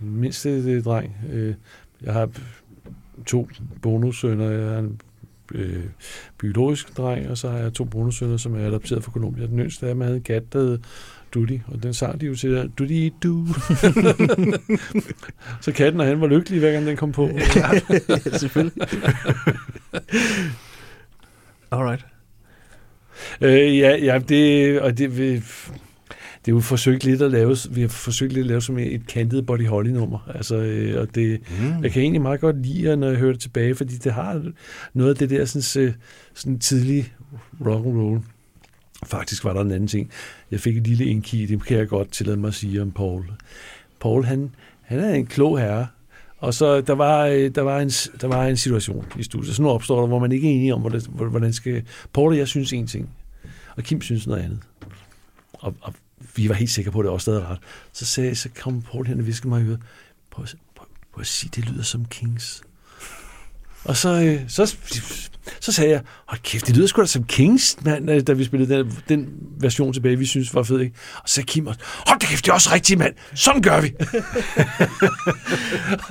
mindste dreng, øh, jeg har to bonussønner, jeg har en øh, biologisk dreng, og så har jeg to bonussønner, som er adopteret fra Colombia. Den yngste af dem havde en kat, der hed Duty, og den sang de jo til der, Duty du. så katten og han var lykkelig, hver gang den kom på. ja, selvfølgelig. Alright. Øh, ja, ja, det, og det, vi, det er jo forsøgt lidt at lave, vi har forsøgt lidt at lave som et kantet Body Holly nummer. Altså, øh, og det, mm. jeg kan egentlig meget godt lide, når jeg hører det tilbage, fordi det har noget af det der sådan, sådan tidlig rock and roll. Faktisk var der en anden ting. Jeg fik et lille indkig, det kan jeg godt tillade mig at sige om Paul. Paul, han, han er en klog herre, og så der var, øh, der var, en, der var en situation i studiet, så nu opstår der, hvor man ikke er enige om, hvordan, hvordan skal... Paul og jeg synes en ting, og Kim synes noget andet. Og, og vi var helt sikre på, at det også stadig ret. Så, sagde, så kom Paul hen og viskede mig i øret, prøv, prøv, prøv at sige, det lyder som Kings. Og så, øh, så, så sagde jeg, hold kæft, det lyder sgu da som Kings, mand, øh, da vi spillede den, den version tilbage, vi synes var fed, ikke? Og så sagde Kim også, hold da kæft, det er også rigtigt, mand. Sådan gør vi.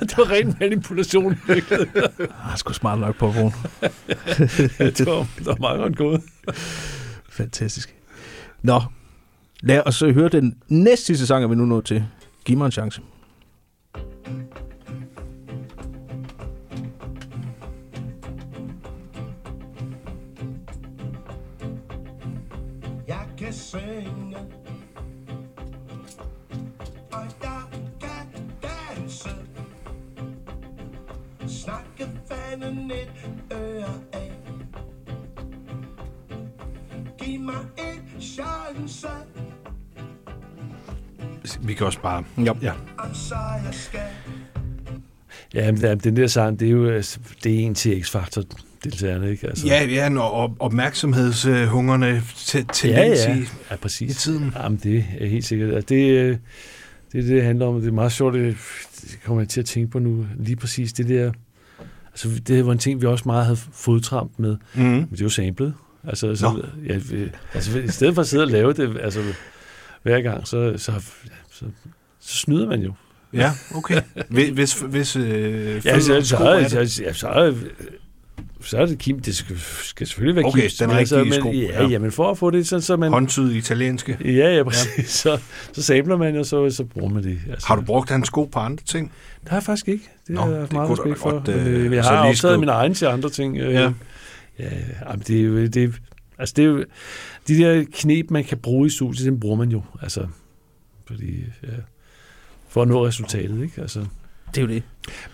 Og det var ren manipulation. virkeligheden. Ah, sgu smart nok på Brun. det, var, det var meget godt gået. Fantastisk. Nå, lad os så høre den næste sidste sang, er vi nu nået til. Giv mig en chance. Synge Og jeg kan danse Snakke fanden et øre af Giv mig en chance Vi kan også bare... Ja. ja. Ja, men den der sang, det er jo altså, det er en til X-Factor deltagerne, ikke? Altså, Ja, ja, når op- opmærksomhedshungerne til, til ja, ja. I, ja, præcis. i tiden. Jamen, det er helt sikkert. Altså, det, øh, det er det, det handler om. Det er meget sjovt, det, det kommer jeg til at tænke på nu. Lige præcis det der... Altså, det var en ting, vi også meget havde fodtramp med. Mm. Men det er jo samlet. Altså, så, Nå. ja, altså, i stedet for at sidde og lave det, altså, hver gang, så, så, så, så snyder man jo. Ja, okay. Hvis, hvis, øh, Ja, så, så, så, så, så, så, så er det Kim. Det skal, skal selvfølgelig være Okay, Kims. den men rigtige men, sko, Ja, ja. men for at få det, så, så man... Håndtyd italienske. Ja, ja, præcis. Ja. Så, så sabler man, og så, så bruger man det. Altså, Har du brugt hans sko på andre ting? Det har jeg faktisk ikke. Det Nå, har jeg det meget respekt for. godt, øh, øh, jeg har optaget skrive. mine egne til andre ting. Øh, Ja. Ja, jamen, det er jo... Det, altså, det er jo, de der knep, man kan bruge i studiet, dem bruger man jo. Altså, fordi, ja, for at nå resultatet, ikke? Altså, Det er jo det.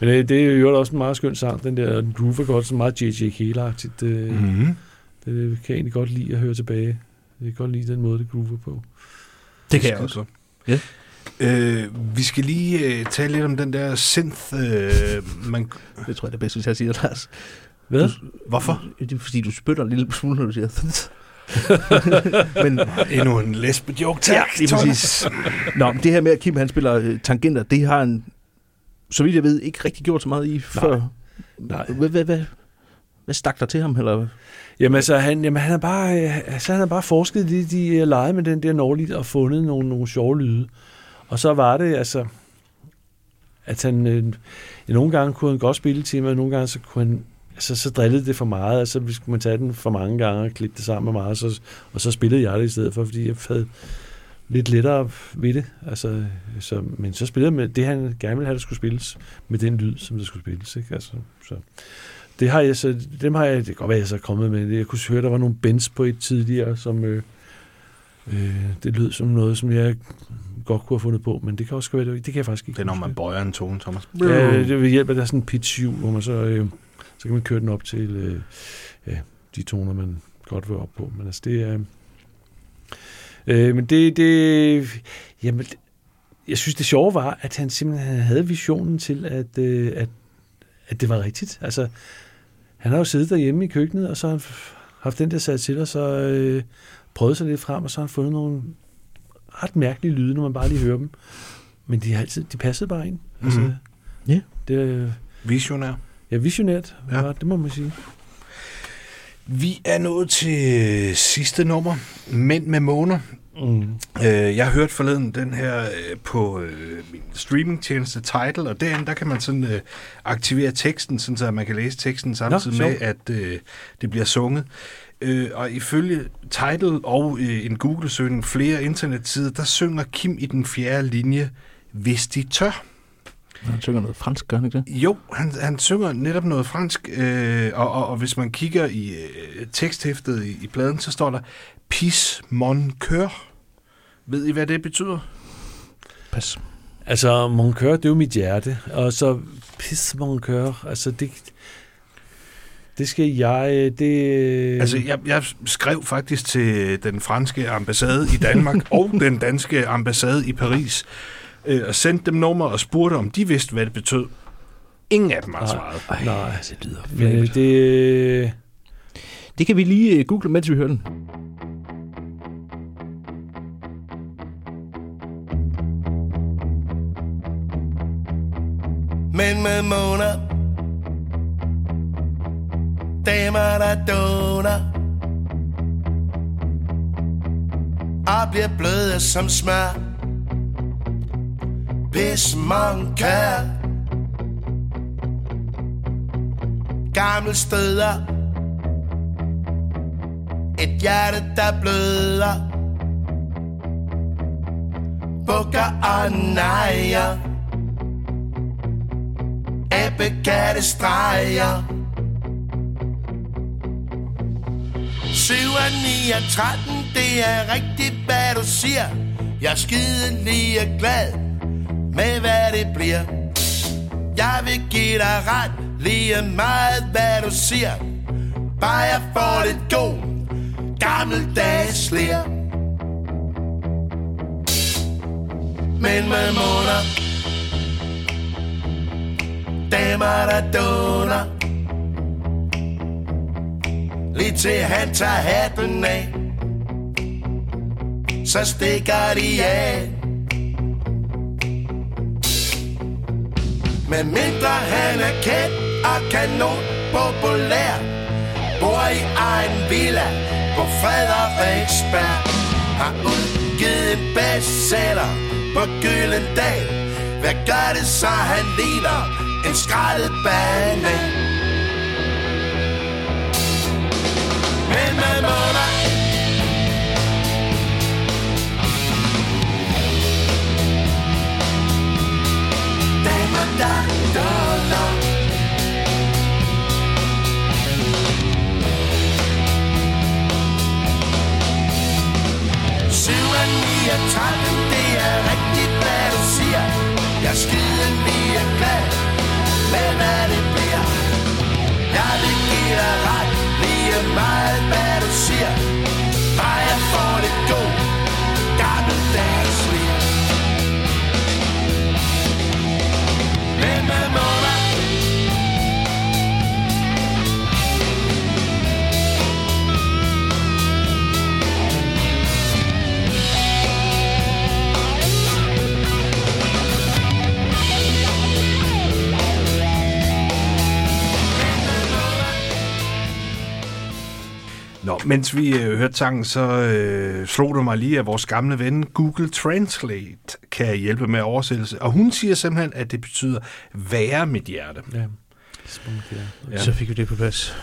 men øh, det er jo også en meget skøn sang, den der den groove er godt, så meget J.J. Cale-agtigt. Øh, Mhm. Det kan jeg egentlig godt lide at høre tilbage. Jeg kan godt lide den måde, det groover på. Det kan jeg også. godt. Ja. Øh, vi skal lige øh, tale lidt om den der synth. Øh, man, Det tror jeg er det bedste, hvis jeg siger, Lars. Hvad? hvorfor? Det er fordi, du spytter en lille smule, når du siger... Men Endnu en lesbe-joke, tak. Ja, lige Thomas. præcis. Nå, men det her med, at Kim han spiller øh, tangenter, det har han, så vidt jeg ved, ikke rigtig gjort så meget i før. Nej. Hvad, hvad, hvad, hvad stak der til ham? Eller? Jamen altså, han, jamen, han har bare, øh, altså, han har bare forsket i de, de lege med den der Norlit og fundet nogle, nogle sjove lyde. Og så var det altså, at han, øh, nogle gange kunne han godt spille til mig, og nogle gange så kunne han, altså, så drillede det for meget, altså hvis man tage den for mange gange og klippe det sammen med mig, så, og så spillede jeg det i stedet for, fordi jeg havde lidt lettere ved det. Altså, så, men så spillede med det, han gerne ville have, der skulle spilles, med den lyd, som der skulle spilles. Ikke? Altså, så. Det har jeg så, dem har jeg, det kan godt være, jeg så er kommet med. Jeg kunne høre, der var nogle bends på et tidligere, som øh, øh, det lød som noget, som jeg godt kunne have fundet på, men det kan også være, det, det kan jeg faktisk ikke. Det er, når man bøjer en tone, Thomas. Ja, det vil hjælpe, at der er sådan en pitch hvor man så, øh, så kan man køre den op til øh, ja, de toner, man godt vil op på. Men altså, det er... Øh, men det, det... Jamen, jeg synes, det sjove var, at han simpelthen havde visionen til, at, øh, at, at det var rigtigt. Altså, han har jo siddet derhjemme i køkkenet, og så har han haft den der sat til, og så øh, prøvet sig lidt frem, og så har han fundet nogle ret mærkelige lyde, når man bare lige hører dem. Men de, har altid, de passede bare ind. Altså, Mhm. Ja. Det Visionær. ja, visionært, ja. det må man sige. Vi er nået til sidste nummer. Mænd med måner. Mm. Øh, jeg har hørt forleden den her øh, på øh, min streamingtjeneste Tidal, og derinde der kan man sådan øh, aktivere teksten, sådan så man kan læse teksten samtidig Nå, med, at øh, det bliver sunget. Øh, og ifølge Tidal og øh, en Google-søgning flere internetsider, der synger Kim i den fjerde linje, hvis de tør. Han synger noget fransk, gør han ikke det? Jo, han, han synger netop noget fransk, øh, og, og, og hvis man kigger i øh, teksthæftet i, i pladen, så står der Pis mon coeur. Ved I, hvad det betyder? Pas. Altså, mon coeur, det er jo mit hjerte, og så pis mon coeur, altså det, det skal jeg, det... Altså, jeg, jeg skrev faktisk til den franske ambassade i Danmark og den danske ambassade i Paris, øh, og sendte dem nummer og spurgte, om de vidste, hvad det betød. Ingen af dem har svaret. Ej, Nej. det lyder men øh, det, Det kan vi lige øh, google, mens vi hører den. Men med måner Damer der doner Og bliver bløde som smør hvis man kan. Gamle steder. Et hjerte der bløder. Bukker og nejer. Æbbekatte streger. 7 og 9 og 13, det er rigtigt, hvad du siger. Jeg er skide lige glad med, hvad det bliver. Jeg vil give dig ret, lige meget, hvad du siger. Bare jeg får lidt god, gammeldags lær Men med måneder damer, der doner Lige til han tager hatten af. Så stikker de af. Men mindre han er kendt og kanon populær Bor i egen villa på Frederiksberg Har udgivet en bestseller på Gyldendal. Hvad gør det så, han ligner en skrællet banan? Men man må tretten, det er rigtigt, hvad du siger. Jeg er lige glad med, hvad det bliver Jeg vil give dig ret, lige meget, hvad du siger. Bare jeg får det god, gammeldags liv. Mens vi øh, hørte sangen, så øh, slog det mig lige, at vores gamle ven Google Translate kan hjælpe med oversættelse. Og hun siger simpelthen, at det betyder være mit hjerte. Ja. Ja. Så fik vi det på plads.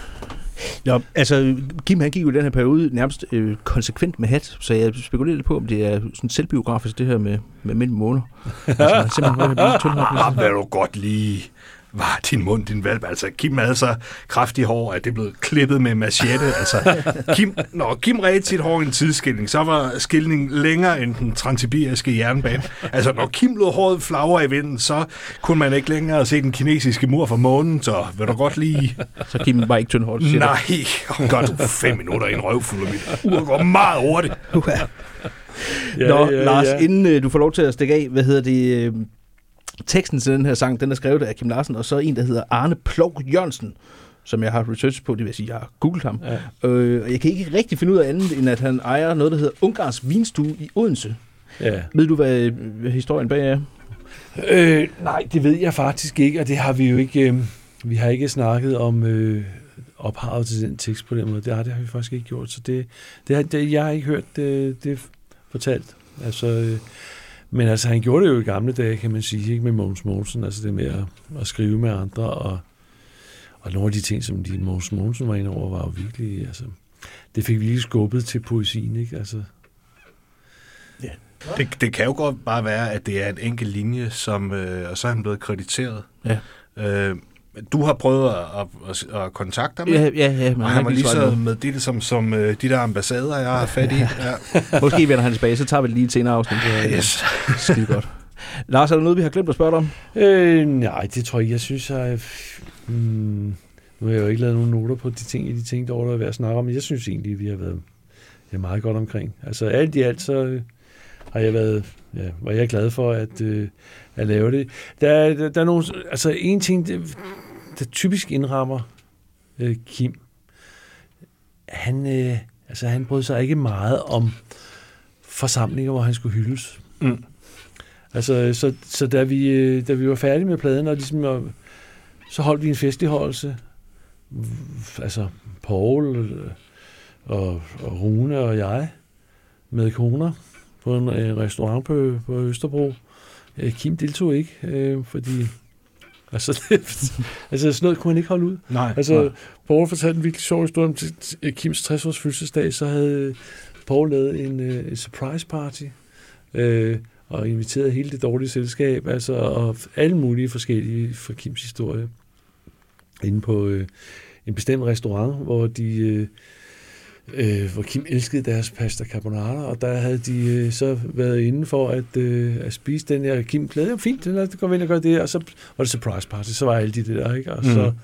Nå, altså, Kim han gik jo i den her periode nærmest øh, konsekvent med hat, så jeg spekulerer lidt på, om det er sådan selvbiografisk, det her med, med mænd måneder. altså, han er simpelthen blevet tyndhåret. Ah, vil du godt lige var din mund, din valp. Altså, Kim havde så kraftig hår, at det blev klippet med machete. Altså, Kim, når Kim redte sit hår i en tidsskilning, så var skilningen længere end den transsibiriske jernbane. Altså, når Kim lå håret flagre i vinden, så kunne man ikke længere se den kinesiske mur fra månen, så vil du godt lige... Så Kim var ikke tyndhåret. siger? Nej, gør du fem minutter i en røvfuld af mit ur går meget hurtigt. Ja, Nå, ja, Lars, ja. inden øh, du får lov til at stikke af, hvad hedder det... Øh, teksten til den her sang, den er skrevet af Kim Larsen, og så en, der hedder Arne Plov Jørgensen, som jeg har researchet på, det vil sige, jeg har googlet ham. Ja. Øh, og jeg kan ikke rigtig finde ud af andet, end at han ejer noget, der hedder Ungars Vinstue i Odense. Ja. Ved du, hvad, hvad historien bag er? Øh, nej, det ved jeg faktisk ikke, og det har vi jo ikke... Øh, vi har ikke snakket om øh, ophavet til den tekst på den måde. Det har, det har vi faktisk ikke gjort, så det, det, har, det jeg har ikke hørt det, det fortalt. Altså, øh, men altså, han gjorde det jo i gamle dage, kan man sige, ikke med Mogens Mogensen, altså det med at, at skrive med andre, og, og nogle af de ting, som de Mogens Mogensen var inde over, var jo virkelig, altså, det fik virkelig skubbet til poesien, ikke? Altså, Det, det kan jo godt bare være, at det er en enkelt linje, som, øh, og så er han blevet krediteret. Ja. Øh, du har prøvet at, at, at kontakte ham, Ja, ikke? ja, ja, men og han var ikke lige så med det som, som øh, de der ambassader, jeg har fat i. Ja. Måske vender han tilbage, så tager vi det lige et senere afsnit. Det Yes. skide godt. Lars, er der noget, vi har glemt at spørge dig om? Øh, nej, det tror jeg. Jeg synes, jeg... Hmm, nu har jeg jo ikke lavet nogen noter på de ting, de ting, der er værd at snakke om, men jeg synes egentlig, at vi har været ja, meget godt omkring. Altså alt i alt, så øh, har jeg været, ja, var jeg glad for at, øh, at lave det. Der, er- der, der er nogle, altså en ting, det, der typisk indrammer øh, Kim, han, øh, altså han brød sig ikke meget om forsamlinger, hvor han skulle hyldes. Mm. Altså, så, så da, vi, øh, da vi var færdige med pladen, og ligesom, så holdt vi en festligholdelse. Altså, Paul øh, og, og Rune og jeg med koner på en øh, restaurant på, på Østerbro. Kim deltog ikke, øh, fordi altså, det, altså sådan noget kunne han ikke holde ud. Nej, Altså, nej. Paul fortalte en virkelig sjov historie om Kims 60-års fødselsdag, så havde Paul lavet en, øh, en surprise party, øh, og inviteret hele det dårlige selskab, altså, og alle mulige forskellige fra Kims historie, inde på øh, en bestemt restaurant, hvor de... Øh, øh, hvor Kim elskede deres pasta carbonara, og der havde de øh, så været inde for at, øh, at spise den her. Kim glæder det fint, lad os gå ind og gøre det, og så var det surprise party, så var alle de der, ikke? Og, så, Mhm.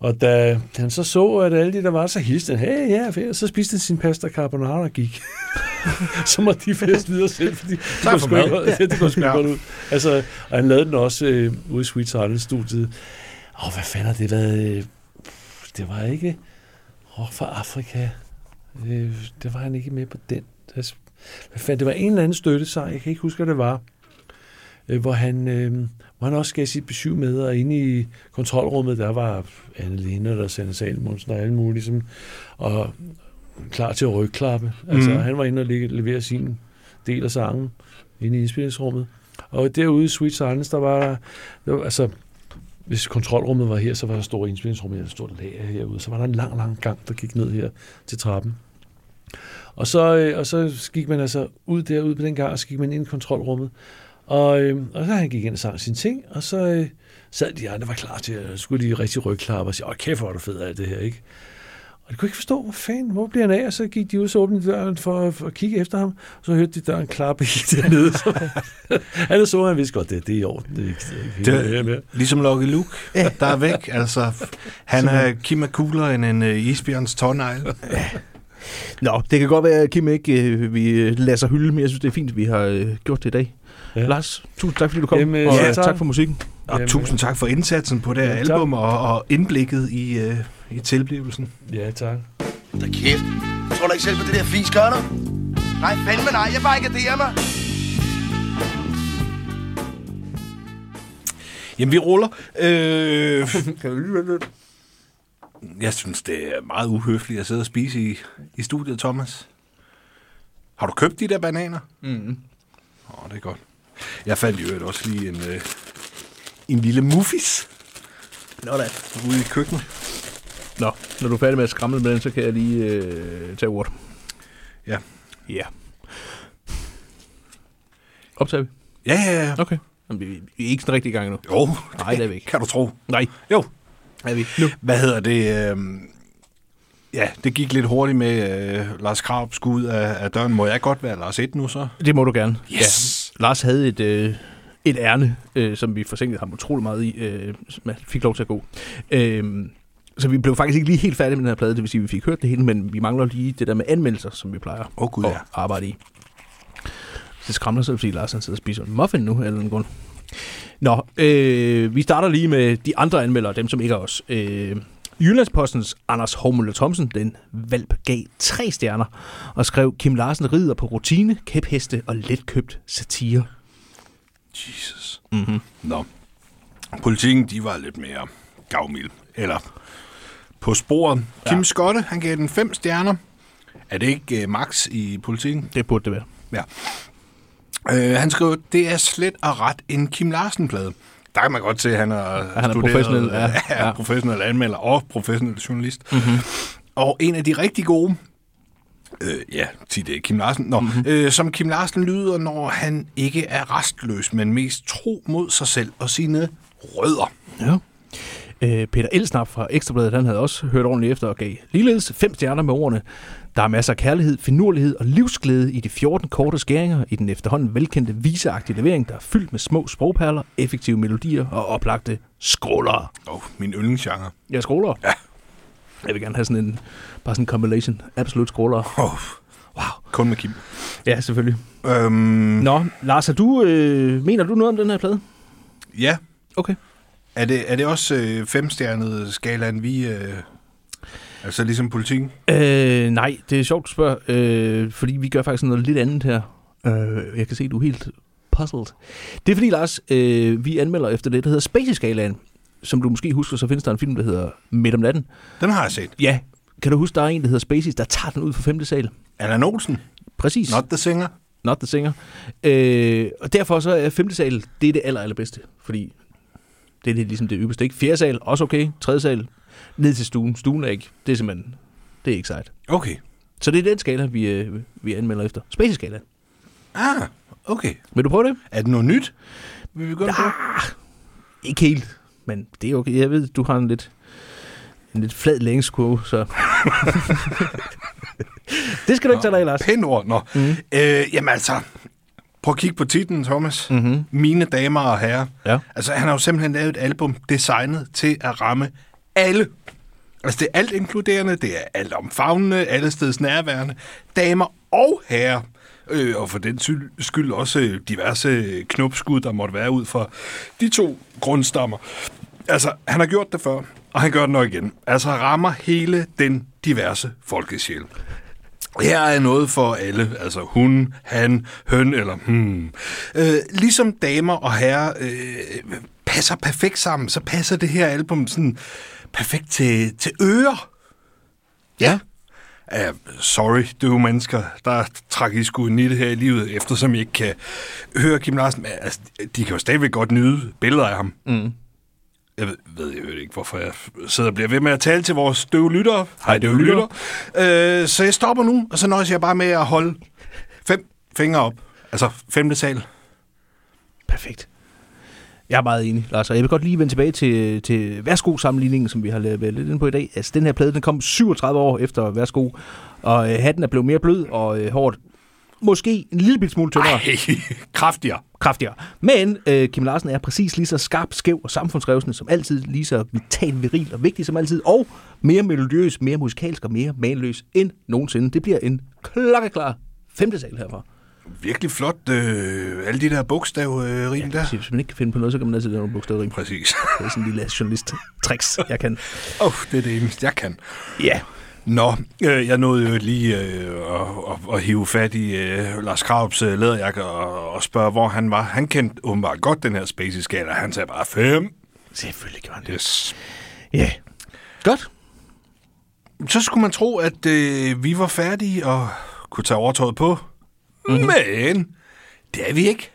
og da han så så, at alle de der var, så hilste han, hey, ja, og så spiste han sin pasta carbonara og gik. så må de fest videre selv, fordi det går sgu ikke, mad. ja, det går sgu Ja. ja. godt ud. Altså, og han lavede den også øh, ude i Sweet Silence-studiet. Åh, hvad fanden har det været? øh, Det var ikke rock fra Afrika. Øh, det var han ikke med på den. Hvad fanden, det var en eller anden støttesang, jeg kan ikke huske, hvad det var, øh, hvor, han, øh, hvor han også gav sit besøg med, og inde i kontrolrummet, der var Anne Lene, der sendte Salmonsen og alle mulige, som, og klar til at rygklappe. Altså, Mhm. han var inde og le- levere sin del af sangen inde i indspillingsrummet. Og derude i Sweet Silence, der var der, der var, altså, hvis kontrolrummet var her, så var der store indspillingsrum her, et stort lager herude. Så var der en lang, lang gang, der gik ned her til trappen. Og så, øh, og så gik man altså ud derude på den gang, og så gik man ind i kontrolrummet. Og, øh, og så han gik ind og sang sine ting, og så øh, sad de andre var klar til at skulle de rigtig rygklappe og sige, åh kæft, hvor er du fed af det her, ikke? Og de kunne ikke forstå, hvor fanden, hvor bliver han af? Og så gik de ud, så åbnede døren for, for at kigge efter ham. Og så hørte de døren klappe helt dernede. Så, han så, han vidste godt, det, det er i orden. Det er ikke, det er ikke Det, mere. ligesom Lucky Luke, der er væk. Altså, han er Kim er coolere end en uh, isbjørns tårnegl. Nå, det kan godt være, at Kim ikke øh, vi øh, lader sig hylde, men jeg synes, det er fint, at vi har øh, gjort det i dag. Ja. Ja. Lars, tusind tak, fordi du kom, Jamen, og ja, øh, tak. tak for musikken. Og Jamen, tusind tak for indsatsen på det her Ja, album og, og indblikket i, uh, i tilblivelsen. Ja, tak. Da kæft. Tror du ikke selv på det der fis, gør du? Nej, fandme nej. Jeg bare ikke mig. Jamen, vi ruller. Øh, jeg synes, det er meget uhøfligt at sidde og spise i, i studiet, Thomas. Har du købt de der bananer? Mm. Åh, det er godt. Jeg fandt jo også lige en, øh, en lille muffis Nå da. ude i køkkenet. Nå, når du er færdig med at skramle med den, så kan jeg lige øh, tage ordet. Ja. Ja. Optager vi? Ja, ja, ja. Okay. Jamen, vi, vi er ikke sådan rigtig i gang nu. Jo, Nej, det er vi ikke. kan du tro. Nej, Jo, er vi. Nu. Hvad hedder det? Øh, ja, det gik lidt hurtigt med øh, Lars Krab skulle ud af, af døren. Må jeg godt være Lars 1 nu så? Det må du gerne. Yes. Ja. Lars havde et, øh, et ærne, øh, som vi forsinkede ham utrolig meget i, øh, som han fik lov til at gå. Øh, så vi blev faktisk ikke lige helt færdige med den her plade, det vil sige, at vi fik hørt det hele, men vi mangler lige det der med anmeldelser, som vi plejer oh, gud, at ja. arbejde i. Det skræmmer sig, fordi Lars han sidder og spiser en muffin nu, eller en grund. Nå, øh, vi starter lige med de andre anmeldere, dem som ikke er os. Øh, Jyllandspostens Anders Hormøller Thomsen, den valp, gav tre stjerner og skrev, Kim Larsen rider på rutine, kæpheste og letkøbt satire. Jesus. Mm-hmm. Nå. Politikken, de var lidt mere gavmild. Eller på sporet. Ja. Kim Skotte, han gav den fem stjerner. Er det ikke uh, max i politikken? Det burde det være. Ja. Uh, han skrev, det er slet og ret en Kim Larsen-plade. Der kan man godt se, at han er, han er studeret, professionel, ja. ja, Ja. ja. professionel anmelder og professionel journalist. Mm-hmm. Og en af de rigtig gode, øh, ja, sig det er Kim Larsen, Nå, mm-hmm. øh, som Kim Larsen lyder, når han ikke er restløs, men mest tro mod sig selv og sine rødder. Ja. Øh, Peter Elsnap fra Ekstrabladet, han havde også hørt ordentligt efter og gav ligeledes fem stjerner med ordene. Der er masser af kærlighed, finurlighed og livsglæde i de 14 korte skæringer i den efterhånden velkendte viseagtige levering, der er fyldt med små sprogperler, effektive melodier og oplagte skrålere. Åh, oh, min yndlingsgenre. Ja, skrålere. Ja. Jeg vil gerne have sådan en, bare sådan en compilation. Absolut skrålere. Oh, wow. Kun med Kim. Ja, selvfølgelig. Øhm, Nå, Lars, du, øh, mener du noget om den her plade? Ja. Okay. Er det, er det også øh, femstjernede skalaen, vi... Øh, altså ligesom politikken? Øh, nej, det er sjovt, du spørger, øh, fordi vi gør faktisk noget lidt andet her. Øh, jeg kan se, du er helt puzzled. Det er fordi, Lars, øh, vi anmelder efter det, der hedder Spacey-skalaen. Som du måske husker, så findes der en film, der hedder Midt om natten. Den har jeg set. Ja, kan du huske, der er en, der hedder Spacey, der tager den ud fra femte sal? Allan Olsen. Præcis. Not the singer. Not the singer. Øh, og derfor så er femte sal, det er det aller, allerbedste. Fordi det er lidt ligesom det ypperste. Ikke? Fjerde sal, også okay. Tredje sal, ned til stuen. Stuen er ikke, det er simpelthen, det er ikke sejt. Okay. Så det er den skala, vi, øh, vi anmelder efter. Spacey-skala. Ah, okay. Vil du prøve det? Er det noget nyt? Vil vi gå ja. Ikke helt, men det er okay. Jeg ved, du har en lidt, en lidt flad længskurve, så... det skal du ikke tage dig Lars. Pænt ord. Nå. Mm. Øh, jamen altså, prøv at kigge på titlen, Thomas. Mm-hmm. Mine damer og herrer. Ja. Altså, han har jo simpelthen lavet et album designet til at ramme alle. Altså, det er alt inkluderende, det er alt omfavnende, alle steds nærværende, damer og herrer. Øh, og for den skyld også øh, diverse knopskud, der måtte være ud for de to grundstammer. Altså, han har gjort det før, og han gør det nok igen. Altså, rammer hele den diverse folkesjæl. Her er noget for alle, altså hun, han, høn eller hmm. Øh, ligesom damer og herrer øh, passer perfekt sammen, så passer det her album sådan perfekt til, til ører. Ja. Ja, sorry, døve mennesker. Der træk I sgu en nitte her i livet, eftersom I ikke kan høre Kim Larsen. Altså, de kan jo stadigvæk godt nyde billeder af ham. Mm. Jeg ved, ved jeg ved ikke, hvorfor jeg sidder og bliver ved med at tale til vores døve lyttere. Hej, døve lyttere. Øh, så jeg stopper nu, og så nøjes jeg bare med at holde fem fingre op. Altså femte sal. Perfekt. Jeg er meget enig, Lars, og jeg vil godt lige vende tilbage til, til Værsgo-sammenligningen, som vi har lavet lidt ind på i dag. Altså, den her plade, den kom 37 år efter Værsgo, og øh, hatten er blevet mere blød, og øh, hårdt måske en lille smule tyndere. Ej, kraftigere. Kraftigere. Men øh, Kim Larsen er præcis lige så skarp, skæv og samfundsrevsende som altid, lige så vital, viril og vigtig som altid, og mere melodiøs, mere musikalsk og mere manløs end nogensinde. Det bliver en klokkeklar femte sal herfra. Virkelig flot, øh, alle de der bogstavrim rim der. Hvis man ikke kan finde på noget, så kan man altid lave nogle bogstavrim. Præcis. Det er sådan en lille journalist-tricks, jeg kan. Åh, oh, det er det eneste, jeg kan. Ja. Nå, øh, jeg nåede jo lige øh, at, at, at hive fat i øh, Lars Kraups øh, læderjakke og, og spørge, hvor han var. Han kendte åbenbart godt den her Spacey-skala. Han sagde bare fem. Selvfølgelig gjorde han det. Yes. Ja. Godt. Så skulle man tro, at øh, vi var færdige og kunne tage overtøjet på. Mm-hmm. Men det er vi ikke.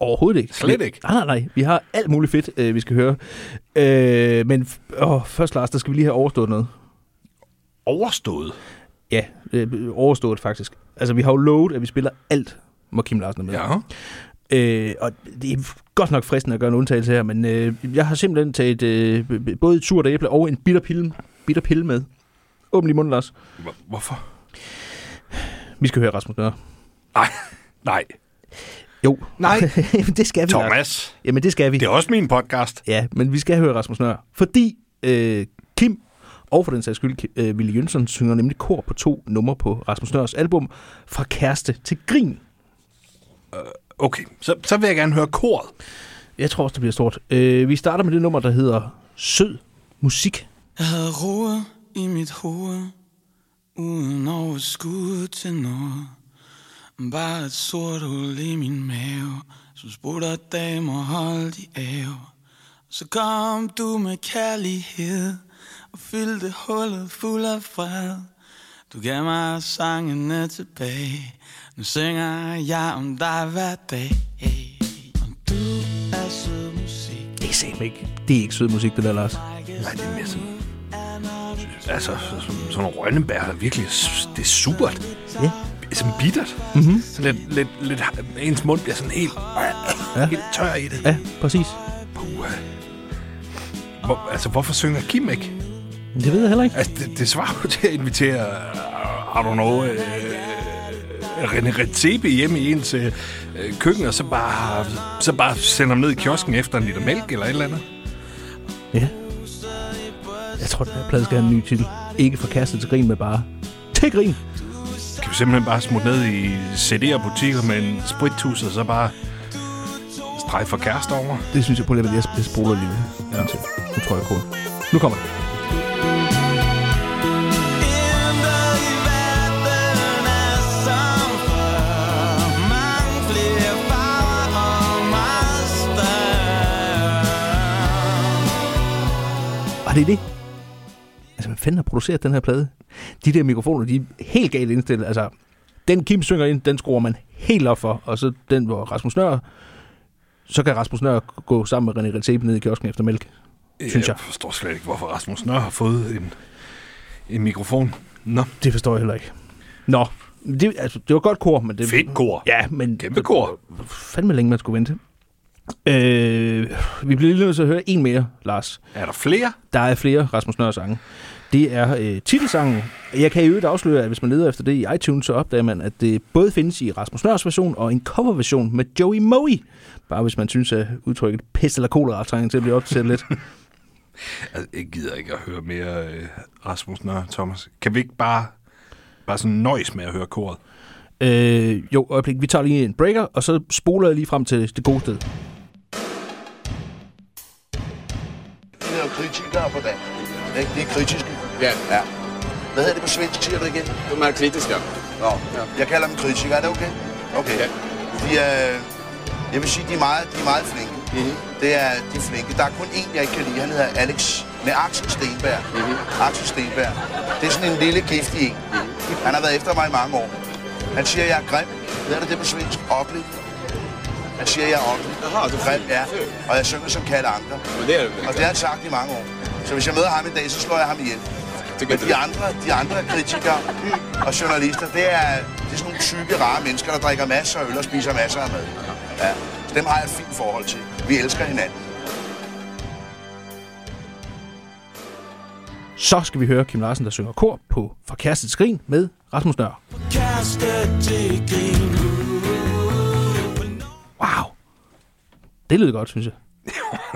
Overhovedet ikke. Slet ikke. Nej, nej, nej. Vi har alt muligt fedt, øh, vi skal høre. Øh, men åh, først, Lars, der skal vi lige have overstået noget. Overstået? Ja, øh, overstået faktisk. Altså, vi har jo lovet, at vi spiller alt, hvor Kim Larsen er med. Ja. Øh, og det er godt nok fristende at gøre en undtagelse her, men øh, jeg har simpelthen taget øh, både et surt æble og en bitter pille, bitter pille med. Åbn lige munden, Lars. Hvor- Hvorfor? Vi skal høre Rasmus Nørre. Nej, nej. Jo. Nej. det skal vi. Thomas. Lars. Jamen, det skal vi. Det er også min podcast. Ja, men vi skal høre Rasmus Nør. Fordi øh, Kim, og for den sags skyld, Ki- øh, Ville Jønsson, synger nemlig kor på to numre på Rasmus Nørs album, Fra Kæreste til Grin. Okay, så, så vil jeg gerne høre koret. Jeg tror også, det bliver stort. Øh, vi starter med det nummer, der hedder Sød Musik. Jeg havde roer i mit hoved, uden overskud til noget. Bare et sort hul i min mave, som spurgte damer holdt i ave. Så kom du med kærlighed, og fyldte hullet fuld af fred. Du gav mig sangene tilbage, nu synger jeg om dig hver dag. Og du er sød musik. Det er simpelthen ikke, det er ikke sød musik, det der, Lars. Nej, det er mere sådan... Altså, sådan, sådan nogle rønnebær, der virkelig... Det er supert. Ja. Sådan bittert. Mm-hmm. Sådan lidt, lidt, lidt... Ens mund bliver sådan helt... Ja. Helt tør i det. Ja, præcis. Puh. Hvor, altså, hvorfor synger Kim ikke? Det ved jeg heller ikke. Altså, det, det svarer jo til at invitere, uh, I don't know, uh, René Redzepi hjem i ens uh, køkken, og så bare, så bare sende ham ned i kiosken efter en liter mælk eller et eller andet. Ja. Jeg tror, den her plade skal have en ny titel. Ikke fra til grin, men bare til grin. Kan vi simpelthen bare smutte ned i CD'er-butikker med en spritus, og så bare strege for kærester over? Det synes jeg på lidt, at jeg jeg spoler lige. Ja. Nu tror jeg, cool. Nu kommer det. Og det er det. Altså, hvad fanden har produceret den her plade? De der mikrofoner, de er helt galt indstillet. Altså, den Kim synger ind, den skruer man helt op for. Og så den, hvor Rasmus Nør, så kan Rasmus Nør gå sammen med René Redzepi ned i kiosken efter mælk. Synes jeg. Jeg forstår slet ikke, hvorfor Rasmus Nør har fået en, en mikrofon. Nå. Det forstår jeg heller ikke. Nå, det, altså, det var godt kor, men det... Fedt kor. Ja, men... Kæmpe kor. Fandme længe, man skulle vente. Øh, vi bliver lige nødt til at høre en mere, Lars. Er der flere? Der er flere Rasmus Nør sange. Det er øh, titelsangen. Jeg kan i øvrigt afsløre, at hvis man leder efter det i iTunes, så opdager man, at det både findes i Rasmus Nørs version og en coverversion med Joey Moe. Bare hvis man synes, at udtrykket pest eller kolera trænger til at blive opdateret lidt. Altså, jeg gider ikke at høre mere øh, Rasmus Nør, Thomas. Kan vi ikke bare, bare sådan nøjes med at høre koret? Øh, jo, øjeblik. Vi tager lige en breaker, og så spoler jeg lige frem til det gode sted. Kritikere på dansk. Ikke? De er kritiske. Ja. ja. Hvad hedder det på svensk, siger du igen? De er kritiske. Nå, ja. jeg kalder dem kritikere. Er det okay? Okay. Ja. De er, jeg vil sige, de er meget, de er meget flinke. Mm-hmm. Det er, de er flinke. Der er kun én, jeg ikke kan lide. Han hedder Alex. Med Axel Stenberg. Mm-hmm. Axel Stenberg. Det er sådan en lille giftig en. Mm-hmm. Han har været efter mig i mange år. Han siger, jeg er grim. Hvad er det det på svensk? Oplig. Han siger, jeg er oplig. Jaha, du grim, ja. Og jeg synger som Kalle Anker. Men det er det Og det har han sagt i mange år. Så hvis jeg møder ham i dag, så slår jeg ham ihjel. Men de andre, de andre kritikere og journalister, det er, det er sådan nogle type rare mennesker, der drikker masser af øl og spiser masser af mad. Ja. Så dem har jeg et fint forhold til. Vi elsker hinanden. Så skal vi høre Kim Larsen, der synger kor på For Kæreste til Skrin med Rasmus Nør. Kæreste til grin Wow. Det lyder godt, synes jeg.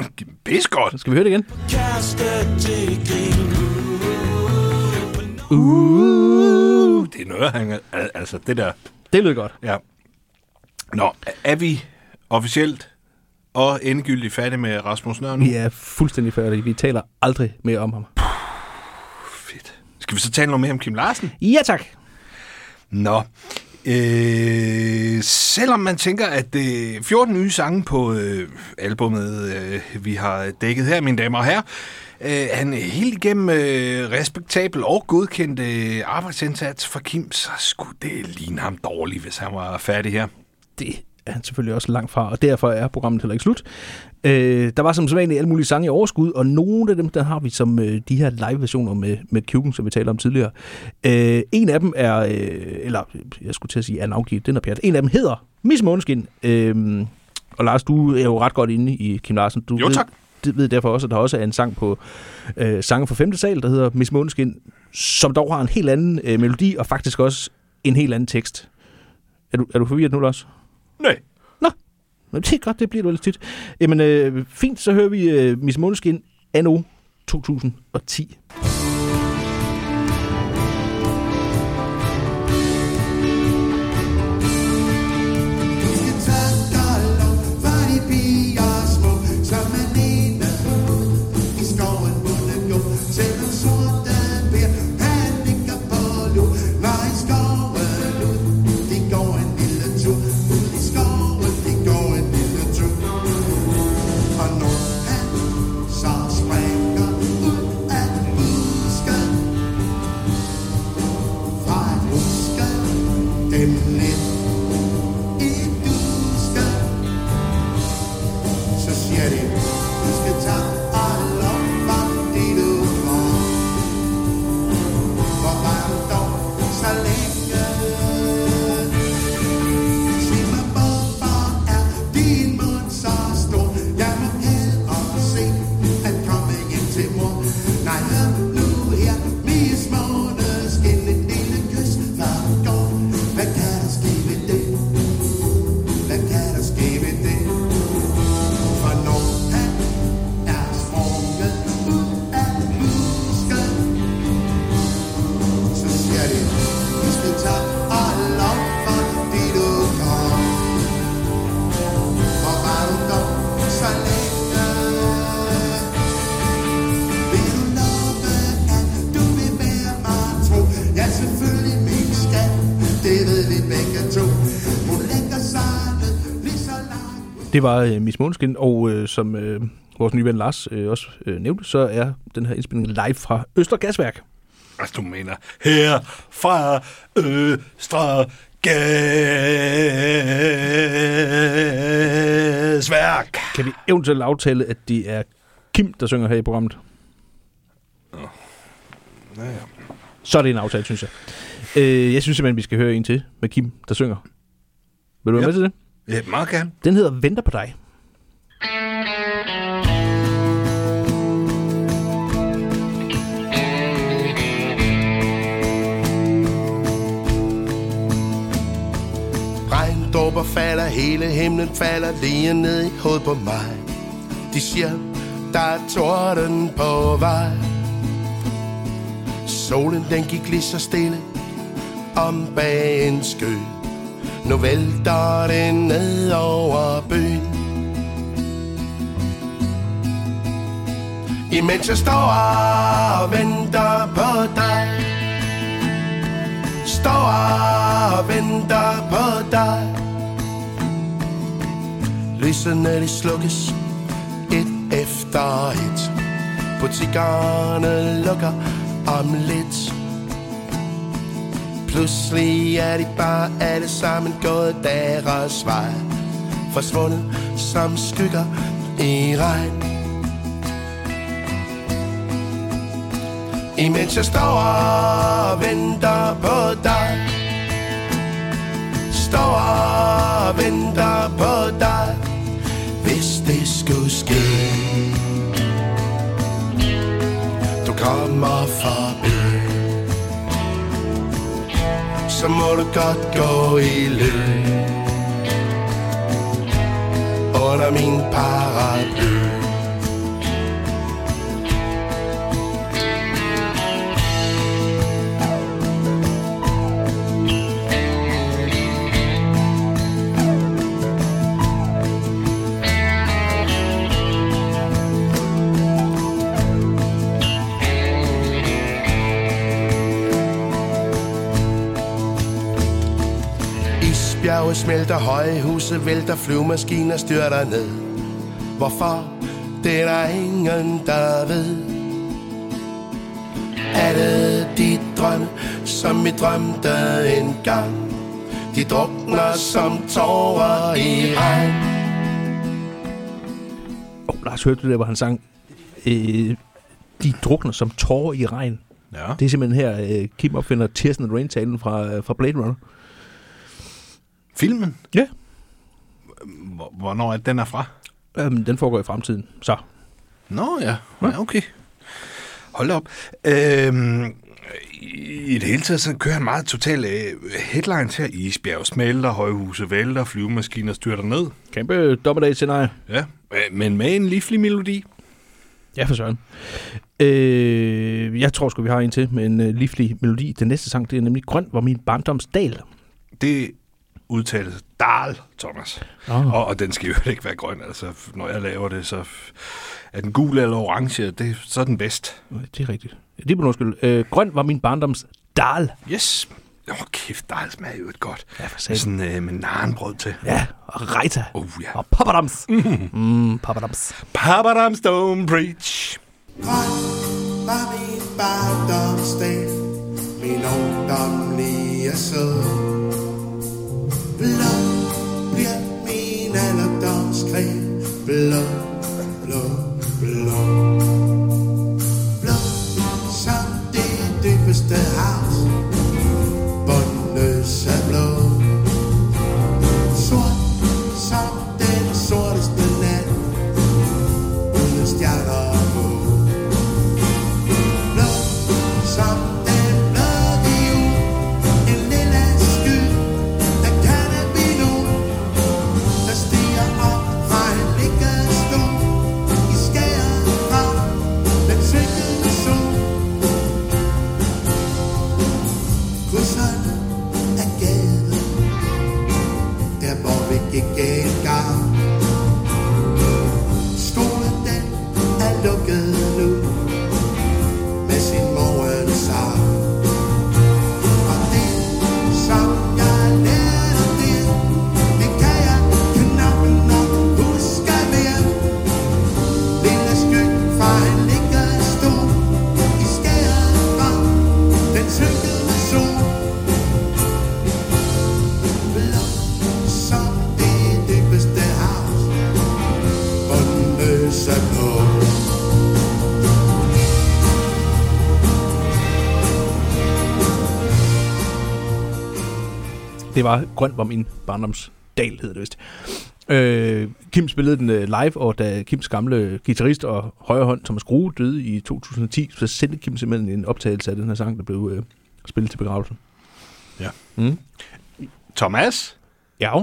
Pis godt. Skal vi høre det igen? Grin Uh, det er noget, han... al- Altså, det der... Det lyder godt. Ja. Nå, er vi officielt og endegyldigt færdige med Rasmus Nør nu? Vi er fuldstændig færdige. Vi taler aldrig mere om ham. Skal vi så tale noget mere om Kim Larsen? Ja, tak. Nå. Øh, selvom man tænker, at øh, det 14 nye sange på øh, albumet, øh, vi har dækket her, mine damer og herrer, øh, han er helt igennem øh, respektabel og godkendt øh, arbejdsindsats for Kim, så skulle det ligne ham dårligt, hvis han var færdig her. Det er han selvfølgelig også langt fra, og derfor er programmet heller ikke slut. Øh, der var som sædvanligt alle mulige sange i overskud, og nogle af dem, der har vi som øh, de her live-versioner med, med Kuken, som vi talte om tidligere. Øh, en af dem er, øh, eller jeg skulle til at sige, er navngivet, den er pjat. En af dem hedder Miss Måneskin. Øh, og Lars, du er jo ret godt inde i Kim Larsen. Du Jo, ved, tak. Det ved derfor også, at der også er en sang på øh, sange fra 5. sal, der hedder Miss Måneskin, som dog har en helt anden øh, melodi, og faktisk også en helt anden tekst. Er du, er du forvirret nu, Lars? Nej. Nå, men det er godt, det bliver du ellers tit. Jamen, øh, fint, så hører vi øh, Miss Måneskin anno 2010. Det var øh, Miss Måneskin, og øh, som øh, vores nye ven Lars øh, også øh, nævnte, så er den her indspilning live fra Øster Gasværk. Altså, du mener, her fra Østre Gasværk. Kan vi eventuelt aftale, at det er Kim, der synger her i programmet? Ja, ja. Så er det en aftale, synes jeg. Øh, jeg synes simpelthen, vi skal høre en til med Kim, der synger. Vil du være Ja. med til det? Ja, meget gerne. Den hedder Venter på dig. Regndråber falder, hele himlen falder lige ned i hovedet på mig. De siger, der er torden på vej. Solen den gik lige så stille om bag en skø. Nu vælter det ned over byen. Imens jeg står og venter på dig. Står og venter på dig. Lysene de slukkes et efter et. Butikkerne lukker om lidt. Pludselig er de bare alle sammen gået deres vej. Forsvundet som skygger i regn. Imens jeg står og venter på dig. Står og venter på dig Hvis det skulle ske. Du kommer forbi. Så må du godt gå i løb Under min paraply Isbjerge smelter, høje huse vælter, flyvemaskiner styrter ned. Hvorfor? Det er der ingen, der ved. Alle de drømme, som vi drømte engang, de drukner som tårer i regn. Oh, Lars, hørte du det, hvor han sang, øh, de drukner som tårer i regn. Ja. Det er simpelthen her, øh, Kim opfinder Tears in the Rain-talen fra, øh, fra Blade Runner. Filmen? Ja. Hvor- Hvornår er den er fra? Øhm, den foregår i fremtiden. Så. Nå ja, ja okay. Hold op. Øhm, I det hele taget så kører han meget totalt øh, headlines her. Isbjerg smelter, højhuse vælter, flyvemaskiner styrter ned. Kæmpe dommedagsscenarie. Ja, øh, men med en livlig melodi. Ja, for søren. Øh, jeg tror sgu, vi har en til med en øh, livlig melodi. Den næste sang, det er nemlig Grøn var min barndomsdal. Det udtales dal, Thomas. Ah. Og, og den skal jo ikke være grøn. Altså, når jeg laver det, så er den gul eller orange, det, så er den bedst. Det er rigtigt. Det er på undskyld. Øh, Grøn var min barndomsdal. Yes. Åh, oh, kæft, dal smager jo et godt. Ja, for Med sådan øh, med narenbrød til. Ja, og Reita. Oh, ja. Og papadams. Mm, papadams. Papadam Stone Bridge. var min barndomsdag Min ungdomlige sød Blå bliver min alderdomskrig Blå, blå, blå Blå som det dybeste hav. Det var Grøn var min barndomsdal, hedder det vist. Øh, Kim spillede den øh, live, og da Kims gamle guitarist og højre hånd, Thomas Grue, døde i 2010, så sendte Kim simpelthen en optagelse af den her sang, der blev øh, spillet til begravelsen. Ja. Mm. Thomas? Ja.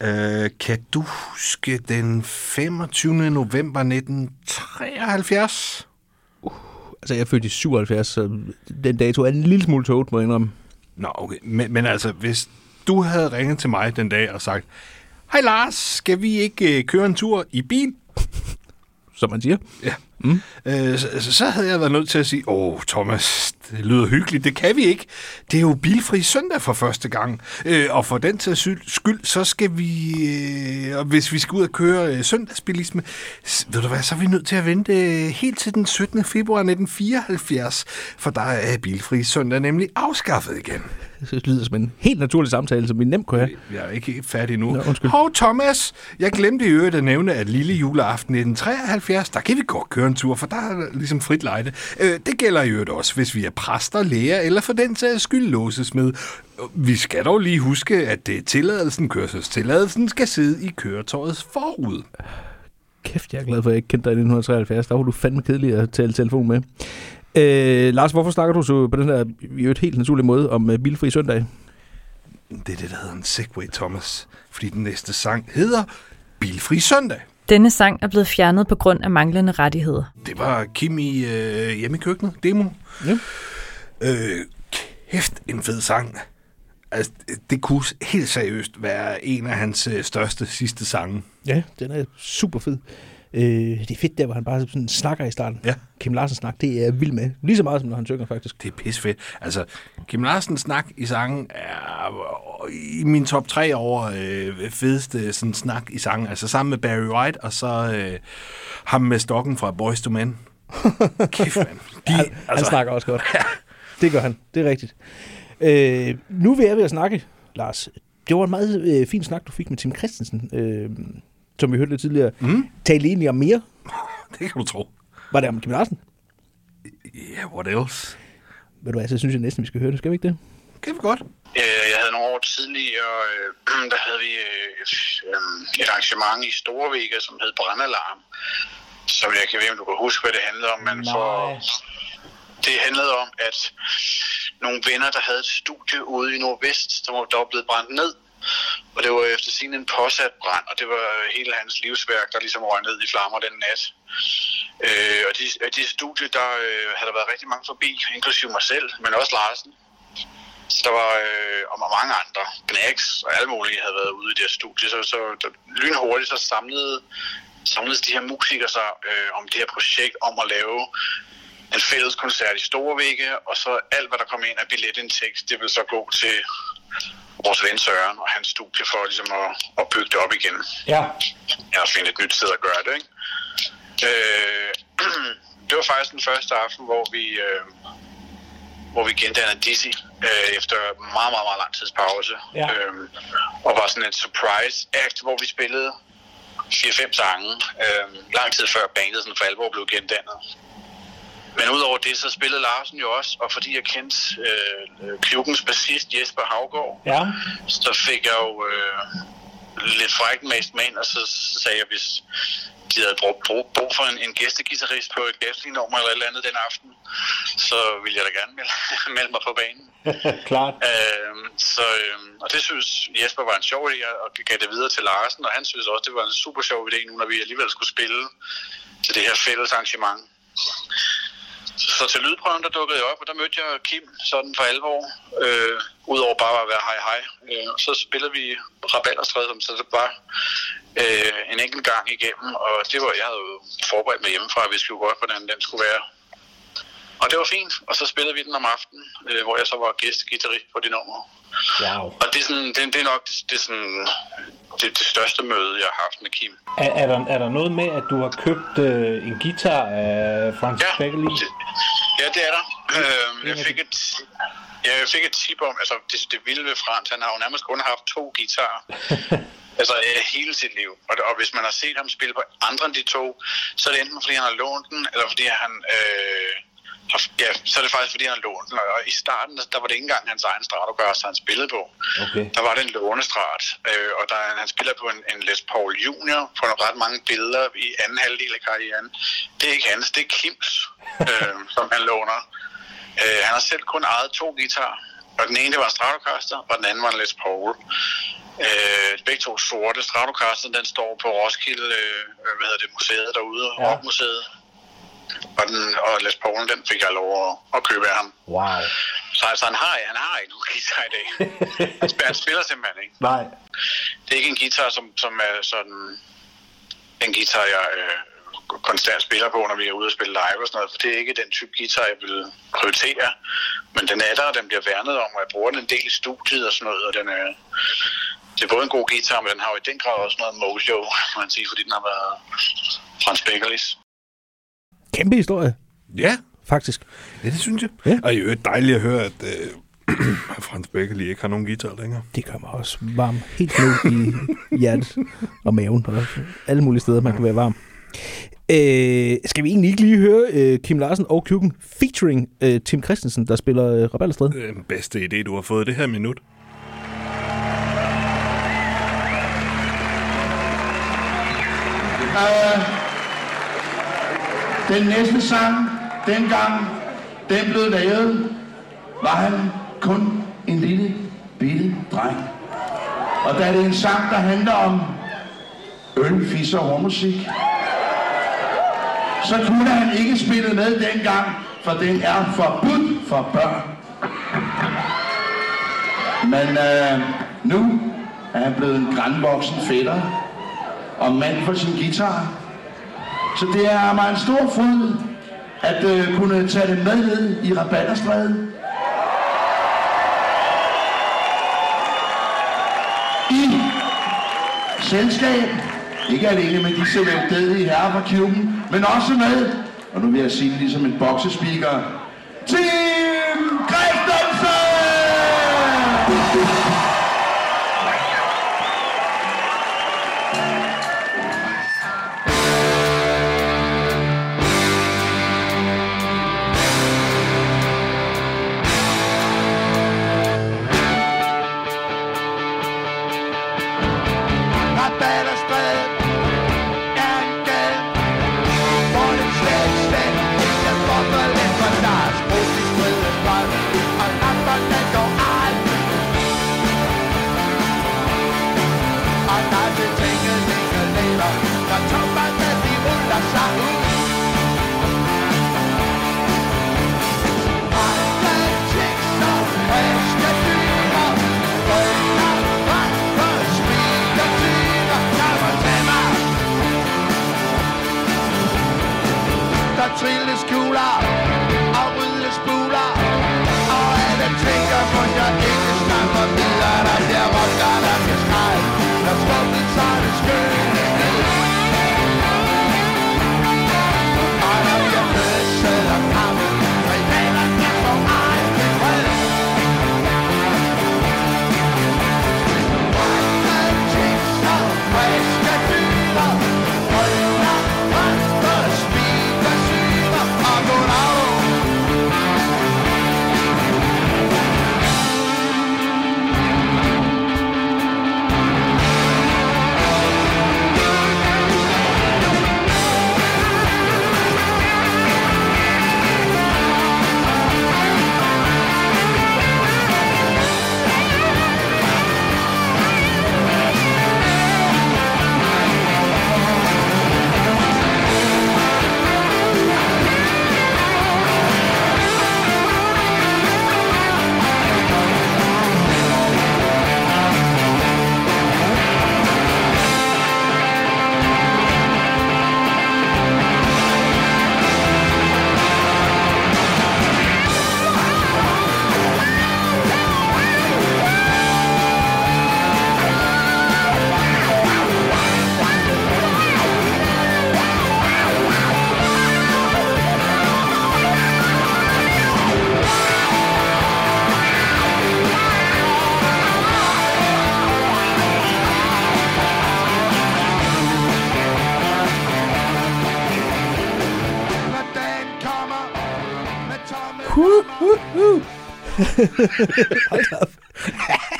Øh, kan du huske den 25. november 1973? Altså, jeg er født i 77, så den dato er en lille smule tåget, må jeg indrømme. Nå, okay. Men, men altså, hvis du havde ringet til mig den dag og sagt, Hej Lars, skal vi ikke øh, køre en tur i bil? Som man siger. Ja. mm. øh, så, så havde jeg været nødt til at sige, åh Thomas, det lyder hyggeligt, det kan vi ikke. Det er jo bilfri søndag for første gang. Øh, og for den til skyld, så skal vi, øh, og hvis vi skal ud og køre øh, søndagsbilisme, ved du hvad, så er vi nødt til at vente øh, helt til den 17. februar 1974, for der er bilfri søndag nemlig afskaffet igen. Det lyder som en helt naturlig samtale, som vi nemt kunne have. Jeg er ikke helt færdig nu. Nå, undskyld. Hov, Thomas, jeg glemte i øvrigt at nævne, at lille juleaften 1973, der kan vi godt køre en tur, for der er ligesom frit lejde. Øh, det gælder i øvrigt også, hvis vi er præster, læger eller for den sags skyld låses med. Vi skal dog lige huske, at det er tilladelsen, kørselstilladelsen skal sidde i køretøjets forud. Kæft, jeg er glad for, at jeg ikke kendte dig i 1973. Der var du fandme kedelig at tale telefon med. Øh, Lars, hvorfor snakker du så på den her i øvrigt helt naturlige måde om uh, bilfri søndag? Det er det, der hedder en segway, Thomas. Fordi den næste sang hedder Bilfri Søndag. Denne sang er blevet fjernet på grund af manglende rettigheder. Det var Kim i øh, hjemme i køkkenet, demo. Ja. Øh, kæft, en fed sang. Altså, det kunne helt seriøst være en af hans øh, største sidste sange. Ja, den er super fed. Øh, det er fedt der, hvor han bare sådan snakker i starten. Ja. Kim Larsen snak, det er jeg vild med. Lige så meget, som når han synger, faktisk. Det er pisfedt. Altså, Kim Larsens snak i sangen er i min top 3 over øh, fedeste sådan, snak i sangen. Altså sammen med Barry White, og så øh, ham med stokken fra Boys to Men. Kæft, mand. De, han, altså, han snakker også godt. det gør han. Det er rigtigt. Øh, nu vil jeg ved at snakke, Lars. Det var en meget øh, fin snak, du fik med Tim Christensen, øh, som vi hørte lidt tidligere. Mm. Talte egentlig om mere. Det kan du tro. Var det om Kim Larsen? Ja, yeah, what else? Ved du hvad, så synes jeg næsten, vi skal høre det. Skal vi ikke det? Kan vi godt. Øh, Jeg havde nogle år tidligere, øh, der havde vi et, øh, et arrangement i Storvega, som hed Brandalarm, som jeg kan ved, om du kan huske, hvad det handlede om, men for, det handlede om, at nogle venner, der havde et studie ude i Nordvest, der var, der var blevet brændt ned, og det var efter sin en påsat brand, og det var hele hans livsværk, der ligesom røg ned i flammer den nat. Øh, og de, og de studie, der øh, havde der været rigtig mange forbi, inklusive mig selv, men også Larsen. Så der var, øh, og mange andre, Gnax og alle mulige havde været ude i det her studie, så, så der, lynhurtigt så samlede, samledes de her musikere sig øh, om det her projekt om at lave en fælles koncert i Storvægge, og så alt, hvad der kom ind af billetindtægt, det vil så gå til vores ven Søren og hans studie for ligesom at, at bygge det op igen. Ja. Ja, og finde et nyt sted at gøre det, ikke? Øh, det var faktisk den første aften, hvor vi, øh, hvor vi gendannede Dizzy øh, efter meget, meget, meget lang tids pause. Ja. Øh, og var sådan et surprise act, hvor vi spillede 4-5 sange, øh, lang tid før bandet sådan for alvor blev gendannet. Men udover det, så spillede Larsen jo også, og fordi jeg kendte øh, klubbens bassist Jesper Havgård, Ja. så fik jeg jo øh, lidt frækt mast med ind, og så, så sagde jeg, hvis de havde brug, brug, brug for en, en gæstegitarrist på et gæstlinummer eller et eller andet den aften, så ville jeg da gerne melde, melde mig på banen. Klart. Øhm, så, øhm, og det synes Jesper var en sjov idé, og gav det videre til Larsen, og han synes også, det var en super sjov idé, nu når vi alligevel skulle spille til det her fælles arrangement. Så til lydprøven, der dukkede jeg op, og der mødte jeg Kim sådan for alvor, øh, udover bare at være hej hej. Øh, så spillede vi Rabalderstræde, som så det var øh, en enkelt gang igennem, og det var, jeg havde jo forberedt mig hjemmefra, at vi skulle godt, hvordan den skulle være. Og det var fint, og så spillede vi den om aftenen, øh, hvor jeg så var gæstgitarrist på det nummer. Wow. Og det er, sådan, det, det er nok det, det, er sådan, det, det største møde, jeg har haft med Kim. Er, er, der, er der noget med, at du har købt øh, en guitar af Francis ja, Beckley? Ja, det er der. Øh, jeg, fik et, ja, jeg fik et tip om, altså det, det vilde ved Frans, han har jo nærmest kun haft to guitarer. altså øh, hele sit liv. Og, og hvis man har set ham spille på andre end de to, så er det enten fordi han har lånt den, eller fordi han... Øh, har, ja, så er det faktisk fordi han har lånt den. Og i starten, der, var det ikke engang hans egen Stratocaster, han spillede på. Okay. Der var det en lånestrat, øh, og der, han spiller på en, en Les Paul Junior på nogle ret mange billeder i anden halvdel af karrieren. Det er ikke hans, det er Kims, øh, som han låner. Øh, han har selv kun ejet to guitarer, og den ene det var en Stratocaster, og den anden var en Les Paul. Øh, begge to sorte. Stratocaster, den står på Roskilde, øh, hvad hedder det, museet derude, ja. Rockmuseet. Og, den, og Les Paul, den fik jeg lov at, at købe af ham. Wow. Så altså, han har, han har ikke nogen guitar i dag. han, spiller, han spiller simpelthen ikke. Nej. Det er ikke en guitar, som, som er sådan en guitar, jeg øh, konstant spiller på, når vi er ude og spille live og sådan noget, for det er ikke den type guitar, jeg vil prioritere. Men den er der, og den bliver værnet om, og jeg bruger den en del i studiet og sådan noget, og den er, det er både en god guitar, men den har jo i den grad også noget mojo, må man sige, fordi den har været Frans Beckerlis. Kæmpe historie. Ja. Faktisk. Ja, det synes jeg. Ja. Og i øvrigt dejligt at høre, at øh, Frans Beckerli ikke har nogen guitar længere. Det gør mig også varm helt ned i hjertet og maven og alle mulige steder, man kan være varm. Øh, skal vi egentlig ikke lige høre øh, Kim Larsen og Kjuken featuring øh, Tim Christensen, der spiller øh, Rabalderstred? Det er den bedste idé, du har fået det her minut. Den næste sang, dengang den blev lavet, var han kun en lille bitte dreng. Og da det er en sang, der handler om øl, fis og hormusik, så kunne han ikke spille med dengang, for den er forbudt for børn. Men øh, nu er han blevet en grandvoksen fætter og mand for sin guitar. Så det er mig en stor fryd at øh, kunne tage det med ned i Rabatterstræden. I selskab, ikke alene med disse veldedige herrer fra klubben, men også med, og nu vil jeg sige det ligesom en boksespeaker, Team Christensen! Der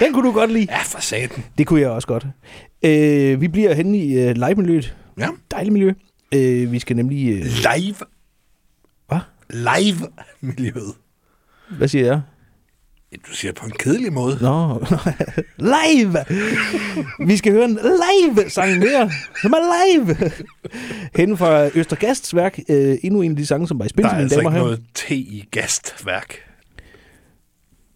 Den kunne du godt lide. Ja, for satan. Det kunne jeg også godt. Øh, vi bliver henne i øh, live-miljøet. Ja. Dejligt miljø. Øh, vi skal nemlig... Øh, Live. Hvad? Live-miljøet. hvad siger jeg? Du siger det på en kedelig måde. Nå, live! Vi skal høre en live-sang mere, som er live! Hende fra Østergasts værk. Øh, endnu en af de sange, som var i spil Der er altså ikke her. noget te i gastværk.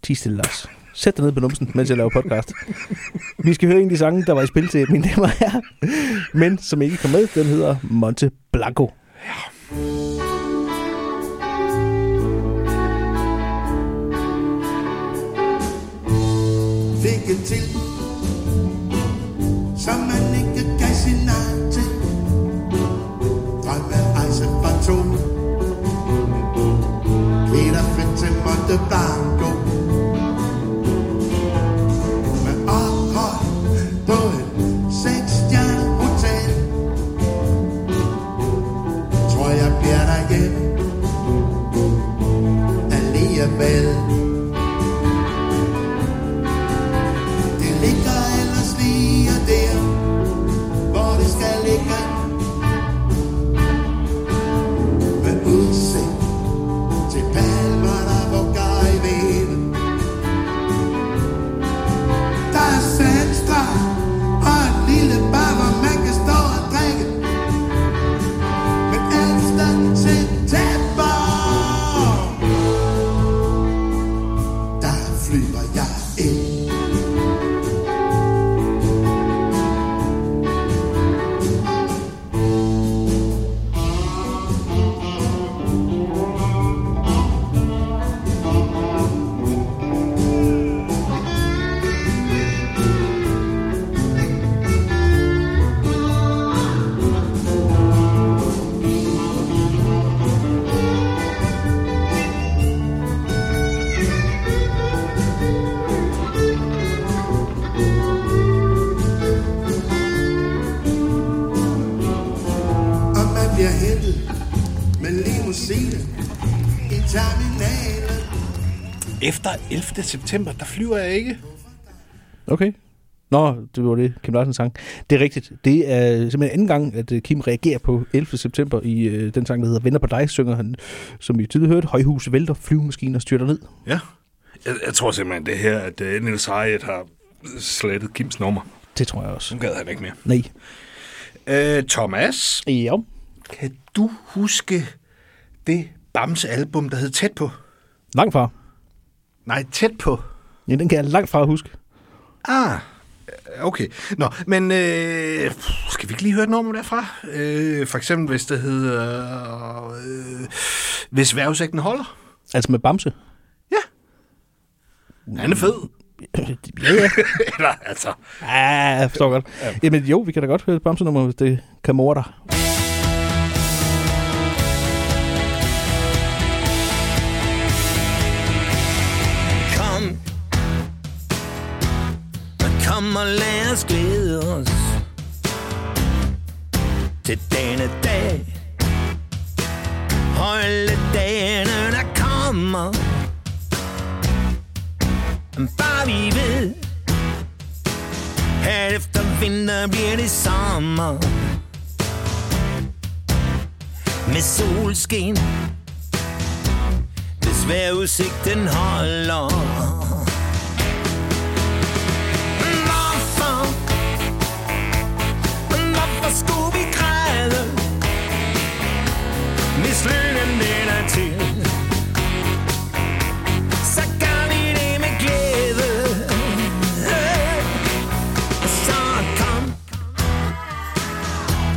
Ti stille, Lars. Sæt dig ned på numsen, mens jeg laver podcast. Vi skal høre en af de sange, der var i spil til mine damer her, men som ikke kom med. Den hedder Monte Blanco. Fik en til Som man ikke kan sige nej til Drømmerejse fra to Peter fik til Monte Blanco Alligevel med limousine i terminalen. Efter 11. september, der flyver jeg ikke. Okay. Nå, det var det, Kim Larsen sang. Det er rigtigt. Det er simpelthen anden gang, at øh, Kim reagerer på 11. september i øh, den sang, der hedder Venner på dig, synger han, som vi tidligere hørte, højhus vælter, flyvemaskiner styrter ned. Ja. Jeg, jeg tror simpelthen, det her, at uh, Niels Harriet har slettet Kims nummer. Det tror jeg også. Nu gad han ikke mere. Nej. Øh, Thomas? Ja? Kan du huske det Bamse-album, der hed Tæt på? Langt fra. Nej, Tæt på. Ja, den kan jeg langt fra huske. Ah, okay. Nå, men øh, skal vi ikke lige høre et nummer derfra? Øh, for eksempel, hvis det hedder... Øh, hvis vejrudsigten holder. Altså med Bamse? Han er fed. ja, ja. Eller, altså... Ja, jeg forstår godt. Jamen jo, vi kan da godt høre et Bamse-nummer, hvis det kan morde dig. Og lad os glæde os. Til denne dag. Holde dagene der kommer. Bare vi ved. At efter vinter bliver det sommer. Med solskin. Hvis vejrudsigten holder. Til. Så gør vi det med glæde. Så kom.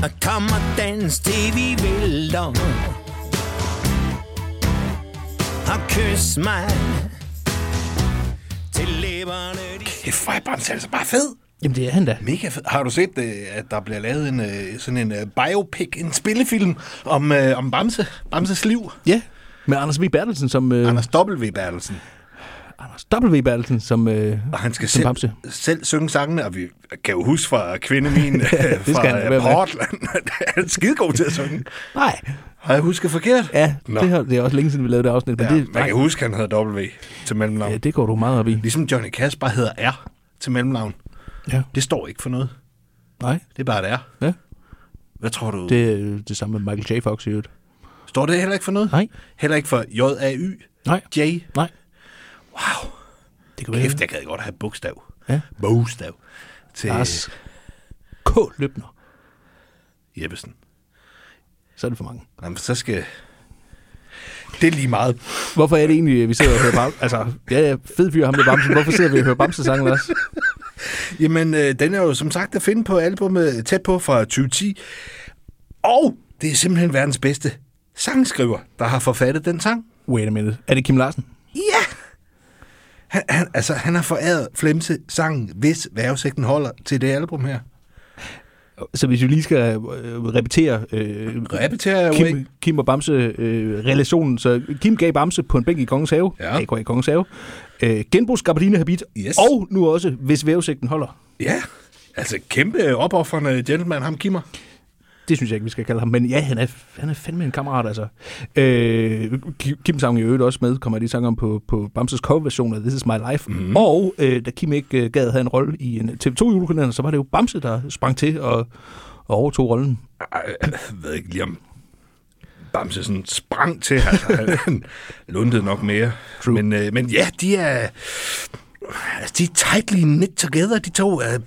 Og kom og dans til vi vælter. Og kys mig. Til læberne Kæft, hvor er bare fed. Jamen, det er han da. Mega fed. Har du set, øh, at der bliver lavet en, øh, sådan en øh, biopic, en spillefilm om, om Bamse, Bamses liv? Ja, med Anders V. Bertelsen som... Øh, Anders W. Bertelsen. Anders W. Bertelsen som, øh, Og han skal som selv, Bamse. selv synge sangene, og vi kan jo huske fra Kvindemin det skal fra han. Portland, at han er skidegod til at synge. Nej. Har jeg husket forkert? Ja, Nå. det, har, det er også længe siden, vi lavede det afsnit. Men Ja, det, man kan huske, at han hedder W til mellemnavn. Ja, det går du meget op i. Ligesom Johnny Cash bare hedder R til mellemnavn. Ja. Det står ikke for noget. Nej. Det er bare et R. Ja. Hvad tror du? Det er det samme med Michael J. Fox i øvrigt. Står det heller ikke for noget? Nej. Heller ikke for J-A-Y? Nej. J? Nej. Wow. Det kan være. Kæft, jeg gad godt have bogstav. Ja. Bogstav. Til Lars K. Løbner. Jeppesen. Så er det for mange. Jamen, så skal... Det er lige meget. Hvorfor er det egentlig, at vi sidder og hører Bamse? Altså, ja, fed fyr ham med Bamsen. Hvorfor sidder vi og hører Bamse-sangen også? Jamen, øh, den er jo som sagt at finde på albumet Tæt på fra 2010. Og det er simpelthen verdens bedste sangskriver, der har forfattet den sang. Wait a minute. Er det Kim Larsen? Ja! Han, han, altså, han har foræret Flemse sangen, hvis vejrudsigten holder til det album her. Så hvis vi lige skal øh, repetere, øh, Repetere Kim. Kim og Bamse øh, relationen, så Kim gav Bamse på en bænk i Kongens Have, Ja. AK Kongens Have, øh, genbrugs Gabardine Habit, Yes. og nu også, hvis vævesigten holder. Ja, altså kæmpe opoffrende gentleman, ham Kimmer. Det synes jeg ikke, vi skal kalde ham, men ja, han er, han er fandme en kammerat, altså. Øh, Kim- sang i øvrigt også med, kommer jeg lige sang om på, på Bamses coverversion af This Is My Life. Mm. Og øh, da Kim ikke øh, gad have en rolle i en TV2-julekalender, så var det jo Bamse, der sprang til og, og overtog rollen. Ej, jeg ved ikke lige om Bamse sådan sprang til. Altså, han lundede nok mere. True. Men, øh, men ja, de er, altså, de er tightly knit together, de to. Øh,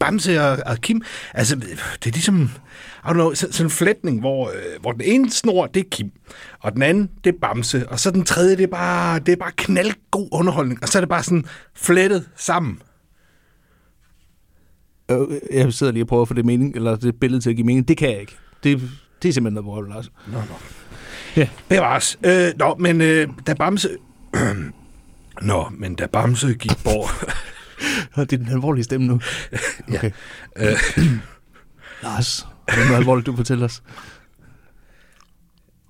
Bamse og, og Kim. Altså, det er ligesom... I don't know, så- sådan en flætning, hvor, øh, hvor den ene snor, det er Kim, og den anden, det er Bamse, og så den tredje, det er bare, det er bare knaldgod underholdning, og så er det bare sådan flettet sammen. Øh, jeg sidder lige og prøver at få det, mening, eller det billede til at give mening. Det kan jeg ikke. Det, det er simpelthen noget vrøvl, altså. Nå, nå. Ja. Bevares. Øh, nå, men øh, da Bamse... nå, men da Bamse gik bort... det er den alvorlige stemme nu. Okay. Ja. Øh, Lars, er det noget alvorligt, du fortæller os?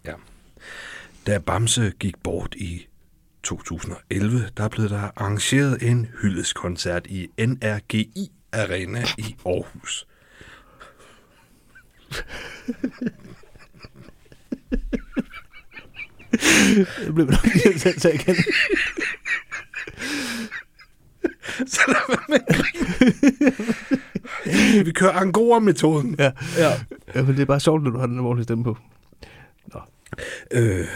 ja. Da Bamse gik bort i 2011, der blev der arrangeret en hyldeskoncert i NRGI Arena i Aarhus. Det blev nok lige til at tage igen. Så lad være med at. Vi kører Angora-metoden. Ja. ja. ja. men det er bare sjovt, når du har den alvorlige stemme på. Øh,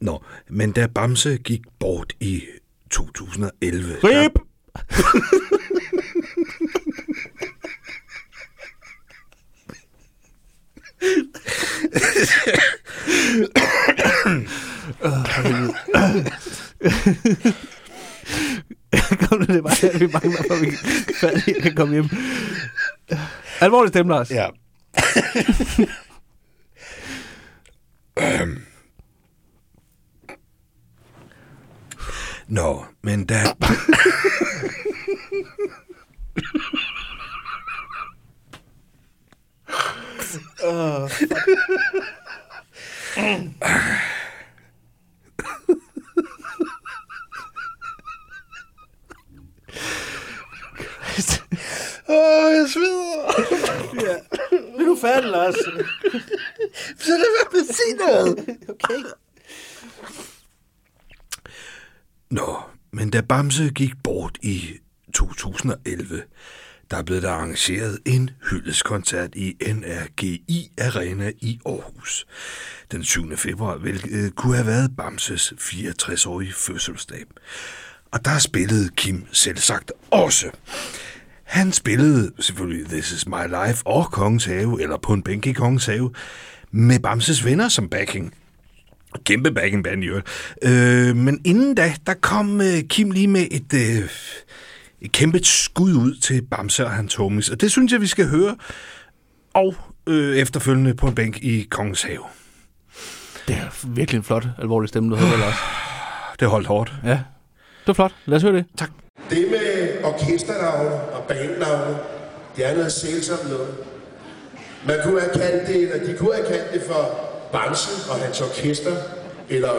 nå, men da Bamse gik bort i 2011... Rip! Kom nu, det er bare der, vi mangler, for vi færdig kan komme hjem. Alvorlig stemme, Lars. Ja. Øhm. Nå, men da... Uh, Åh, jeg sveder. ja. Vil du færdig, Lars? Så lad være med at sige noget. Okay. Nå, men da Bamse gik bort i 2011, der blev der arrangeret en hyldeskoncert i NRGI Arena i Aarhus. Den 7. februar, hvilket øh, kunne have været Bamses 64-årige fødselsdag. Og der spillede Kim selv sagt også. Han spillede selvfølgelig This Is My Life og Kongens Have, eller på en bænk i Kongens Have, med Bamses venner som backing. Kæmpe backing band i øvrigt. Øh, men inden da, der kom øh, Kim lige med et, øh, et kæmpe skud ud til Bamse og hans homies. Og det synes jeg, vi skal høre. Og øh, efterfølgende på en bænk i Kongens Have. Det er virkelig en flot, alvorlig stemme, du havde, Lars. Det holdt hårdt. Ja, det var flot. Lad os høre det. Tak. Det med orkesternavne og bandnavne, det er noget sælsomt noget. Man kunne have kaldt det, eller de kunne have kaldt det for Bamse og hans orkester, eller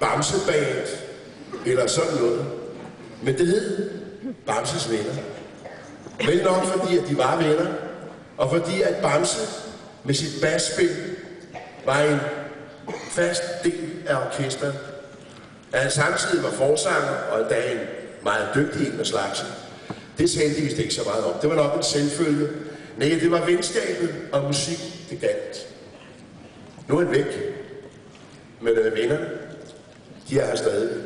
Bamseband, eller sådan noget. Men det hed Bamses venner. Vel nok fordi, at de var venner, og fordi at Bamse med sit basspil var en fast del af orkestret. At han samtidig var forsanger og endda en meget dygtig en af slagsen. Det talte vist ikke så meget om. Det var nok en selvfølge. Nej, det var venskabet og musik, det galt. Nu er han væk. Men øh, vennerne, de er her stadig.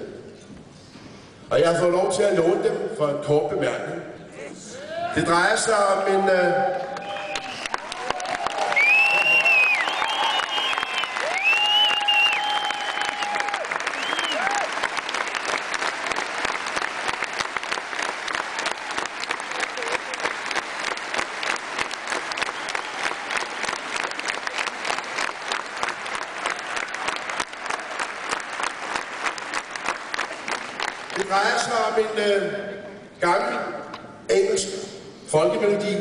Og jeg har fået lov til at låne dem for en kort bemærkning. Det drejer sig om en... Øh, Det drejer sig om en øh, gammel engelsk folkemelodi,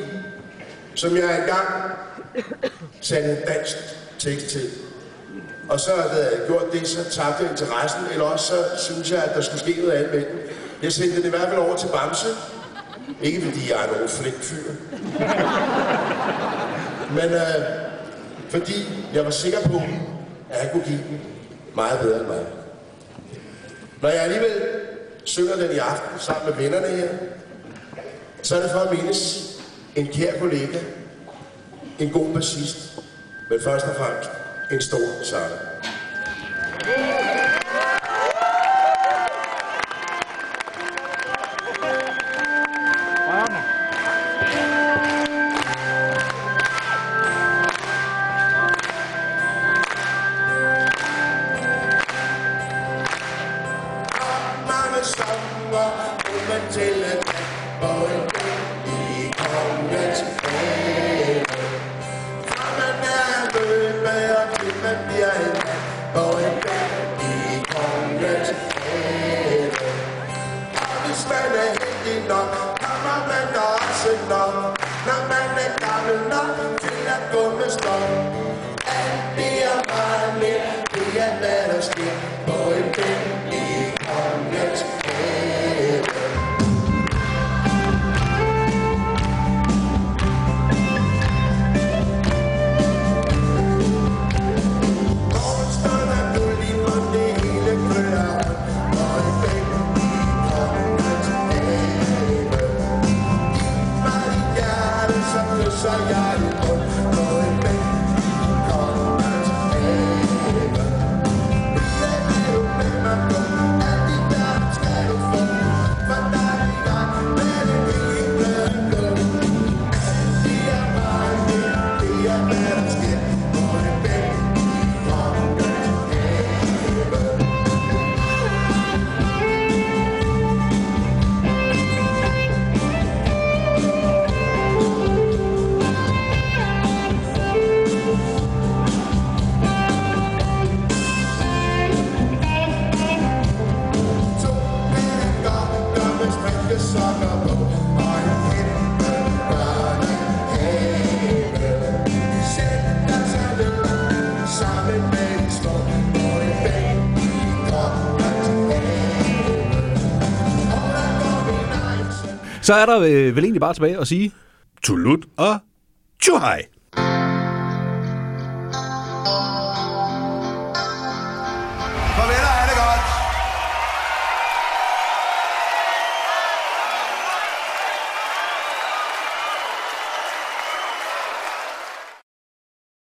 som jeg engang satte en dansk tekst til. Og så havde jeg gjort det, så tabte jeg interessen, eller også så synes jeg, at der skulle ske noget andet med den. Jeg sendte den i hvert fald over til Bamse. Ikke fordi jeg er nogen flink fyr. Men øh, fordi jeg var sikker på, at han kunne give den meget bedre end mig. Når jeg alligevel synger den i aften sammen med vennerne her, så er det for at mindes en kær kollega, en god bassist, men først og fremmest en stor sanger. Så er der øh, vel egentlig bare tilbage at sige... Tulut og tjuhej.